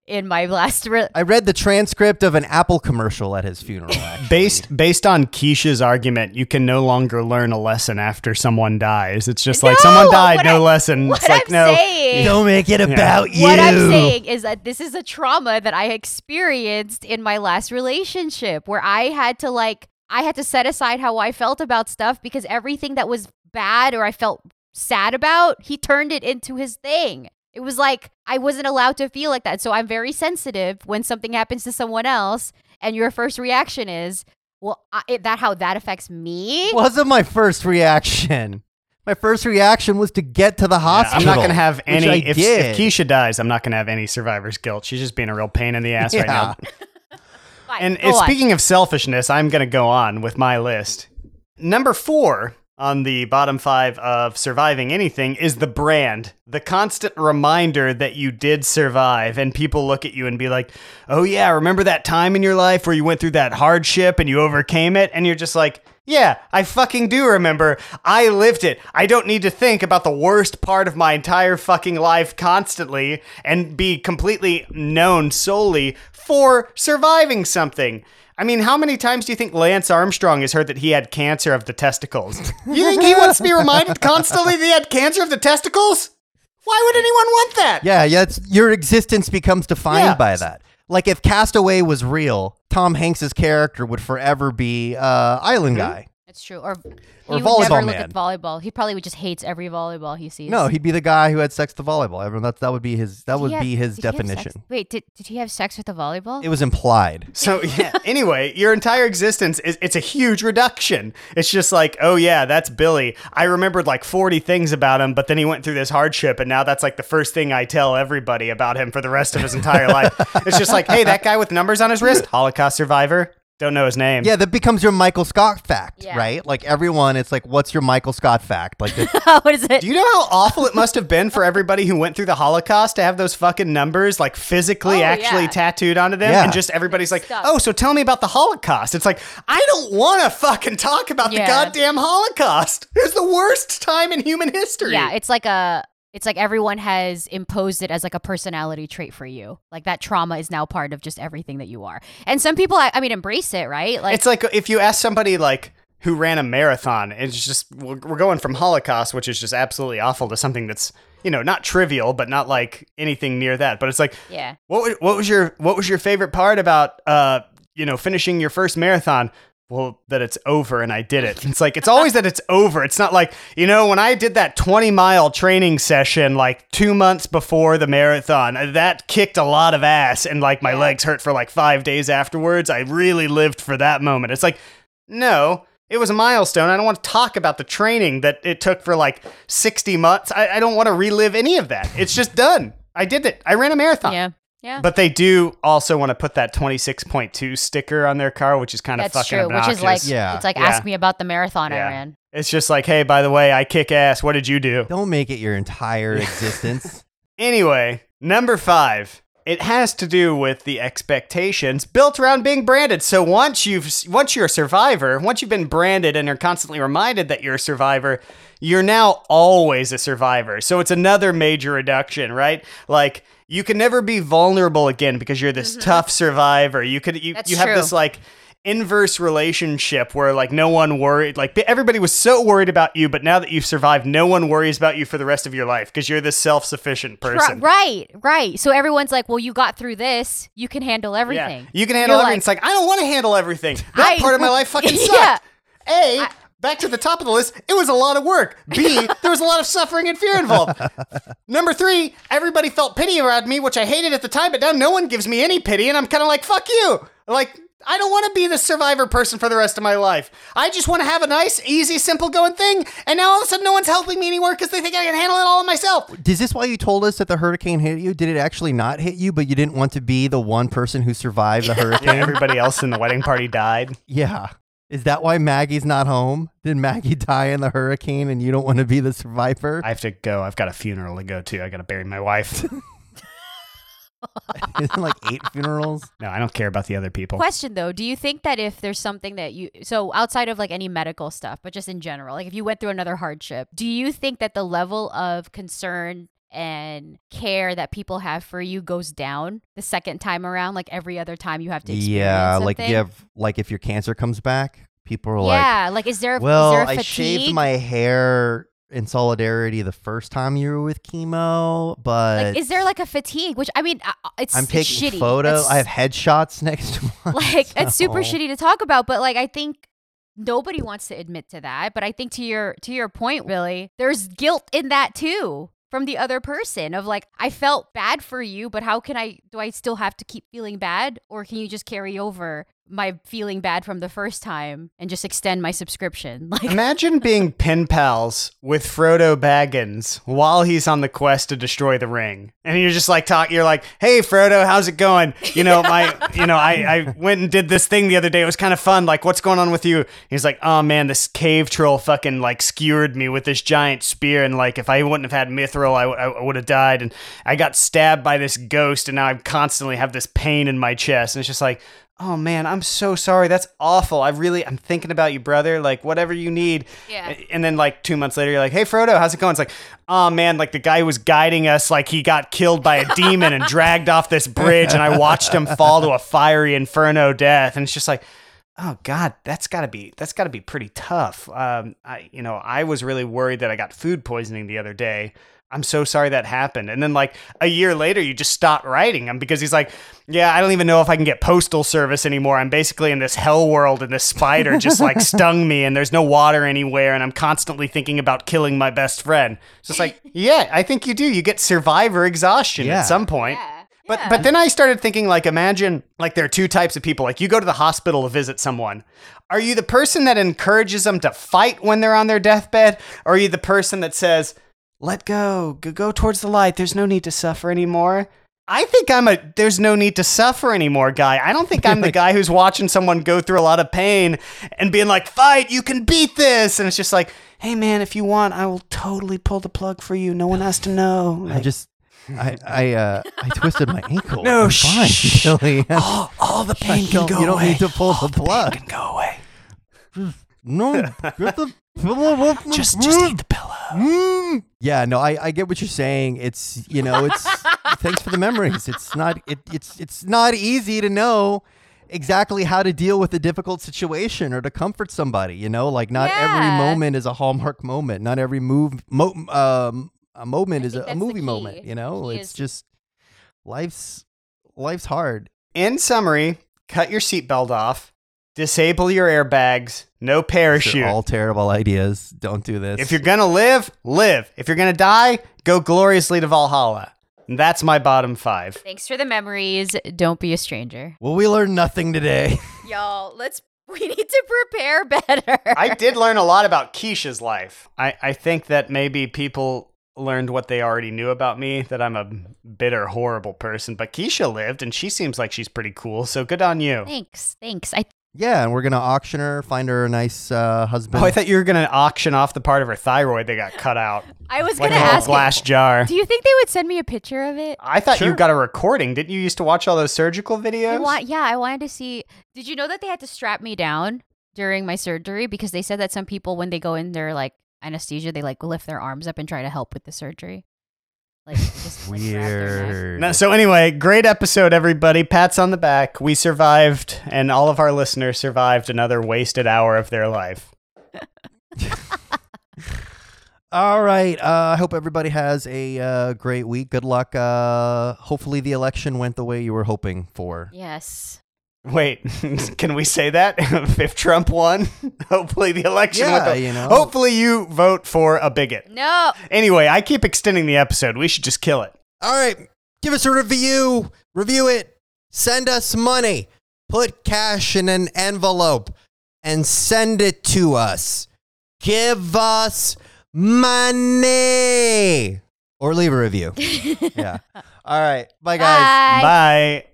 [SPEAKER 2] in my last. Re-
[SPEAKER 1] I read the transcript of an Apple commercial at his funeral. Actually.
[SPEAKER 3] Based based on Kisha's argument, you can no longer learn a lesson after someone dies. It's just like someone died, no
[SPEAKER 2] I-
[SPEAKER 3] lesson.
[SPEAKER 2] what
[SPEAKER 3] It's like
[SPEAKER 2] I'm
[SPEAKER 3] no.
[SPEAKER 2] saying,
[SPEAKER 1] Don't make it about you.
[SPEAKER 2] what I'm saying is that this is a trauma that I experienced in my last relationship, where I had to like, I had to set aside how I felt about stuff because everything that was bad or I felt sad about, he turned it into his thing. It was like I wasn't allowed to feel like that. So I'm very sensitive when something happens to someone else, and your first reaction is, "Well, I, it, that how that affects me."
[SPEAKER 1] wasn't my first reaction. My first reaction was to get to the
[SPEAKER 3] Yeah,
[SPEAKER 1] hospital.
[SPEAKER 3] I'm not gonna have any.
[SPEAKER 1] I
[SPEAKER 3] If,
[SPEAKER 1] did.
[SPEAKER 3] if Kisha dies, I'm not gonna have any survivor's guilt. She's just being a real pain in the ass right now.
[SPEAKER 2] Fine,
[SPEAKER 3] And
[SPEAKER 2] go
[SPEAKER 3] uh, speaking of selfishness, I'm going to go on with my list. Number four on the bottom five of surviving anything is the brand, the constant reminder that you did survive. And people look at you and be like, oh, yeah, remember that time in your life where you went through that hardship and you overcame it? And you're just like, yeah, I fucking do remember. I lived it. I don't need to think about the worst part of my entire fucking life constantly and be completely known solely for surviving something. I mean, how many times do you think Lance Armstrong has heard that he had cancer of the testicles? You think he wants to be reminded constantly that he had cancer of the testicles? Why would anyone want that?
[SPEAKER 1] Yeah, yeah. It's, your existence becomes defined
[SPEAKER 3] Yeah.
[SPEAKER 1] by that. Like if Castaway was real, Tom Hanks's character would forever be uh, Island Guy.
[SPEAKER 2] It's true. Or,
[SPEAKER 1] Or
[SPEAKER 2] he would never
[SPEAKER 1] volleyball
[SPEAKER 2] look
[SPEAKER 1] man.
[SPEAKER 2] at volleyball. He probably would just hates every volleyball he sees.
[SPEAKER 1] No, he'd be the guy who had sex with the volleyball. Everyone, that that would be his. That
[SPEAKER 2] Did
[SPEAKER 1] would
[SPEAKER 2] have-
[SPEAKER 1] be his
[SPEAKER 2] did he have sex-
[SPEAKER 1] definition.
[SPEAKER 2] Wait, did, did he have sex with the volleyball?
[SPEAKER 1] It was implied.
[SPEAKER 3] So yeah. Anyway, your entire existence is it's a huge reduction. It's just like, oh yeah, that's Billy. I remembered like 40 things about him, but then he went through this hardship and now that's like the first thing I tell everybody about him for the rest of his entire life. It's just like, hey, that guy with numbers on his wrist, Holocaust survivor. Don't know his name.
[SPEAKER 1] Yeah, that becomes your Michael Scott fact,
[SPEAKER 2] Yeah.
[SPEAKER 1] right? Like everyone, it's like, what's your Michael Scott fact? Like, the,
[SPEAKER 2] what is it?
[SPEAKER 3] Do you know how awful it must have been for everybody who went through the Holocaust to have those fucking numbers like physically
[SPEAKER 2] Oh,
[SPEAKER 3] actually
[SPEAKER 2] yeah.
[SPEAKER 3] tattooed onto them?
[SPEAKER 1] Yeah.
[SPEAKER 3] And just everybody's like, oh, so tell me about the Holocaust. It's like, I don't want to fucking talk about
[SPEAKER 2] Yeah.
[SPEAKER 3] the goddamn Holocaust. It was the worst time in human history.
[SPEAKER 2] yeah, it's like a. It's like everyone has imposed it as like a personality trait for you. Like that trauma is now part of just everything that you are. And some people, I, I mean, embrace it, right? Like,
[SPEAKER 3] it's like if you ask somebody like who ran a marathon, it's just we're we're going from Holocaust, which is just absolutely awful, to something that's you know not trivial, but not like anything near that. But it's like,
[SPEAKER 2] yeah.
[SPEAKER 3] what was, what was your what was your favorite part about uh you know finishing your first marathon? Well, that it's over and I did it. It's like it's always that it's over. It's not like you know when I did that twenty mile training session like two months before the marathon. uh, That kicked a lot of ass and like my
[SPEAKER 2] Yeah.
[SPEAKER 3] legs hurt for like five days afterwards. I really lived for that moment. It's like no, it was a milestone. I don't want to talk about the training that it took for like sixty months. I, I don't want to relive any of that. It's just done. I did it. I ran a marathon.
[SPEAKER 2] Yeah. Yeah.
[SPEAKER 3] But they do also want to put that 26.2 sticker on their car, which is kind of
[SPEAKER 2] That's
[SPEAKER 3] fucking
[SPEAKER 2] true.
[SPEAKER 3] obnoxious.
[SPEAKER 2] Which is like,
[SPEAKER 1] Yeah.
[SPEAKER 2] it's like,
[SPEAKER 3] Yeah.
[SPEAKER 2] ask me about the marathon I
[SPEAKER 3] Yeah.
[SPEAKER 2] ran.
[SPEAKER 3] It's just like, hey, by the way, I kick ass. What did you do?
[SPEAKER 1] don't make it your entire existence.
[SPEAKER 3] Anyway, number five. It has to do with the expectations built around being branded. So once you've once you're a survivor, once you've been branded and are constantly reminded that you're a survivor, you're now always a survivor. So it's another major reduction, right? Like you can never be vulnerable again because you're this mm-hmm. tough survivor. You could you,
[SPEAKER 2] That's
[SPEAKER 3] you have
[SPEAKER 2] true.
[SPEAKER 3] this like inverse relationship where like no one worried like everybody was so worried about you but now that you've survived no one worries about you for the rest of your life because you're this self-sufficient person
[SPEAKER 2] Right, right. So everyone's like, well, you got through this. You can handle
[SPEAKER 3] yeah
[SPEAKER 2] everything.
[SPEAKER 3] you can handle
[SPEAKER 2] You're
[SPEAKER 3] everything it's like i don't want to handle everything that
[SPEAKER 2] I-
[SPEAKER 3] part of my life fucking
[SPEAKER 2] Yeah.
[SPEAKER 3] sucked a back to the top of the list it was a lot of work b there was a lot of suffering and fear involved number three everybody felt pity around me which i hated at the time but now no one gives me any pity and i'm kind of like fuck you like I don't want to be the survivor person for the rest of my life. I just want to have a nice, easy, simple going thing. And now all of a sudden, no one's helping me anymore because they think I can handle it all myself.
[SPEAKER 1] Is this why you told us that the hurricane hit you? Did it actually not hit you, but you didn't want to be the one person who survived the hurricane?
[SPEAKER 3] And everybody else in the wedding party died.
[SPEAKER 1] yeah. Is that why Maggie's not home? Did Maggie die in the hurricane and you don't want to be the survivor?
[SPEAKER 3] I have to go. I've got a funeral to go to. I got to bury my wife.
[SPEAKER 1] Isn't like eight funerals?
[SPEAKER 3] no, I don't care about the other people.
[SPEAKER 2] Question though, do you think that if there's something that you so outside of like any medical stuff, but just in general, like if you went through another hardship, do you think that the level of concern and care that people have for you goes down the second time around like every other time you have to experience
[SPEAKER 1] Yeah, like
[SPEAKER 2] something.
[SPEAKER 1] you have like if your cancer comes back, people are like,
[SPEAKER 2] yeah like is there
[SPEAKER 1] "Well,
[SPEAKER 2] is there
[SPEAKER 1] I shaved my hair in solidarity the first time you were with chemo, but
[SPEAKER 2] like is there like a fatigue which i mean uh, it's
[SPEAKER 1] I'm
[SPEAKER 2] it's
[SPEAKER 1] taking
[SPEAKER 2] shitty.
[SPEAKER 1] photos.
[SPEAKER 2] That's-
[SPEAKER 1] I have headshots next to mine.
[SPEAKER 2] like it's super shitty to talk about but like i think nobody wants to admit to that but i think to your to your point really there's guilt in that too from the other person of like i felt bad for you but how can i do i still have to keep feeling bad? Or can you just carry over my feeling bad from the first time and just extend my subscription like
[SPEAKER 3] Imagine being pen pals with Frodo Baggins while he's on the quest to destroy the ring. And you're just like talk you're like, "Hey Frodo, how's it going? You know, my you know, I I went and did this thing the other day. It was kind of fun. Like, what's going on with you?" He's like, "Oh man, this cave troll fucking like skewered me with this giant spear and like if I wouldn't have had mithril, I, would have died and I got stabbed by this ghost and now I constantly have this pain in my chest." And it's just like Oh man, I'm so sorry. That's awful. I really, I'm thinking about you, brother. Like, whatever you need.
[SPEAKER 2] Yeah.
[SPEAKER 3] And then, like, two months later, you're like, hey, Frodo, how's it going? It's like, oh man, like the guy who was guiding us, like, he got killed by a demon and dragged off this bridge, and I watched him fall to a fiery inferno death. And it's just like, oh god, that's gotta be that's gotta be pretty tough. Um, I, you know, I was really worried that I got food poisoning the other day. I'm so sorry that happened. And then like a year later, you just stopped writing him because he's like, yeah, I don't even know if I can get postal service anymore. I'm basically in this hell world and this spider just like stung me and there's no water anywhere and I'm constantly thinking about killing my best friend. It's just like, yeah, I think you do. You get survivor exhaustion
[SPEAKER 1] Yeah.
[SPEAKER 3] at some point.
[SPEAKER 2] yeah.
[SPEAKER 3] But
[SPEAKER 2] yeah.
[SPEAKER 3] but then I started thinking like imagine like there are two types of people. Like you go to the hospital to visit someone. Are you the person that encourages them to fight when they're on their deathbed or are you the person that says, "Let go. Go, go towards the light. There's no need to suffer anymore." I think I'm a there's no need to suffer anymore guy. I don't think I'm the guy who's watching someone go through a lot of pain and being like, "Fight, you can beat this." And it's just like, "Hey man, if you want, I will totally pull the plug for you. No one has to know."
[SPEAKER 1] I just I I uh I twisted my ankle.
[SPEAKER 3] No,
[SPEAKER 1] I'm fine.
[SPEAKER 3] shh.
[SPEAKER 1] Billy.
[SPEAKER 3] all, all the pain can go
[SPEAKER 1] you don't
[SPEAKER 3] away.
[SPEAKER 1] need to pull the
[SPEAKER 3] All
[SPEAKER 1] plug.
[SPEAKER 3] pain can go away.
[SPEAKER 1] no, get the pillow off my
[SPEAKER 3] Just, just eat the pillow.
[SPEAKER 1] Mm. Yeah, no, I, I get what you're saying. It's you know, it's thanks for the memories. It's not it, it's it's not easy to know exactly how to deal with a difficult situation or to comfort somebody. You know, like not every moment is a hallmark moment. Not every move mo- um a moment
[SPEAKER 2] I
[SPEAKER 1] is a,
[SPEAKER 2] think
[SPEAKER 1] a
[SPEAKER 2] that's the
[SPEAKER 1] movie
[SPEAKER 2] key.
[SPEAKER 1] moment. You know,
[SPEAKER 2] Key
[SPEAKER 1] it's
[SPEAKER 2] is-
[SPEAKER 1] just life's life's hard.
[SPEAKER 3] In summary, cut your seatbelt off, disable your airbags, no parachute.
[SPEAKER 1] all terrible ideas. Don't do this.
[SPEAKER 3] if you're gonna live, live. If you're gonna die, go gloriously to Valhalla. And that's my bottom five.
[SPEAKER 2] thanks for the memories don't be a stranger
[SPEAKER 1] well, we learned nothing today.
[SPEAKER 2] y'all let's we need to prepare better
[SPEAKER 3] I did learn a lot about Kisha's life. I, I think that maybe people learned what they already knew about me that I'm a bitter, horrible person. But Keisha lived, and she seems like she's pretty cool. So good on you.
[SPEAKER 2] thanks thanks i
[SPEAKER 1] yeah, and we're gonna auction her, find her a nice uh, husband.
[SPEAKER 3] Oh, I thought you were gonna auction off the part of her thyroid that got cut out,
[SPEAKER 2] i was
[SPEAKER 3] like
[SPEAKER 2] gonna
[SPEAKER 3] little
[SPEAKER 2] ask
[SPEAKER 3] glass jar.
[SPEAKER 2] do you think they would send me a picture of it
[SPEAKER 3] I thought you got a recording. Didn't you used to watch all those surgical
[SPEAKER 2] I
[SPEAKER 3] videos?
[SPEAKER 2] yeah, I wanted to see. Did you know that they had to strap me down during my surgery because they said that some people, when they go in their like anesthesia, they like lift their arms up and try to help with the surgery. Like just like, grab their neck.
[SPEAKER 1] Weird.
[SPEAKER 3] No, so anyway, great episode, everybody. Pats on the back. We survived, and all of our listeners survived another wasted hour of their life.
[SPEAKER 1] All right. Uh, I hope everybody has a uh, great week. Good luck. Uh, hopefully, the election went the way you were hoping for.
[SPEAKER 2] Yes.
[SPEAKER 3] Wait, can we say that? if Trump won, hopefully the election
[SPEAKER 1] Yeah,
[SPEAKER 3] went the-
[SPEAKER 1] you know.
[SPEAKER 3] Hopefully you vote for a bigot.
[SPEAKER 2] No.
[SPEAKER 3] Anyway, I keep extending the episode. We should just kill it.
[SPEAKER 1] All right. Give us a review. Review it. Send us money. Put cash in an envelope and send it to us. Give us money. Or leave a review. yeah. All right. Bye, guys.
[SPEAKER 2] Bye.
[SPEAKER 3] Bye.